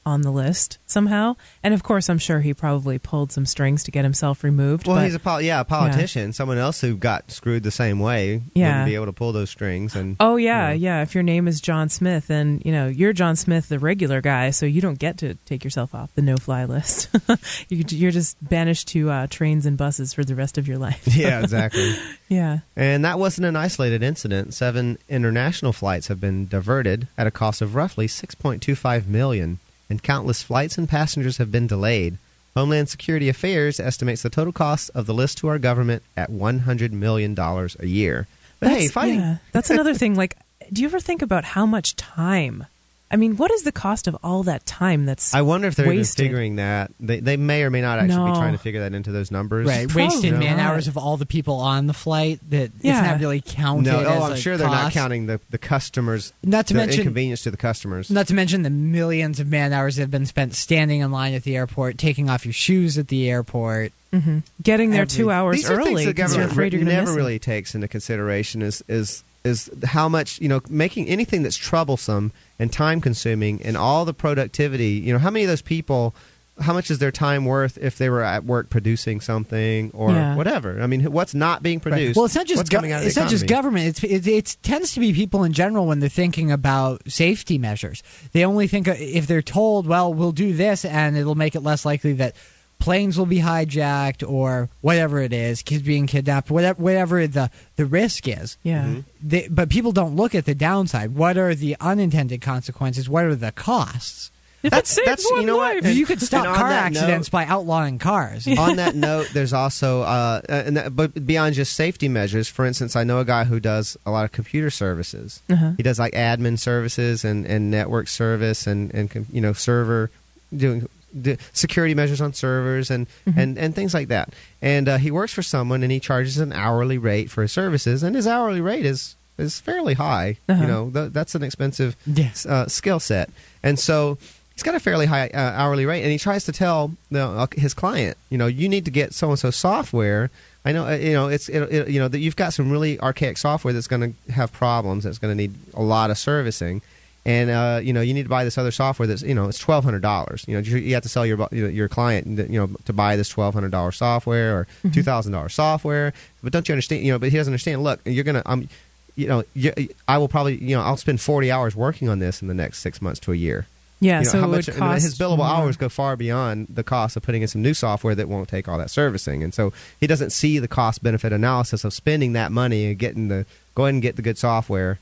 [SPEAKER 3] on the list somehow, and of course I'm sure he probably pulled some strings to get himself removed.
[SPEAKER 1] Well,
[SPEAKER 3] but-
[SPEAKER 1] he's a pol- yeah, a politician. Someone else who got screwed the same way
[SPEAKER 3] Yeah.
[SPEAKER 1] wouldn't be able to pull those strings. And
[SPEAKER 3] Oh yeah, yeah. If your name is John Smith, and you know you're John Smith, the regular guy, so you don't get to take yourself off the no-fly list. [laughs] you, you're just banished to uh, trains and buses for the rest of your life. [laughs]
[SPEAKER 1] yeah, exactly. [laughs]
[SPEAKER 3] yeah.
[SPEAKER 1] And that wasn't an isolated incident. Seven international flights have been diverted at a cost of roughly 6.25 million, and countless flights and passengers have been delayed. Homeland Security Affairs estimates the total cost of the list to our government at 100 million dollars a year. But hey,
[SPEAKER 3] That's-
[SPEAKER 1] fighting
[SPEAKER 3] yeah, that's [laughs] another thing. Like, do you ever think about how much time? I mean, what is the cost of all that time that's
[SPEAKER 1] I wonder if they're
[SPEAKER 3] wasted?
[SPEAKER 1] even figuring that. They, they may or may not actually
[SPEAKER 3] No.
[SPEAKER 1] be trying to figure that into those numbers.
[SPEAKER 2] Right,
[SPEAKER 3] Probably
[SPEAKER 2] wasted
[SPEAKER 3] not.
[SPEAKER 2] man hours of all the people on the flight that
[SPEAKER 3] Yeah.
[SPEAKER 2] it's not really counted.
[SPEAKER 1] No,
[SPEAKER 2] as
[SPEAKER 1] oh, I'm
[SPEAKER 2] a
[SPEAKER 1] sure they're not
[SPEAKER 2] cost.
[SPEAKER 1] counting the, the customers,
[SPEAKER 2] Not to
[SPEAKER 1] the
[SPEAKER 2] mention-
[SPEAKER 1] inconvenience to the customers.
[SPEAKER 2] Not to mention the millions of man hours that have been spent standing in line at the airport, taking off your shoes at the airport.
[SPEAKER 3] Mhm. getting there
[SPEAKER 2] Every-
[SPEAKER 3] two hours
[SPEAKER 1] These are things
[SPEAKER 3] early
[SPEAKER 1] the
[SPEAKER 3] because you're
[SPEAKER 1] government
[SPEAKER 3] afraid you're going to
[SPEAKER 1] never
[SPEAKER 3] miss it.
[SPEAKER 1] really takes into consideration is is is how much you know making anything that's troublesome and time consuming and all the productivity. You know, how many of those people. How much is their time worth if they were at work producing something or
[SPEAKER 3] Yeah.
[SPEAKER 1] whatever? I mean, what's not being produced?
[SPEAKER 2] Well, it's not just
[SPEAKER 1] what's
[SPEAKER 2] gov-
[SPEAKER 1] coming out
[SPEAKER 2] it's not just government. It's it, it tends to be people in general when they're thinking about safety measures. They only think if they're told, "Well, we'll do this," and it'll make it less likely that planes will be hijacked or whatever it is, kids being kidnapped, whatever whatever the the risk is.
[SPEAKER 3] Yeah.
[SPEAKER 1] Mm-hmm.
[SPEAKER 2] They, but people don't look at the downside. What are the unintended consequences? What are the costs?
[SPEAKER 3] If
[SPEAKER 1] That's-
[SPEAKER 3] it saves
[SPEAKER 1] that's- you
[SPEAKER 3] one
[SPEAKER 1] know what?
[SPEAKER 3] life.
[SPEAKER 1] And-
[SPEAKER 2] you could stop car accidents
[SPEAKER 1] note-
[SPEAKER 2] by outlawing cars.
[SPEAKER 1] on [laughs] that note, there's also, uh, uh, and that, but beyond just safety measures, for instance, I know a guy who does a lot of computer services.
[SPEAKER 3] Uh-huh.
[SPEAKER 1] He does like admin services and, and network service and, and you know server doing d- security measures on servers and, and, and things like that. And uh, he works for someone and he charges an hourly rate for his services, and his hourly rate is is fairly high.
[SPEAKER 3] Uh-huh.
[SPEAKER 1] You know, th- that's an expensive
[SPEAKER 2] Yes.
[SPEAKER 1] uh, skill set, and so he's got a fairly high uh, hourly rate, and he tries to tell know, uh, his client, you know, you need to get so and so software. I know, uh, you know, it's it, it, you know that you've got some really archaic software that's going to have problems. That's going to need a lot of servicing, and uh, you know, you need to buy this other software that's you know it's twelve hundred dollars. You know, you, you have to sell your your client you know to buy this twelve hundred dollars software or
[SPEAKER 3] Mm-hmm.
[SPEAKER 1] two thousand dollars software. But don't you understand? You know, but he doesn't understand. Look, you're gonna um, you know, you, I will probably you know I'll spend forty hours working on this in the next six months to a year.
[SPEAKER 3] yeah,
[SPEAKER 1] You know,
[SPEAKER 3] so
[SPEAKER 1] how much I mean, his billable
[SPEAKER 3] more.
[SPEAKER 1] hours go far beyond the cost of putting in some new software that won't take all that servicing, and so he doesn't see the cost benefit analysis of spending that money and getting the go ahead and get the good software.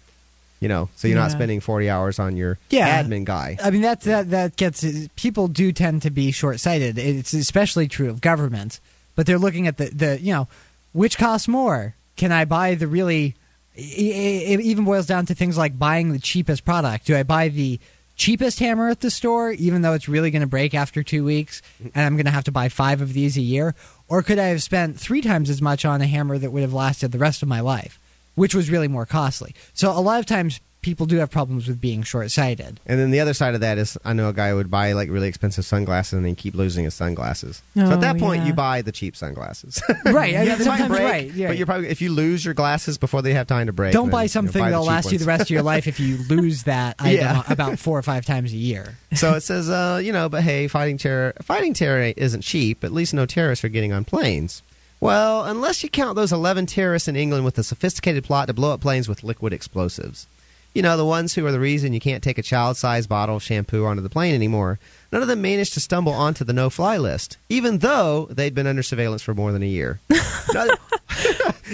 [SPEAKER 1] You know, so you're not spending 40 hours on your
[SPEAKER 2] Yeah.
[SPEAKER 1] admin guy.
[SPEAKER 2] I mean that that that gets people do tend to be short sighted. It's especially true of government, but they're looking at the the you know which costs more. Can I buy the really? It even boils down to things like buying the cheapest product. Do I buy the cheapest hammer at the store, even though it's really going to break after two weeks, and I'm going to have to buy five of these a year? Or could I have spent three times as much on a hammer that would have lasted the rest of my life, which was really more costly? So a lot of times people do have problems with being short sighted.
[SPEAKER 1] And then the other side of that is, I know a guy who would buy like really expensive sunglasses and then keep losing his sunglasses. so
[SPEAKER 2] Oh,
[SPEAKER 1] at that point,
[SPEAKER 2] yeah.
[SPEAKER 1] you buy the cheap sunglasses. [laughs]
[SPEAKER 2] Right,
[SPEAKER 1] Yeah, they might
[SPEAKER 2] sometimes
[SPEAKER 1] break,
[SPEAKER 2] right, yeah.
[SPEAKER 1] But you're probably if you lose your glasses before they have time to break.
[SPEAKER 2] Don't
[SPEAKER 1] then,
[SPEAKER 2] buy
[SPEAKER 1] you know,
[SPEAKER 2] something
[SPEAKER 1] buy
[SPEAKER 2] that'll
[SPEAKER 1] cheap
[SPEAKER 2] last you the rest of your life if you lose that [laughs] item
[SPEAKER 1] Yeah.
[SPEAKER 2] about four or five times a year.
[SPEAKER 1] so it says, uh, you know, but hey, fighting terror, fighting terror isn't cheap. At least no terrorists are getting on planes. Well, unless you count those 11 terrorists in England with a sophisticated plot to blow up planes with liquid explosives. You know, the ones who are the reason you can't take a child sized bottle of shampoo onto the plane anymore. None of them managed to stumble onto the no fly list, even though they'd been under surveillance for more than a year. [laughs] [laughs]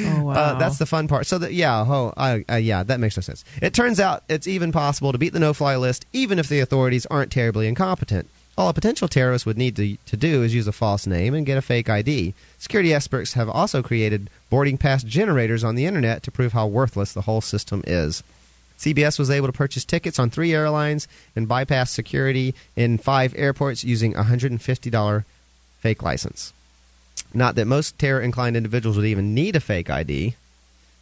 [SPEAKER 3] Oh wow.
[SPEAKER 1] Uh, that's the fun part. So that yeah, oh, I, uh, yeah, that makes no sense. It turns out it's even possible to beat the no-fly list, even if the authorities aren't terribly incompetent. All a potential terrorist would need to, to do is use a false name and get a fake ID. Security experts have also created boarding pass generators on the internet to prove how worthless the whole system is. CBS was able to purchase tickets on three airlines and bypass security in five airports using a $150 fake license. Not that most terror inclined individuals would even need a fake ID.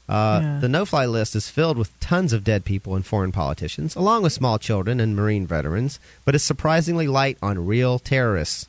[SPEAKER 1] Uh,
[SPEAKER 3] Yeah.
[SPEAKER 1] The no fly list is filled with tons of dead people and foreign politicians, along with small children and Marine veterans, but is surprisingly light on real terrorists.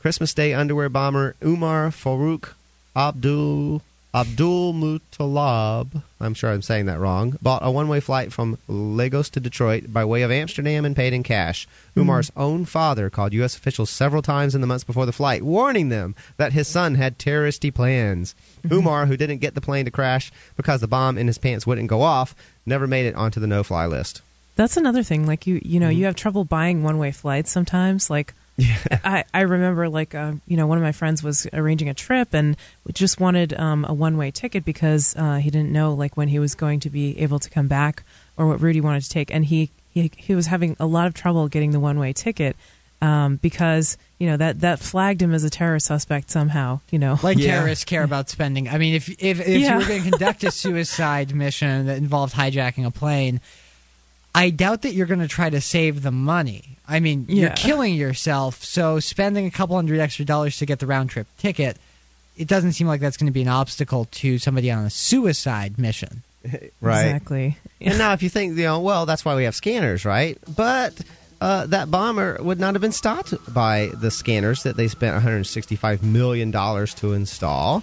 [SPEAKER 1] Christmas Day underwear bomber Umar Farouk Abdul Abdul Muttalab, I'm sure I'm saying that wrong, bought a one way flight from Lagos to Detroit by way of Amsterdam and paid in cash. Umar's own father called U.S. officials several times in the months before the flight, warning them that his son had terroristy plans. [laughs] Umar, who didn't get the plane to crash because the bomb in his pants wouldn't go off, never made it onto the no fly list.
[SPEAKER 3] That's another thing. Like you, you know,
[SPEAKER 1] Mm-hmm.
[SPEAKER 3] you have trouble buying one-way flights sometimes. Like, [laughs] I, I remember, like, uh, you know, one of my friends was arranging a trip and just wanted um, a one-way ticket because uh, he didn't know, like, when he was going to be able to come back or what route he wanted to take, and he he, he was having a lot of trouble getting the one-way ticket um, because you know that that flagged him as a terrorist suspect somehow. You know,
[SPEAKER 2] Like terrorists care about spending. I mean, if if, if
[SPEAKER 3] Yeah.
[SPEAKER 2] you were going to conduct a [laughs] suicide mission that involved hijacking a plane, I doubt that you're going to try to save the money. I mean, you're
[SPEAKER 3] Yeah.
[SPEAKER 2] killing yourself, so spending a couple hundred extra dollars to get the round trip ticket, it doesn't seem like that's going to be an obstacle to somebody on a suicide mission. [laughs]
[SPEAKER 1] Right.
[SPEAKER 3] Exactly.
[SPEAKER 1] And now, if you think, you know, well, that's why we have scanners, right? But uh, that bomber would not have been stopped by the scanners that they spent 165 million dollars to install.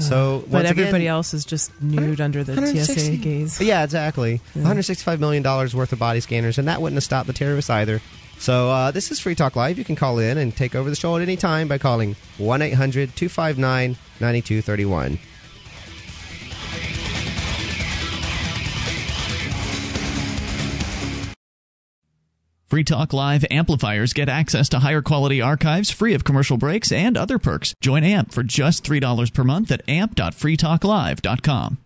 [SPEAKER 1] So,
[SPEAKER 3] but everybody
[SPEAKER 1] again,
[SPEAKER 3] else is just nude under the TSA gaze.
[SPEAKER 1] Yeah, exactly. 165 million dollars worth of body scanners, and that wouldn't have stopped the terrorists either. So uh, this is Free Talk Live. You can call in and take over the show at any time by calling 1
[SPEAKER 4] Free Talk Live amplifiers get access to higher quality archives free of commercial breaks and other perks. Join AMP for just $3 per month at amp.freetalklive.com.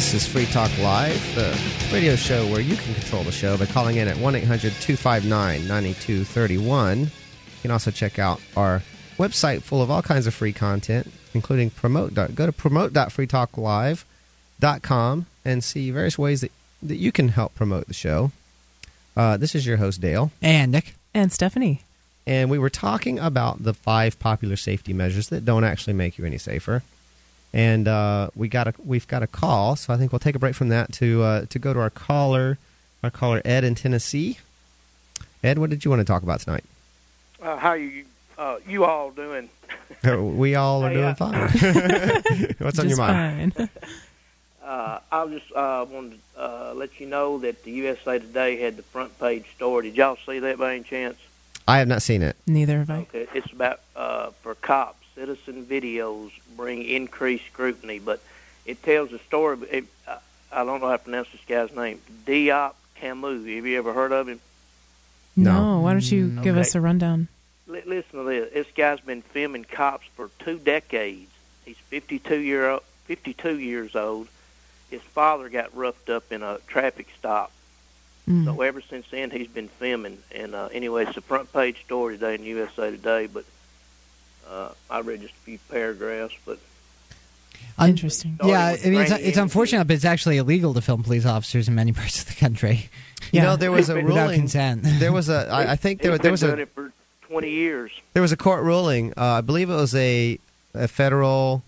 [SPEAKER 1] This is Free Talk Live, the radio show where you can control the show by calling in at 1 800 259 9231. You can also check out our website full of all kinds of free content, including promote. Go to promote.freetalklive.com and see various ways that, that you can help promote the show. Uh, this is your host, Dale.
[SPEAKER 2] And Nick.
[SPEAKER 3] And Stephanie.
[SPEAKER 1] And we were talking about the five popular safety measures that don't actually make you any safer. And uh, we got a we've got a call, so I think we'll take a break from that to uh, to go to our caller, our caller Ed in Tennessee. Ed, what did you want to talk about tonight?
[SPEAKER 12] Uh, how you uh, you all doing? [laughs]
[SPEAKER 1] we all are
[SPEAKER 12] Hey,
[SPEAKER 1] doing
[SPEAKER 12] uh,
[SPEAKER 1] fine. [laughs] What's on your mind?
[SPEAKER 3] fine. [laughs]
[SPEAKER 12] Uh, I just uh, wanted to uh, let you know that the USA Today had the front page story. Did y'all see that by any chance?
[SPEAKER 1] I have not seen it.
[SPEAKER 3] Neither have I.
[SPEAKER 12] Okay, it's about uh, for cops. Citizen videos bring increased scrutiny, but it tells a story. It, I don't know how to pronounce this guy's name. Diop Kamau. Have you ever heard of him?
[SPEAKER 3] No. Why don't you give
[SPEAKER 12] Okay.
[SPEAKER 3] us a rundown?
[SPEAKER 12] Li- listen to this. This guy's been filming cops for two decades. He's 52 year old, 52 years old. His father got roughed up in a traffic stop.
[SPEAKER 3] Mm.
[SPEAKER 12] So ever since then, he's been filming. And uh, anyway, it's a front page story today in USA Today. But uh, I read just a few paragraphs. But
[SPEAKER 3] Interesting.
[SPEAKER 2] Yeah, I mean, it's, it's unfortunate, but it's actually illegal to film police officers in many [laughs] parts of the country.
[SPEAKER 1] You know, there was a
[SPEAKER 2] Without
[SPEAKER 1] ruling.
[SPEAKER 2] consent. [laughs]
[SPEAKER 1] There was a. I, I think there,
[SPEAKER 12] he's
[SPEAKER 1] there
[SPEAKER 12] been
[SPEAKER 1] was
[SPEAKER 12] doing
[SPEAKER 1] a
[SPEAKER 12] it for 20 years.
[SPEAKER 1] there was a court ruling. Uh, I believe it was a a federal,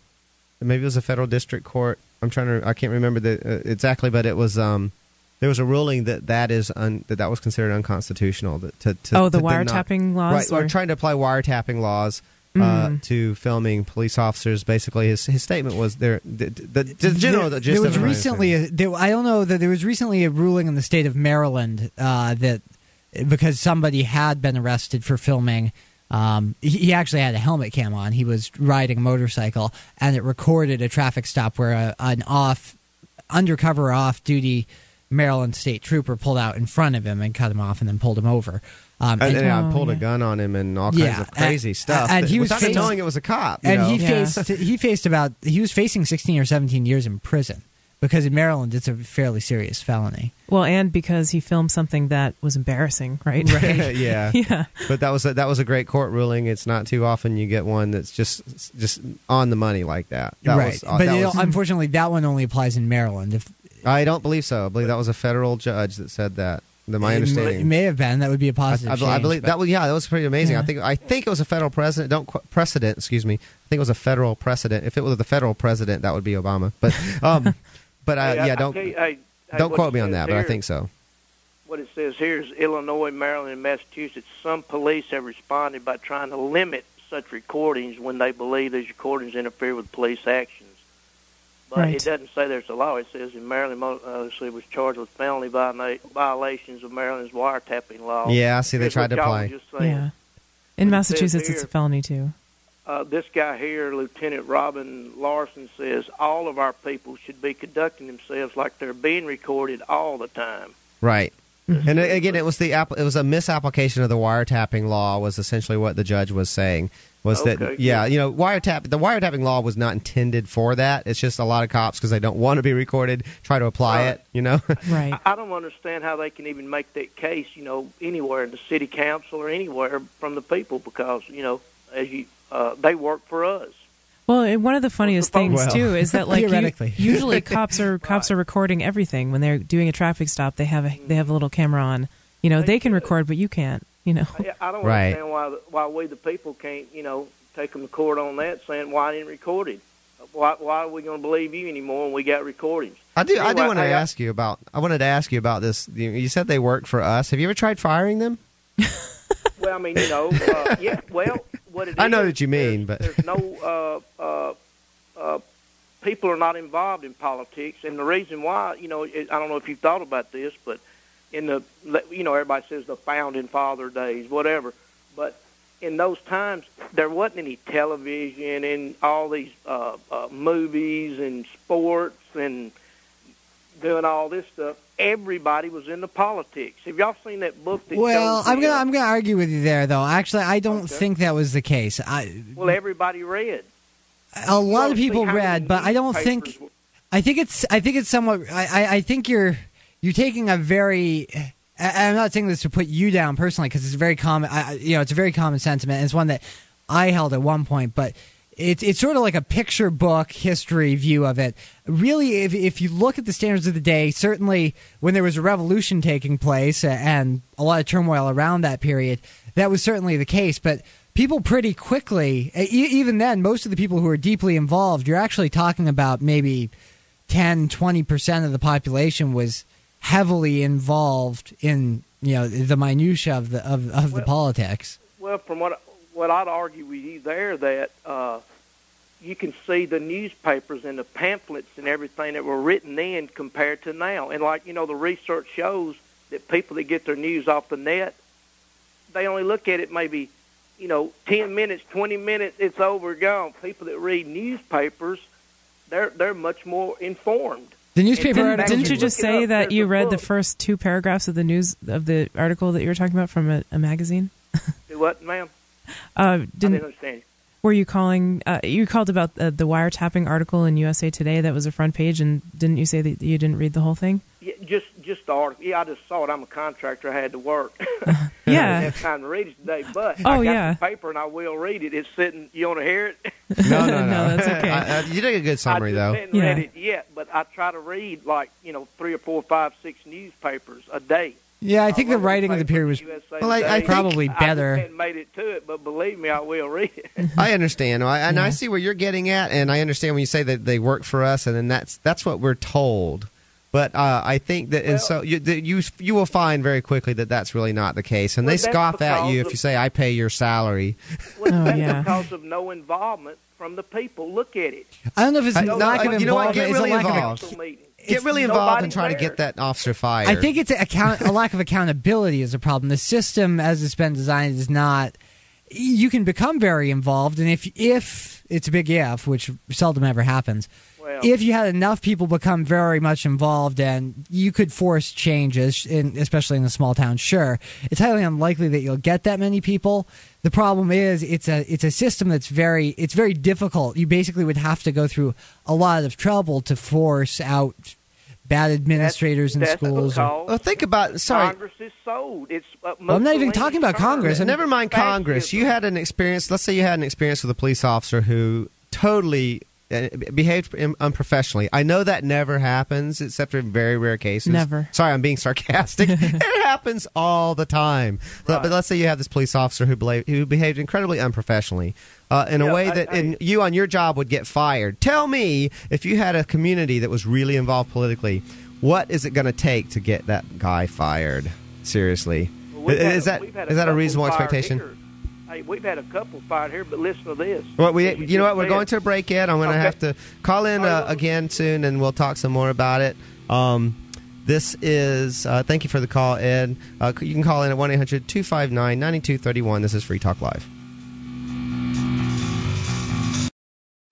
[SPEAKER 1] maybe it was a federal district court. I'm trying to. I can't remember the uh, exactly, but it was. Um, there was a ruling that that is un, that that was considered unconstitutional. That to, to
[SPEAKER 3] Oh, the
[SPEAKER 1] to deny-
[SPEAKER 3] wiretapping laws,
[SPEAKER 1] right? Or
[SPEAKER 3] or-
[SPEAKER 1] trying to apply wiretapping laws. Uh,
[SPEAKER 3] Mm.
[SPEAKER 1] to filming police officers, basically, his his statement was there. The, the, the general,
[SPEAKER 2] there, there was recently a, there, I don't know that there was recently a ruling in the state of Maryland uh, that because somebody had been arrested for filming. Um, he, he actually had a helmet cam on. He was riding a motorcycle, and it recorded a traffic stop where a, an off undercover off duty Maryland state trooper pulled out in front of him and cut him off, and then pulled him over. Um,
[SPEAKER 1] and,
[SPEAKER 2] and-
[SPEAKER 1] and I pulled a gun on him and all kinds
[SPEAKER 2] Yeah,
[SPEAKER 1] of crazy
[SPEAKER 2] and-
[SPEAKER 1] stuff.
[SPEAKER 2] and he was
[SPEAKER 1] without
[SPEAKER 2] facing-
[SPEAKER 1] knowing it was a cop.
[SPEAKER 2] and
[SPEAKER 1] know?
[SPEAKER 2] he faced he faced about he was facing 16 or 17 years in prison because in Maryland it's a fairly serious felony.
[SPEAKER 3] Well, and because he filmed something that was embarrassing, right? Right. [laughs] [laughs]
[SPEAKER 1] yeah,
[SPEAKER 3] yeah.
[SPEAKER 1] But that was a, that was a great court ruling. It's not too often you get one that's just just on the money like that. that
[SPEAKER 2] right,
[SPEAKER 1] Was, uh,
[SPEAKER 2] but
[SPEAKER 1] that was-
[SPEAKER 2] unfortunately that one only applies in Maryland. If
[SPEAKER 1] I don't believe so. I believe that was a federal judge that said that. The, my
[SPEAKER 2] it, may,
[SPEAKER 1] understanding.
[SPEAKER 2] it may have been that would be a positive.
[SPEAKER 1] I, I
[SPEAKER 2] change,
[SPEAKER 1] believe
[SPEAKER 2] but-
[SPEAKER 1] that was yeah, that was pretty amazing. I think I think it was a federal president. Don't qu- precedent. Excuse me. I think it was a federal precedent. If it was the federal president, that would be Obama. But [laughs] um, but uh,
[SPEAKER 12] Hey, I-
[SPEAKER 1] yeah,
[SPEAKER 12] I
[SPEAKER 1] don't
[SPEAKER 12] tell you- hey, hey,
[SPEAKER 1] don't quote me on
[SPEAKER 12] says
[SPEAKER 1] that. But I think so.
[SPEAKER 12] What it says here is Illinois, Maryland, and Massachusetts. Some police have responded by trying to limit such recordings when they believe these recordings interfere with police actions. But
[SPEAKER 3] Right.
[SPEAKER 12] it doesn't say there's a law. It says in Maryland, mo- uh, let's see, was charged with felony violations of Maryland's wiretapping law.
[SPEAKER 1] Yeah, I see they
[SPEAKER 12] Here's
[SPEAKER 1] tried to
[SPEAKER 12] y'all
[SPEAKER 1] apply.
[SPEAKER 12] was just saying.
[SPEAKER 3] Yeah. In
[SPEAKER 12] But it says
[SPEAKER 3] Massachusetts, it's a felony too.
[SPEAKER 12] Uh, this guy here, Lieutenant Robin Larson, says all of our people should be conducting themselves like they're being recorded all the time.
[SPEAKER 1] Right.
[SPEAKER 3] Mm-hmm.
[SPEAKER 1] And uh, again, it was the it was a misapplication of the wiretapping law. Was essentially what the judge was saying. Was
[SPEAKER 12] Okay,
[SPEAKER 1] that yeah? You know, wiretap the wiretapping law was not intended for that. It's just a lot of cops because they don't want to be recorded try to apply
[SPEAKER 12] Right.
[SPEAKER 1] it. You know. [laughs]
[SPEAKER 3] Right.
[SPEAKER 12] I I don't understand how they can even make that case, you know, anywhere in the city council or anywhere from the people because, you know, as you uh, they work for us.
[SPEAKER 3] Well, and one of the funniest things
[SPEAKER 12] Well,
[SPEAKER 3] too is that like you- [laughs] usually cops are cops are recording everything when they're doing a traffic stop. They have a they have a little camera on. You know, they can record, but you can't. You know.
[SPEAKER 12] I, I don't
[SPEAKER 1] Right.
[SPEAKER 12] understand why the, why we the people can't, you know, take them to court on that, saying why I didn't record it. Why why are we going to believe you anymore when we got recordings?
[SPEAKER 1] I do. I do want to
[SPEAKER 12] hey,
[SPEAKER 1] ask you about. I wanted to ask you about this. You, you said they worked for us. Have you ever tried firing them? [laughs]
[SPEAKER 12] Well, I mean, you know, uh, yeah. Well, what it
[SPEAKER 1] I know
[SPEAKER 12] is,
[SPEAKER 1] what you mean, but
[SPEAKER 12] there's no uh, uh, uh, people are not involved in politics, and the reason why, you know, it, I don't know if you've thought about this, but in the, you know, everybody says the founding father days, whatever, but in those times there wasn't any television and all these uh, uh, movies and sports and doing all this stuff. Everybody was into politics. Have y'all seen that book? That
[SPEAKER 2] Well, I'm gonna
[SPEAKER 12] uh,
[SPEAKER 2] I'm gonna argue with you there though. Actually, I don't think that was the case. I
[SPEAKER 12] Well, everybody read.
[SPEAKER 2] a lot of people read, but I don't think.
[SPEAKER 12] newspapers
[SPEAKER 2] I think it's. I think it's somewhat. I, I, I think you're. You're taking a very. I'm not saying this to put you down personally because it's a very common. I, you know, it's a very common sentiment. It's one that I held at one point, but it's it's sort of like a picture book history view of it. Really, if if you look at the standards of the day, certainly when there was a revolution taking place and a lot of turmoil around that period, that was certainly the case. But people pretty quickly, even then, most of the people who are deeply involved, you're actually talking about maybe 10, 20% of the population was heavily involved in, you know, the minutia of the of, of the
[SPEAKER 12] Well- uh,
[SPEAKER 2] politics.
[SPEAKER 12] Well, from what what I'd argue with you there, that uh, you can see the newspapers and the pamphlets and everything that were written then compared to now. And like you know, the research shows that people that get their news off the net, they only look at it maybe, you know, ten minutes, twenty minutes, it's over, gone. People that read newspapers, they're they're much more informed.
[SPEAKER 2] The newspaper
[SPEAKER 3] Didn't,
[SPEAKER 2] article.
[SPEAKER 3] didn't you just say
[SPEAKER 12] up,
[SPEAKER 3] that you
[SPEAKER 12] a
[SPEAKER 3] read the first two paragraphs of the news of the article that you were talking about from a, a magazine? [laughs]
[SPEAKER 12] What, ma'am?
[SPEAKER 3] Uh,
[SPEAKER 12] didn't
[SPEAKER 3] didn't
[SPEAKER 12] understand.
[SPEAKER 3] were you calling? Uh, you called about uh, the wiretapping article in USA Today that was a front page, and didn't you say that you didn't read the whole thing?
[SPEAKER 12] Yeah, just just the article. Yeah, I just saw it. I'm a contractor. I had to work. [laughs]
[SPEAKER 3] Yeah.
[SPEAKER 12] I didn't have time to read it today, but
[SPEAKER 3] Oh,
[SPEAKER 12] I got
[SPEAKER 3] yeah.
[SPEAKER 12] the paper and I will read it. It's sitting. You want to hear it? [laughs]
[SPEAKER 1] No, no, no. [laughs]
[SPEAKER 3] No, that's okay.
[SPEAKER 1] I- I- you did a good summary, though.
[SPEAKER 12] I just
[SPEAKER 1] though.
[SPEAKER 12] hadn't
[SPEAKER 3] Yeah.
[SPEAKER 12] read it yet, but I try to read like you know three or four, five, six newspapers a day.
[SPEAKER 2] Yeah, I think the writing of the period was
[SPEAKER 12] USA
[SPEAKER 1] Well, I- I
[SPEAKER 12] Today.
[SPEAKER 1] think-
[SPEAKER 2] Probably
[SPEAKER 12] I
[SPEAKER 2] better.
[SPEAKER 12] just hadn't made it to it, but believe me, I will read it.
[SPEAKER 1] I understand, I, and I see where you're getting at, and I understand when you say that they work for us, and then that's that's what we're told. But uh, I think that, and so you, that you you will find very quickly that that's really not the case, and
[SPEAKER 12] Well,
[SPEAKER 1] they scoff at you if
[SPEAKER 12] of-
[SPEAKER 1] you say I pay your salary.
[SPEAKER 12] Well,
[SPEAKER 3] Oh,
[SPEAKER 12] that's
[SPEAKER 3] yeah.
[SPEAKER 12] because of no involvement from the people. Look at it.
[SPEAKER 2] I don't know if it's
[SPEAKER 1] I-
[SPEAKER 2] a
[SPEAKER 1] no,
[SPEAKER 2] lack
[SPEAKER 1] I-
[SPEAKER 2] of
[SPEAKER 1] you know what,
[SPEAKER 2] involvement.
[SPEAKER 1] get
[SPEAKER 2] it's a
[SPEAKER 1] really
[SPEAKER 2] lack
[SPEAKER 1] involved.
[SPEAKER 2] of
[SPEAKER 1] Get
[SPEAKER 12] It's
[SPEAKER 1] really involved
[SPEAKER 12] nobody
[SPEAKER 1] and try to get that officer fired.
[SPEAKER 2] I think it's a, account, a lack of accountability is a problem. The system, as it's been designed, is not. You can become very involved, and if if it's a big if, which seldom ever happens,
[SPEAKER 12] Well,
[SPEAKER 2] if you had enough people become very much involved, and you could force changes, in, especially in a small town, sure, it's highly unlikely that you'll get that many people. The problem is it's a it's a system that's very it's very difficult. You basically would have to go through a lot of trouble to force out bad administrators in
[SPEAKER 12] that's
[SPEAKER 2] schools. or-
[SPEAKER 12] because
[SPEAKER 1] well, think about sorry.
[SPEAKER 12] Congress is sold. It's uh,
[SPEAKER 2] Well, I'm not even talking about. Congress. I'm-
[SPEAKER 1] Never mind Congress. You had an experience. Let's say you had an experience with a police officer who totally behaved unprofessionally. I know that never happens, except in very rare cases.
[SPEAKER 3] Never.
[SPEAKER 1] Sorry, I'm being sarcastic. [laughs] it happens all the time. But, but let's say you have this police officer who, bela- who behaved incredibly unprofessionally. Uh, in a way
[SPEAKER 12] I-
[SPEAKER 1] that
[SPEAKER 12] I-
[SPEAKER 1] in, you on your job would get fired. Tell me if you had a community that was really involved politically, what is it going to take to get that guy fired? Seriously,
[SPEAKER 12] Well,
[SPEAKER 1] is
[SPEAKER 12] a-
[SPEAKER 1] that
[SPEAKER 12] had
[SPEAKER 1] is that a reasonable expectation?
[SPEAKER 12] here. Hey, we've had a couple fired here, but listen to this.
[SPEAKER 1] Well, we, you know what? We're going to a break yet. I'm going to
[SPEAKER 12] Okay.
[SPEAKER 1] have to call in uh, again soon, and we'll talk some more about it. Um, this is, uh, thank you for the call, Ed. Uh, you can call in at 1 800 259 9231. This is Free Talk Live.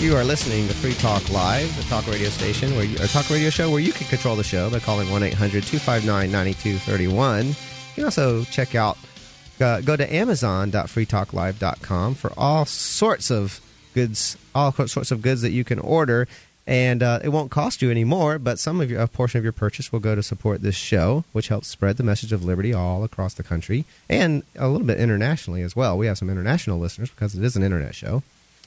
[SPEAKER 1] You are listening to Free Talk Live, the talk radio station, where you, a talk radio show where you can control the show by calling 1 800 259 9231. You can also check out, uh, go to amazon.freetalklive.com for all sorts of goods, all sorts of goods that you can order. And uh, it won't cost you any more, but some of your, a portion of your purchase will go to support this show, which helps spread the message of liberty all across the country and a little bit internationally as well. We have some international listeners because it is an internet show.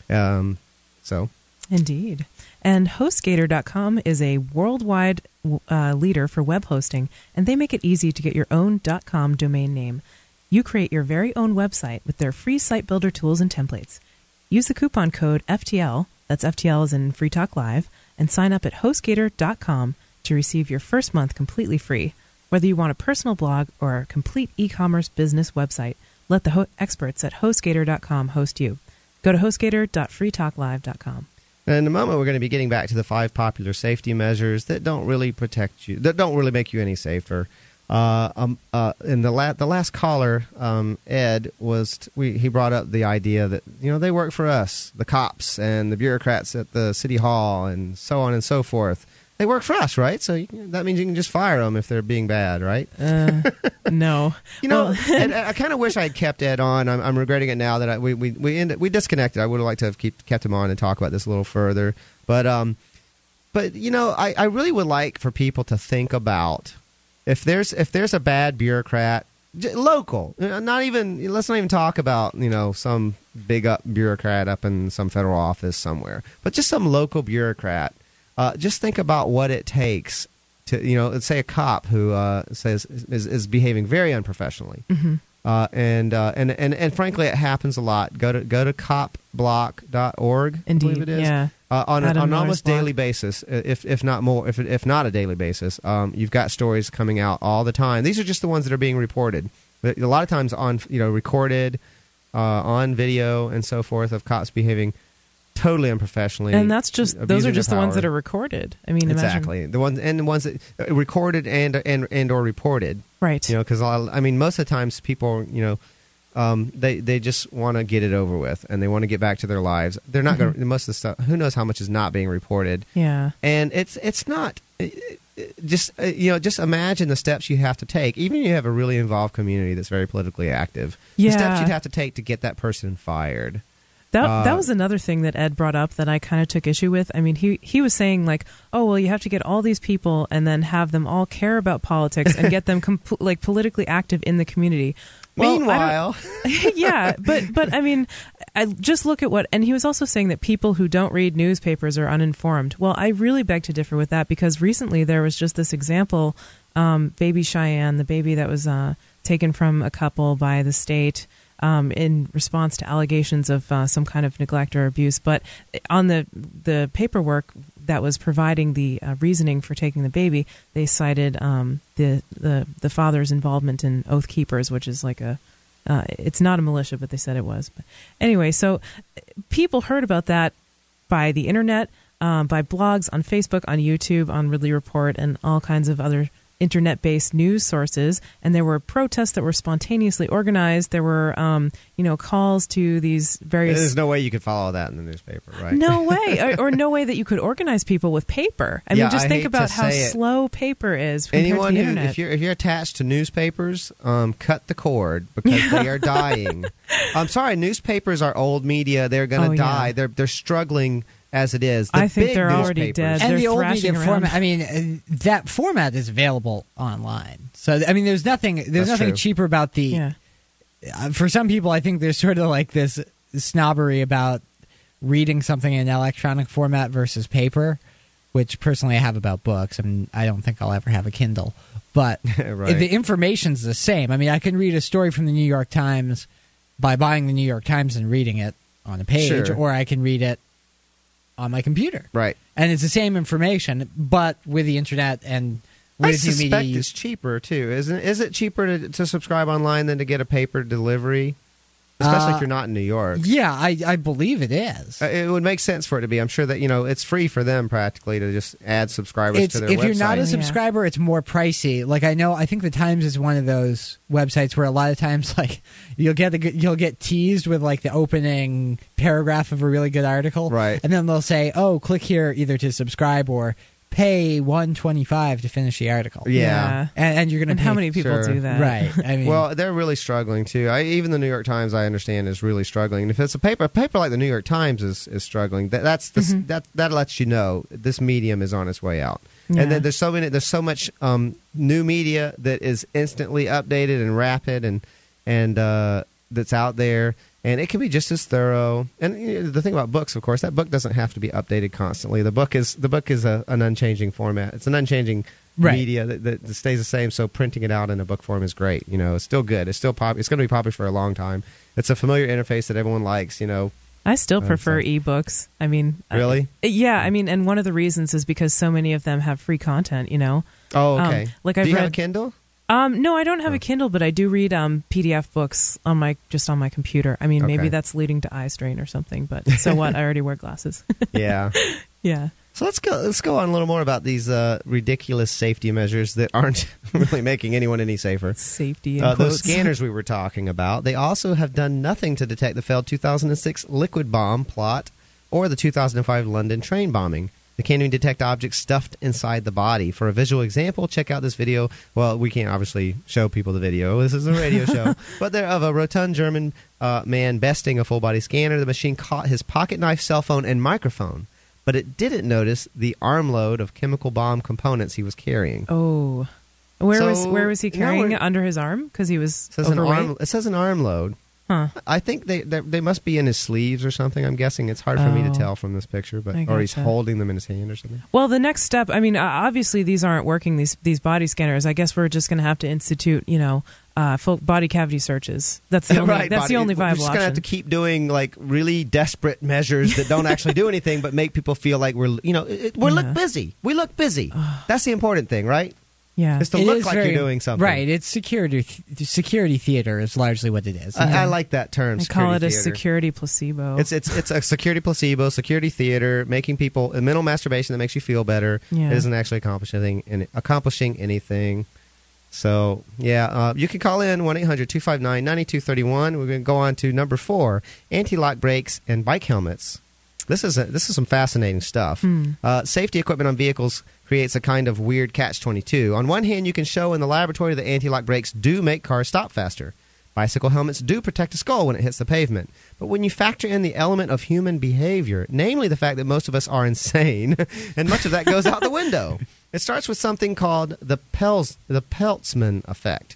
[SPEAKER 1] Um, so
[SPEAKER 3] Indeed. And HostGator.com is a worldwide uh, leader for web hosting, and they make it easy to get your own .com domain name. You create your very own website with their free site builder tools and templates. Use the coupon code FTL, that's FTL is in Free Talk Live, and sign up at HostGator.com to receive your first month completely free. Whether you want a personal blog or a complete e-commerce business website, let the ho- experts at HostGator.com host you. Go to HostGator.freetalklive.com.
[SPEAKER 1] In a moment, we're going to be getting back to the five popular safety measures that don't really protect you, that don't really make you any safer. Uh, um, uh, and the la- the last caller, um, Ed, was t- we, he brought up the idea that you know they work for us, the cops and the bureaucrats at the city hall, and so on and so forth. They work for us, right? So that means you can just fire them if they're being bad, right?
[SPEAKER 3] Uh, no. [laughs]
[SPEAKER 1] You know,
[SPEAKER 3] Well-
[SPEAKER 1] and [laughs] I kind of wish I had kept Ed on. I'm, I'm regretting it now that I, we we we, ended, we disconnected. I would have liked to have keep, kept him on and talk about this a little further. But um, but you know, I, I really would like for people to think about if there's if there's a bad bureaucrat, local, not even let's not even talk about you know some big up bureaucrat up in some federal office somewhere, but just some local bureaucrat. Uh, just think about what it takes to you know, let's say a cop who uh, says is, is behaving very unprofessionally,
[SPEAKER 3] Mhm.
[SPEAKER 1] uh, and, uh, and and and frankly, it happens a lot. Go to go to copblock.org. I
[SPEAKER 3] Indeed,
[SPEAKER 1] believe it is.
[SPEAKER 3] yeah.
[SPEAKER 1] Uh, on an on
[SPEAKER 3] Miller's
[SPEAKER 1] almost
[SPEAKER 3] blog.
[SPEAKER 1] daily basis, uh, if if not more, if if not a daily basis, um, you've got stories coming out all the time. These are just the ones that are being reported. A lot of times on you know recorded, uh, on video and so forth of cops behaving totally unprofessionally.
[SPEAKER 3] and that's just those are just the ones that are recorded. I mean, imagine-
[SPEAKER 1] exactly the ones and the ones that uh, recorded and and and or reported.
[SPEAKER 3] Right.
[SPEAKER 1] You know, because I mean, most of the times people, you know, um, they they just want to get it over with and they want to get back to their lives. They're not going to most of the stuff. Who knows how much is not being reported?
[SPEAKER 3] Yeah.
[SPEAKER 1] And it's it's not. uh, uh, Just you know, just imagine the steps you have to take. Even if you have a really involved community that's very politically active, the
[SPEAKER 3] Yeah.
[SPEAKER 1] steps you'd have to take to get that person fired.
[SPEAKER 3] That
[SPEAKER 1] Uh,
[SPEAKER 3] that was another thing that Ed brought up that I kind of took issue with. I mean, he he was saying like, oh well, you have to get all these people and then have them all care about politics and get them [laughs] like politically active in the community. Well,
[SPEAKER 1] Meanwhile, [laughs]
[SPEAKER 3] yeah, but but I mean, I just look at what, and he was also saying that people who don't read newspapers are uninformed. Well, I really beg to differ with that because recently there was just this example, um, baby Cheyenne, the baby that was uh, taken from a couple by the state. Um, in response to allegations of uh, some kind of neglect or abuse, but on the the paperwork that was providing the uh, reasoning for taking the baby, they cited um, the the the father's involvement in Oath Keepers, which is like a uh, it's not a militia, but they said it was. But anyway, so people heard about that by the internet, um, by blogs, on Facebook, on YouTube, on Ridley Report, and all kinds of other internet-based news sources. And there were protests that were spontaneously organized. There were, um, you know, calls to these various.
[SPEAKER 1] there's no way you could follow that in the newspaper, right?
[SPEAKER 3] No [laughs] way, or, or no way that you could organize people with paper. I
[SPEAKER 1] Yeah,
[SPEAKER 3] mean, just
[SPEAKER 1] I
[SPEAKER 3] think about how
[SPEAKER 1] it.
[SPEAKER 3] slow paper is
[SPEAKER 1] Anyone who,
[SPEAKER 3] internet.
[SPEAKER 1] if you're if you're attached to newspapers, um, cut the cord because they are [laughs] dying. I'm sorry, newspapers are old media. They're going to
[SPEAKER 3] Oh, yeah.
[SPEAKER 1] die. They're they're struggling as it is. The
[SPEAKER 3] I think
[SPEAKER 1] big
[SPEAKER 3] they're already
[SPEAKER 1] newspapers-
[SPEAKER 3] dead.
[SPEAKER 2] and
[SPEAKER 3] They're
[SPEAKER 2] the old
[SPEAKER 3] thrashing
[SPEAKER 2] media
[SPEAKER 3] around.
[SPEAKER 2] format. I mean, uh, that format is available online. So I mean, there's nothing. There's
[SPEAKER 1] That's
[SPEAKER 2] nothing
[SPEAKER 1] true.
[SPEAKER 2] cheaper about the.
[SPEAKER 3] yeah.
[SPEAKER 2] Uh, for some people, I think there's sort of like this snobbery about reading something in electronic format versus paper, which personally I have about books. I mean, I don't think I'll ever have a Kindle, but [laughs]
[SPEAKER 1] Right.
[SPEAKER 2] the information's the same. I mean, I can read a story from the New York Times by buying the New York Times and reading it on a page,
[SPEAKER 1] Sure.
[SPEAKER 2] or I can read it on my computer.
[SPEAKER 1] Right.
[SPEAKER 2] And it's the same information, but with the internet and
[SPEAKER 1] I suspect
[SPEAKER 2] media.
[SPEAKER 1] it's cheaper too, isn't it? Is it cheaper to, to subscribe online than to get a paper delivery? Especially
[SPEAKER 2] Uh,
[SPEAKER 1] if you're not in New York.
[SPEAKER 2] yeah, I, I believe it is.
[SPEAKER 1] Uh, It would make sense for it to be. I'm sure that you know it's free for them practically to just add subscribers
[SPEAKER 2] It's,
[SPEAKER 1] to their website.
[SPEAKER 2] if
[SPEAKER 1] website.
[SPEAKER 2] you're not a
[SPEAKER 3] Yeah.
[SPEAKER 2] subscriber, it's more pricey. Like I know, I think the Times is one of those websites where a lot of times, [laughs] like you'll get the you'll get teased with like the opening paragraph of a really good article,
[SPEAKER 1] Right.
[SPEAKER 2] And then they'll say, "Oh, click here either to subscribe or pay one twenty five to finish the article."
[SPEAKER 1] Yeah.
[SPEAKER 2] and, and you're gonna
[SPEAKER 3] And
[SPEAKER 2] pay,
[SPEAKER 3] how many people
[SPEAKER 1] Sure.
[SPEAKER 3] do that?
[SPEAKER 2] right? [laughs] I mean,
[SPEAKER 1] Well, they're really struggling too. I, even the New York Times, I understand, is really struggling. And if it's a paper, a paper like the New York Times is, is struggling. That that's the,
[SPEAKER 3] Mm-hmm.
[SPEAKER 1] that that lets you know this medium is on its way out.
[SPEAKER 3] Yeah.
[SPEAKER 1] And then there's so many, there's so much um, new media that is instantly updated and rapid and and uh, that's out there, and it can be just as thorough. And you know, the thing about books, of course, that book doesn't have to be updated constantly. The book is the book is a, an unchanging format. It's an unchanging
[SPEAKER 2] Right.
[SPEAKER 1] media that, that, that stays the same. So printing it out in a book form is great. You know, it's still good. It's still pop. It's going to be popular for a long time. It's a familiar interface that everyone likes. You know,
[SPEAKER 3] I still
[SPEAKER 1] Uh,
[SPEAKER 3] prefer
[SPEAKER 1] so-
[SPEAKER 3] ebooks. I mean, I-
[SPEAKER 1] Really?
[SPEAKER 3] yeah. I mean, and one of the reasons is because so many of them have free content. You know.
[SPEAKER 1] Oh,
[SPEAKER 3] Um,
[SPEAKER 1] okay.
[SPEAKER 3] like I've
[SPEAKER 1] you have a
[SPEAKER 3] read-
[SPEAKER 1] Kindle?
[SPEAKER 3] Um, no, I don't have
[SPEAKER 1] Oh.
[SPEAKER 3] a Kindle, but I do read um, PDF books on my just on my computer. I mean,
[SPEAKER 1] Okay.
[SPEAKER 3] maybe that's leading to eye strain or something, but so what? I already wear glasses. [laughs]
[SPEAKER 1] yeah.
[SPEAKER 3] yeah.
[SPEAKER 1] So let's go. Let's go on a little more about these uh, ridiculous safety measures that aren't [laughs] really making anyone any safer.
[SPEAKER 3] Safety.
[SPEAKER 1] Uh, those scanners [laughs] we were talking about, they also have done nothing to detect the failed 2006 liquid bomb plot or the 2005 London train bombing. They can't even detect objects stuffed inside the body. For a visual example, check out this video. Well, we can't obviously show people the video. This is a radio show. [laughs] But they're of a rotund German uh, man besting a full body scanner. The machine caught his pocket knife, cell phone, and microphone. But it didn't notice the armload of chemical bomb components he was carrying.
[SPEAKER 3] Oh, where was where was he carrying it under his arm? Because he was
[SPEAKER 1] It says, an arm, it says an armload.
[SPEAKER 3] Huh.
[SPEAKER 1] I think they, they they must be in his sleeves or something. I'm guessing it's hard for me to
[SPEAKER 3] Oh.
[SPEAKER 1] tell from this picture, but or he's holding them in his hand or something.
[SPEAKER 3] Well, the next step, I mean, obviously these aren't working, these these body scanners. I guess we're just going to have to institute, you know, uh, full body cavity searches. That's the [laughs] only,
[SPEAKER 1] right,
[SPEAKER 3] that's
[SPEAKER 1] body-
[SPEAKER 3] the only viable.
[SPEAKER 1] We're just gonna have to keep doing like really desperate measures that don't actually do [laughs] anything, but make people feel like we're you know it, we
[SPEAKER 2] Yeah.
[SPEAKER 1] look busy. We look busy. That's the important thing, right?
[SPEAKER 3] Yeah,
[SPEAKER 1] Is to
[SPEAKER 2] It
[SPEAKER 1] look
[SPEAKER 2] is
[SPEAKER 1] like
[SPEAKER 2] very-
[SPEAKER 1] you're doing something.
[SPEAKER 2] Right. It's security th- security theater is largely what it is.
[SPEAKER 1] I, I like that term.
[SPEAKER 3] I call it
[SPEAKER 1] security
[SPEAKER 3] a security placebo.
[SPEAKER 1] It's it's it's a security placebo, security theater, making people a mental masturbation that makes you feel better.
[SPEAKER 3] Yeah.
[SPEAKER 1] It doesn't actually accomplish anything, accomplishing anything. So yeah, uh, you can call in one 259 9231 We're going to go on to number four: anti-lock brakes and bike helmets. This is a, this is some fascinating stuff.
[SPEAKER 3] Hmm.
[SPEAKER 1] Uh, safety equipment on vehicles creates a kind of weird catch-22. On one hand, you can show in the laboratory that anti-lock brakes do make cars stop faster. Bicycle helmets do protect the skull when it hits the pavement. But when you factor in the element of human behavior, namely the fact that most of us are [laughs] insane, [laughs] and much of that goes out the window. It starts with something called the Pels, the Peltzman effect,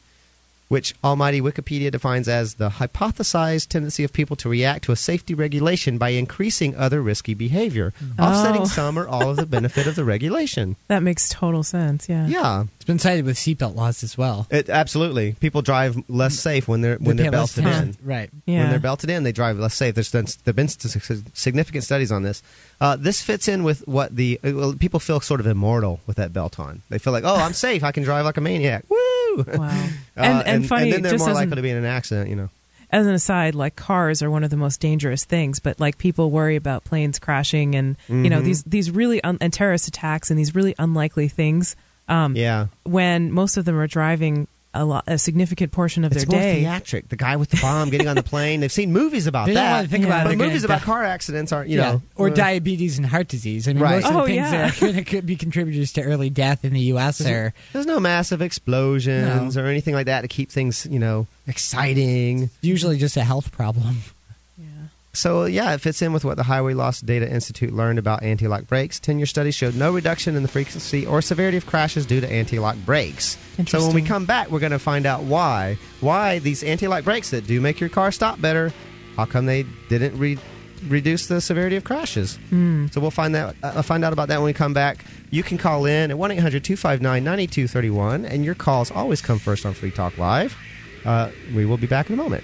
[SPEAKER 1] which Almighty Wikipedia defines as the hypothesized tendency of people to react to a safety regulation by increasing other risky behavior, offsetting
[SPEAKER 3] Oh.
[SPEAKER 1] some or all of the benefit of the regulation. [laughs]
[SPEAKER 3] that makes total sense. Yeah.
[SPEAKER 1] Yeah,
[SPEAKER 2] It's been cited with seatbelt laws as well.
[SPEAKER 1] it, absolutely. People drive less safe when they're when
[SPEAKER 2] They
[SPEAKER 1] they're belted in.
[SPEAKER 2] Right.
[SPEAKER 3] Yeah.
[SPEAKER 1] When they're belted in, they drive less safe. There's been, there've been significant studies on this. Uh, this fits in with what the uh, well, people feel sort of immortal with that belt on. They feel like, oh, I'm safe. I can drive like a maniac. Woo!
[SPEAKER 3] Wow. [laughs]
[SPEAKER 1] Uh,
[SPEAKER 3] and, and, funny,
[SPEAKER 1] then they're
[SPEAKER 3] just
[SPEAKER 1] more
[SPEAKER 3] as an-
[SPEAKER 1] likely to be in an accident. You know.
[SPEAKER 3] as an aside, like cars are one of the most dangerous things, but like people worry about planes crashing and you know
[SPEAKER 1] Mhm.
[SPEAKER 3] these these really un- and terrorist attacks and these really unlikely things. Um,
[SPEAKER 1] Yeah.
[SPEAKER 3] When most of them are driving a lot, a significant portion of
[SPEAKER 1] It's
[SPEAKER 3] their
[SPEAKER 1] more
[SPEAKER 3] day.
[SPEAKER 1] theatric. The guy with the bomb getting on the plane. They've seen movies about
[SPEAKER 2] They don't
[SPEAKER 1] that.
[SPEAKER 2] wanna think about it.
[SPEAKER 1] but movies about
[SPEAKER 2] die.
[SPEAKER 1] car accidents aren't, you
[SPEAKER 2] yeah.
[SPEAKER 1] know,
[SPEAKER 2] or
[SPEAKER 1] uh,
[SPEAKER 2] diabetes and heart disease. I mean,
[SPEAKER 1] Right.
[SPEAKER 2] most of
[SPEAKER 3] Oh,
[SPEAKER 2] the things
[SPEAKER 3] yeah.
[SPEAKER 2] that are gonna could be contributors to early death in the U.S. are
[SPEAKER 1] There's no massive explosions or anything like that to keep things, you know, exciting.
[SPEAKER 2] usually just a health problem.
[SPEAKER 1] So, yeah, it fits in with what the Highway Loss Data Institute learned about anti lock brakes. 10 year studies showed no reduction in the frequency or severity of crashes due to anti lock brakes. So, when we come back, we're going to find out why. Why these anti lock brakes that do make your car stop better, how come they didn't re- reduce the severity of crashes? So, we'll find, that, uh, find out about that when we come back. You can call in at 1 800 259 9231, and your calls always come first on Free Talk Live. Uh, we will be back in a moment.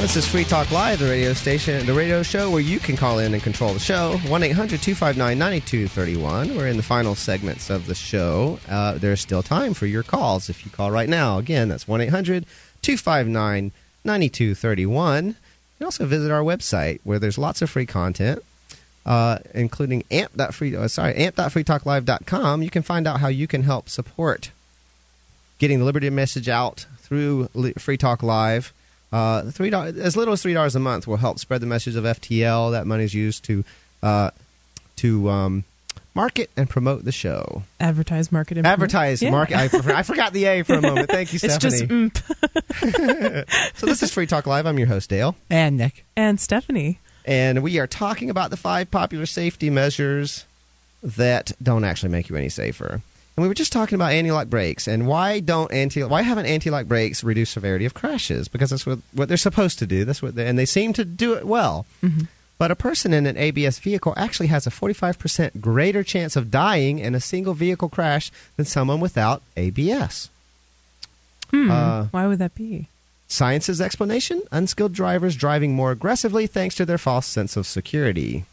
[SPEAKER 1] This is Free Talk Live, the radio station, the radio show where you can call in and control the show. 1 800 259 9231. We're in the final segments of the show. Uh, there's still time for your calls if you call right now. Again, that's 1 800 259 9231. You can also visit our website where there's lots of free content. Uh, including amp.free, uh, sorry, amp.freetalklive.com. You can find out how you can help support getting the Liberty message out through Free Talk Live. Uh, three dollars, as little as three dollars a month, will help spread the message of FTL. That money is used to uh, to um, market and promote the show.
[SPEAKER 3] Advertise, market, and promote.
[SPEAKER 1] Advertise,
[SPEAKER 3] Yeah.
[SPEAKER 1] market. I, [laughs] for- I forgot the A for a moment. Thank you, [laughs] Stephanie.
[SPEAKER 3] It's
[SPEAKER 1] Stephanie.
[SPEAKER 3] just mm.
[SPEAKER 1] so this is Free Talk Live. I'm your host, Dale.
[SPEAKER 2] And Nick.
[SPEAKER 3] and Stephanie.
[SPEAKER 1] And we are talking about the five popular safety measures that don't actually make you any safer. And we were just talking about anti-lock brakes and why don't anti why haven't anti-lock brakes reduced severity of crashes? Because that's what, what they're supposed to do. That's what they, and they seem to do it well. But a person in an ABS vehicle actually has a 45% greater chance of dying in a single vehicle crash than someone without ABS.
[SPEAKER 3] Hmm.
[SPEAKER 1] Uh,
[SPEAKER 3] Why would that be?
[SPEAKER 1] Science's explanation unskilled drivers driving more aggressively thanks to their false sense of security.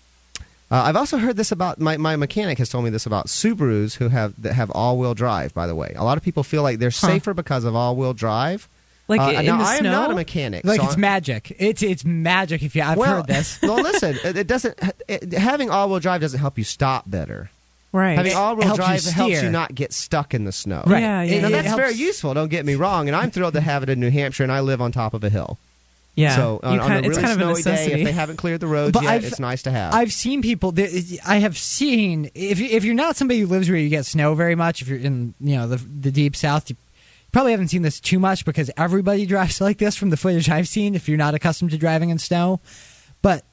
[SPEAKER 1] Uh, I've also heard this about my, my mechanic has told me this about Subarus who have that have all wheel drive. By the way, a lot of people feel like they're
[SPEAKER 2] Huh.
[SPEAKER 1] safer because of all wheel drive.
[SPEAKER 3] Like
[SPEAKER 1] uh,
[SPEAKER 3] in
[SPEAKER 1] now
[SPEAKER 3] the
[SPEAKER 1] I am
[SPEAKER 3] snow?
[SPEAKER 1] not a mechanic.
[SPEAKER 2] Like
[SPEAKER 1] so
[SPEAKER 2] it's
[SPEAKER 1] I'm-
[SPEAKER 2] magic. It's it's magic. If you, I've
[SPEAKER 1] well,
[SPEAKER 2] heard this. [laughs]
[SPEAKER 1] well, listen, [laughs] it, it doesn't. It, having all wheel drive doesn't help you stop better.
[SPEAKER 3] Right.
[SPEAKER 1] Having
[SPEAKER 2] It
[SPEAKER 1] all wheel
[SPEAKER 2] helps you
[SPEAKER 1] drive helps you not get stuck in the snow.
[SPEAKER 2] Right. Yeah, yeah,
[SPEAKER 1] Now,
[SPEAKER 2] it
[SPEAKER 1] that's
[SPEAKER 2] helps-
[SPEAKER 1] very useful. Don't get me wrong, and I'm thrilled to have it in New Hampshire, and I live on top of a hill.
[SPEAKER 3] Yeah.
[SPEAKER 1] So on, on a
[SPEAKER 3] it's
[SPEAKER 1] really
[SPEAKER 3] kind of a
[SPEAKER 1] snowy day, if they haven't cleared the roads
[SPEAKER 2] But
[SPEAKER 1] yet,
[SPEAKER 2] I've-
[SPEAKER 1] it's nice to have.
[SPEAKER 2] I've seen people. I have seen if if you're not somebody who lives where you get snow very much. If you're in you know the the deep south, you probably haven't seen this too much because everybody drives [laughs] like this from the footage I've seen. If you're not accustomed to driving in snow, but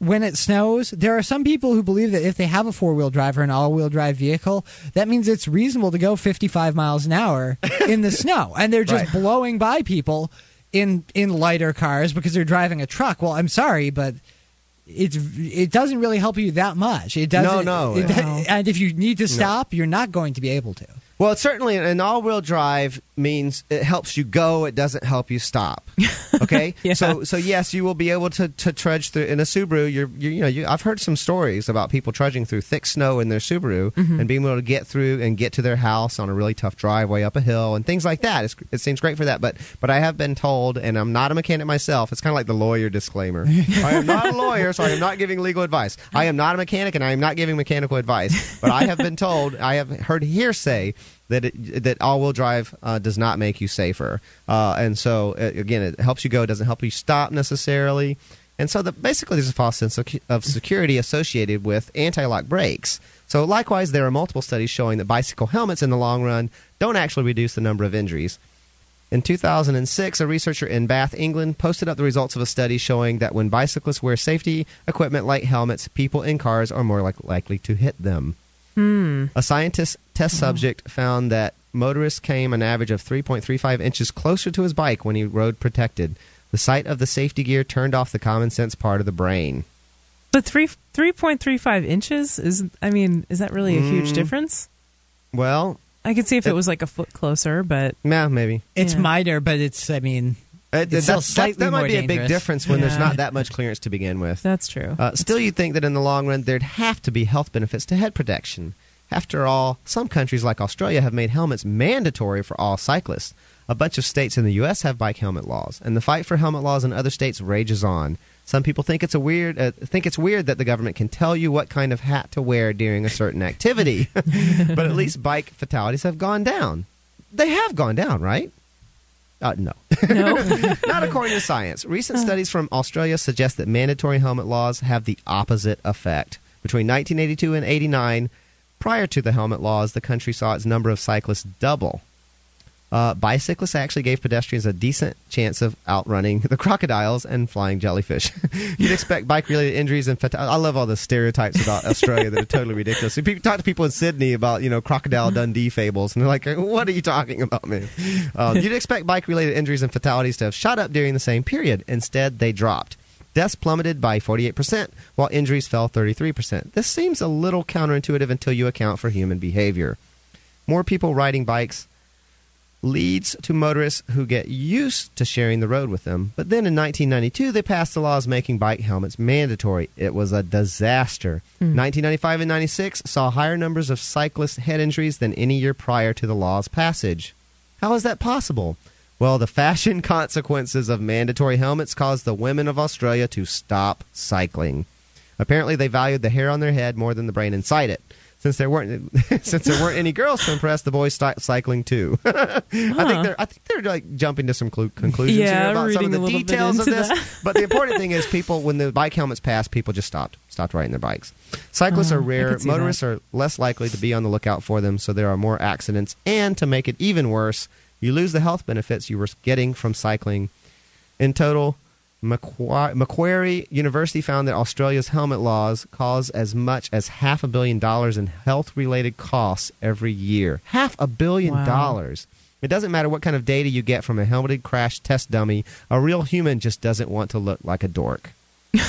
[SPEAKER 2] when it snows, there are some people who believe that if they have a four wheel drive or an all wheel drive vehicle, that means it's reasonable to go 55 miles an hour in the [laughs] snow, and they're just
[SPEAKER 1] Right.
[SPEAKER 2] blowing by people in in lighter cars because they're driving a truck. Well, I'm sorry, but it's it doesn't really help you that much. It doesn't.
[SPEAKER 1] No, no.
[SPEAKER 2] it-
[SPEAKER 1] No.
[SPEAKER 2] and if you need to stop, you're not going to be able to.
[SPEAKER 1] Well, it's certainly an all-wheel drive means it helps you go. It doesn't help you stop. [laughs] Okay,
[SPEAKER 3] Yeah.
[SPEAKER 1] so so yes, you will be able to, to trudge through in a Subaru. You're, you you know you, I've heard some stories about people trudging through thick snow in their Subaru
[SPEAKER 3] Mhm.
[SPEAKER 1] and being able to get through and get to their house on a really tough driveway up a hill and things like that. It's, it seems great for that. But but I have been told, and I'm not a mechanic myself. It's kind of like the lawyer disclaimer. [laughs] I am not a lawyer, so I am not giving legal advice. I am not a mechanic, and I am not giving mechanical advice. But I have been told, I have heard hearsay that it, that all-wheel drive uh, does not make you safer, uh, and so uh, again, it helps you go, doesn't help you stop necessarily, and so the, basically there's a false sense of, security associated with anti-lock brakes. So likewise, there are multiple studies showing that bicycle helmets in the long run don't actually reduce the number of injuries. In 2006, a researcher in Bath, England, posted up the results of a study showing that when bicyclists wear safety equipment like helmets, people in cars are more like, likely to hit them.
[SPEAKER 3] Hmm.
[SPEAKER 1] A scientist test subject found that motorists came an average of 3.35 inches closer to his bike when he rode protected. The sight of the safety gear turned off the common sense part of the brain.
[SPEAKER 3] But three three point three five inches is. I mean, is that really a huge
[SPEAKER 1] Mm.
[SPEAKER 3] difference?
[SPEAKER 1] Well,
[SPEAKER 3] I could see if
[SPEAKER 1] It-
[SPEAKER 3] it was like a foot closer, but
[SPEAKER 1] yeah, maybe.
[SPEAKER 2] It's
[SPEAKER 3] Yeah.
[SPEAKER 2] minor, but it's. I mean,
[SPEAKER 1] Uh,
[SPEAKER 2] It's
[SPEAKER 1] that's-
[SPEAKER 2] slightly
[SPEAKER 1] that might be a big difference when there's not that much clearance to begin with.
[SPEAKER 3] that's true.
[SPEAKER 1] Uh, still, you'd think that in the long run there'd have to be health benefits to head protection. After all, some countries like Australia have made helmets mandatory for all cyclists. A bunch of states in the U.S. have bike helmet laws, and the fight for helmet laws in other states rages on. Some people think it's a weird uh, think it's weird that the government can tell you what kind of hat to wear during a certain activity, [laughs] but at least bike fatalities have gone down. They have gone down, right? Uh, no.
[SPEAKER 3] no. [laughs]
[SPEAKER 1] Not according to science. Recent studies from Australia suggest that mandatory helmet laws have the opposite effect. Between 1982 and 89, prior to the helmet laws, the country saw its number of cyclists double. Uh, bicyclists actually gave pedestrians a decent chance of outrunning the crocodiles and flying jellyfish. [laughs] You'd expect bike-related injuries and fat- I love all the stereotypes about Australia that are totally ridiculous. You talk to people in Sydney about you know crocodile Dundee fables, and they're like, "What are you talking about, man?" Um, you'd expect bike-related injuries and fatalities to have shot up during the same period. Instead, they dropped. Deaths plummeted by 48%, while injuries fell 33%. This seems a little counterintuitive until you account for human behavior. More people riding bikes leads to motorists who get used to sharing the road with them. But then in 1992, they passed the laws making bike helmets mandatory. It was a disaster. Hmm. 1995 and 96 saw higher numbers of cyclist head injuries than any year prior to the law's passage. How is that possible? Well, the fashion [laughs] consequences of mandatory helmets caused the women of Australia to stop cycling. Apparently, they valued the hair on their head more than the brain inside it. Since there weren't [laughs] since there weren't any girls to impress, the boys stopped cycling too. [laughs] I think they're I think they're like jumping to some clu- conclusions
[SPEAKER 3] Yeah,
[SPEAKER 1] here about some of the details of this. but the important thing is, [laughs] people when the bike helmets passed, people just stopped stopped riding their bikes. Cyclists
[SPEAKER 3] Uh,
[SPEAKER 1] are
[SPEAKER 3] I
[SPEAKER 1] rare. Motorists
[SPEAKER 3] that.
[SPEAKER 1] are less likely to be on the lookout for them, so there are more accidents. And to make it even worse, you lose the health benefits you were getting from cycling. In total, Macquarie, Macquarie University found that Australia's helmet laws cause as much as half a billion dollars in health related costs every year. Half a billion
[SPEAKER 3] Wow.
[SPEAKER 1] dollars. It doesn't matter what kind of data you get from a helmeted crash test dummy, a real human just doesn't want to look like a dork. [laughs]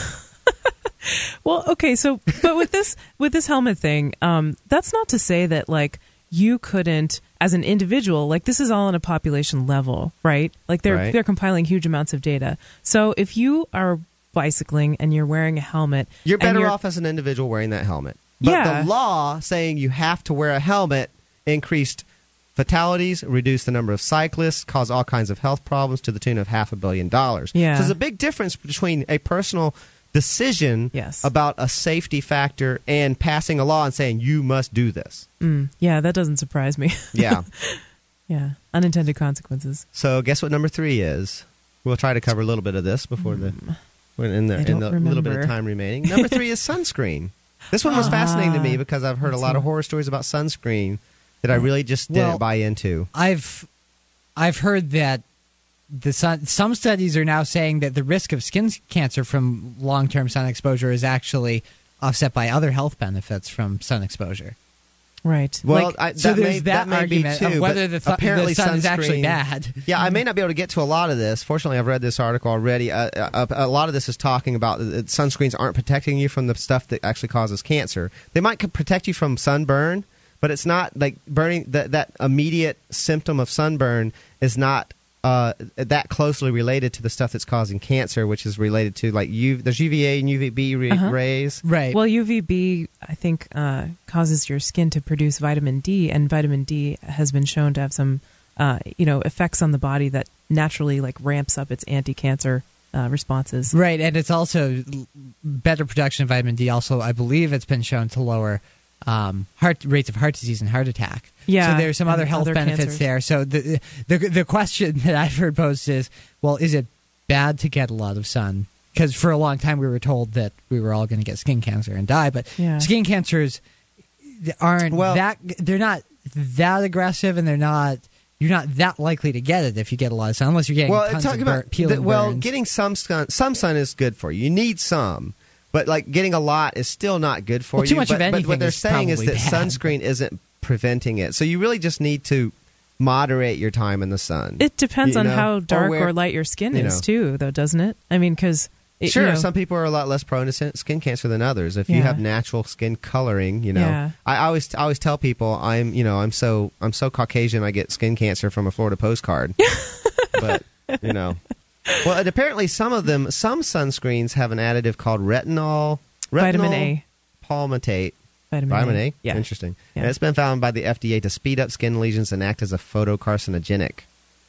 [SPEAKER 3] Well, okay, so but with this with this helmet thing, um, that's not to say that like you couldn't as an individual, like this is all on a population level, right? Like they're
[SPEAKER 1] Right.
[SPEAKER 3] they're compiling huge amounts of data. So if you are bicycling and you're wearing a helmet,
[SPEAKER 1] You're better
[SPEAKER 3] you're-
[SPEAKER 1] off as an individual wearing that helmet. But
[SPEAKER 3] Yeah.
[SPEAKER 1] the law saying you have to wear a helmet increased fatalities, reduced the number of cyclists, caused all kinds of health problems to the tune of half a billion dollars.
[SPEAKER 3] Yeah.
[SPEAKER 1] So there's a big difference between a personal decision
[SPEAKER 3] Yes.
[SPEAKER 1] about a safety factor and passing a law and saying you must do this.
[SPEAKER 3] Mm, yeah, that doesn't surprise me.
[SPEAKER 1] Yeah. [laughs]
[SPEAKER 3] yeah, unintended consequences.
[SPEAKER 1] so guess what number three is? We'll try to cover a little bit of this before the when in the. In
[SPEAKER 3] don't
[SPEAKER 1] the little bit of time remaining. Number three is [laughs] sunscreen. This one was fascinating to me because I've heard a lot of horror stories about sunscreen that I really just didn't
[SPEAKER 2] Well-
[SPEAKER 1] buy into.
[SPEAKER 2] I've I've heard that the sun, some studies are now saying that the risk of skin cancer from long-term sun exposure is actually offset by other health benefits from sun exposure.
[SPEAKER 3] Right.
[SPEAKER 1] Well,
[SPEAKER 2] Like,
[SPEAKER 1] I,
[SPEAKER 2] so
[SPEAKER 1] that
[SPEAKER 2] there's
[SPEAKER 1] may,
[SPEAKER 2] that
[SPEAKER 1] may be
[SPEAKER 2] argument
[SPEAKER 1] too,
[SPEAKER 2] of whether the, th-
[SPEAKER 1] apparently
[SPEAKER 2] the sun is actually bad.
[SPEAKER 1] Yeah, I may not be able to get to a lot of this. Fortunately, I've read this article already. Uh, uh, a lot of this is talking about that sunscreens aren't protecting you from the stuff that actually causes cancer. They might protect you from sunburn, but it's not like burning. That that immediate symptom of sunburn is not uh, that closely related to the stuff that's causing cancer, which is related to like U. There's UVA and UVB ra-
[SPEAKER 3] Uh-huh.
[SPEAKER 1] rays.
[SPEAKER 2] Right.
[SPEAKER 3] Well, UVB, I think, uh, causes your skin to produce vitamin D, and vitamin D has been shown to have some, uh, you know, effects on the body that naturally like ramps up its anti-cancer uh, responses.
[SPEAKER 2] Right, and it's also better production of vitamin D. Also, I believe it's been shown to lower um, heart rates of heart disease and heart attack.
[SPEAKER 3] Yeah,
[SPEAKER 2] so there's some other health
[SPEAKER 3] other
[SPEAKER 2] benefits
[SPEAKER 3] cancers.
[SPEAKER 2] there. So the, the the question [laughs] that I've heard posed is, well, is it bad to get a lot of sun? Because for a long time we were told that we were all going to get skin cancer and die, but
[SPEAKER 3] Yeah.
[SPEAKER 2] skin cancers aren't
[SPEAKER 1] Well-
[SPEAKER 2] that they're not that aggressive, and they're not. You're not that likely to get it if you get a lot of sun, unless you're getting
[SPEAKER 1] well,
[SPEAKER 2] tons
[SPEAKER 1] talking
[SPEAKER 2] of bur-
[SPEAKER 1] about
[SPEAKER 2] peeling
[SPEAKER 1] the- well,
[SPEAKER 2] burns.
[SPEAKER 1] getting some sun, some sun is good for you. You need some, but like getting a lot is still not good for
[SPEAKER 2] Well, too
[SPEAKER 1] you.
[SPEAKER 2] much
[SPEAKER 1] but,
[SPEAKER 2] of
[SPEAKER 1] but what they're
[SPEAKER 2] is
[SPEAKER 1] saying is that
[SPEAKER 2] bad.
[SPEAKER 1] sunscreen isn't preventing it. So you really just need to moderate your time in the sun.
[SPEAKER 3] It depends
[SPEAKER 1] You
[SPEAKER 3] on
[SPEAKER 1] know?
[SPEAKER 3] how dark or,
[SPEAKER 1] where-
[SPEAKER 3] light your skin
[SPEAKER 1] you
[SPEAKER 3] is, too, though, doesn't it? I mean, because
[SPEAKER 1] Sure, some people are a lot less prone to skin cancer than others. If you have natural skin coloring, you know,
[SPEAKER 3] Yeah.
[SPEAKER 1] I always I always tell people I'm you know I'm so I'm so Caucasian I get skin cancer from a Florida postcard, [laughs] but you know, well and apparently some of them some sunscreens have an additive called retinol, retinol
[SPEAKER 3] Vitamin A.
[SPEAKER 1] palmitate.
[SPEAKER 3] Vitamin,
[SPEAKER 1] Vitamin
[SPEAKER 3] A.
[SPEAKER 1] A,
[SPEAKER 3] Yeah.
[SPEAKER 1] interesting.
[SPEAKER 3] Yeah.
[SPEAKER 1] And it's been found by the FDA to speed up skin lesions and act as a photocarcinogenic.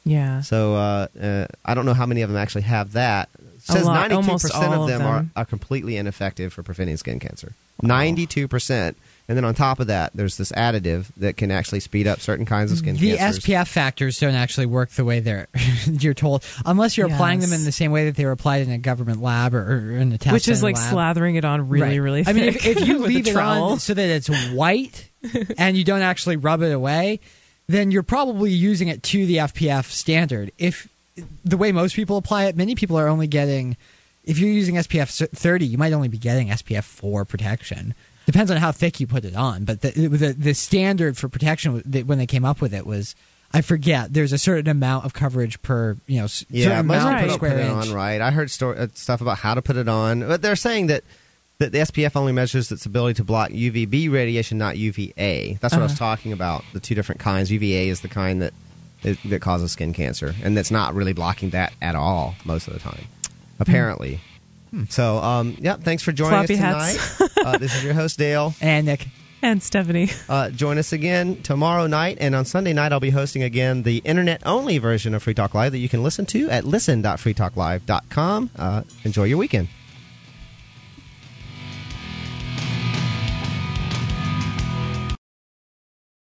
[SPEAKER 3] Yeah.
[SPEAKER 1] So uh, uh, I don't know how many of them actually have that. It says 92% of
[SPEAKER 3] all
[SPEAKER 1] them,
[SPEAKER 3] of
[SPEAKER 1] Are,
[SPEAKER 3] them.
[SPEAKER 1] are completely ineffective for preventing skin cancer. 92%. And then on top of that, there's this additive that can actually speed up certain kinds of skin
[SPEAKER 2] the
[SPEAKER 1] cancers.
[SPEAKER 2] SPF factors don't actually work the way they're [laughs] you're told, unless you're applying them in the same way that they were applied in a government lab or, or in a test
[SPEAKER 3] Which is like
[SPEAKER 2] lab.
[SPEAKER 3] slathering it on really,
[SPEAKER 2] Right.
[SPEAKER 3] really
[SPEAKER 2] I mean, if, if you [laughs] leave it on so that it's white [laughs] and you don't actually rub it away, then you're probably using it to the FPF standard. If the way most people apply it, many people are only getting. If you're using SPF 30, you might only be getting SPF 4 protection. Depends on how thick you put it on, but the the, the standard for protection when they came up with it was. I forget. There's a certain amount of coverage per, you know,
[SPEAKER 1] Yeah,
[SPEAKER 2] amount
[SPEAKER 1] people
[SPEAKER 2] per square
[SPEAKER 1] put it
[SPEAKER 2] inch.
[SPEAKER 1] on right. I heard sto- uh, stuff about how to put it on, but they're saying that that the SPF only measures its ability to block UVB radiation, not UVA. That's what I was
[SPEAKER 3] Uh-huh.
[SPEAKER 1] talking about. The two different kinds. UVA is the kind that that that causes skin cancer, and that's not really blocking that at all most of the time, apparently. So, um, yeah, thanks for joining
[SPEAKER 3] Floppy
[SPEAKER 1] us
[SPEAKER 3] hats.
[SPEAKER 1] tonight. uh, this is your host Dale. [laughs]
[SPEAKER 2] And Nick.
[SPEAKER 3] and Stephanie. [laughs]
[SPEAKER 1] Uh, join us again tomorrow night, and on Sunday night, I'll be hosting again the internet-only version of Free Talk Live that you can listen to at listen.freetalklive.com. Uh, enjoy your weekend.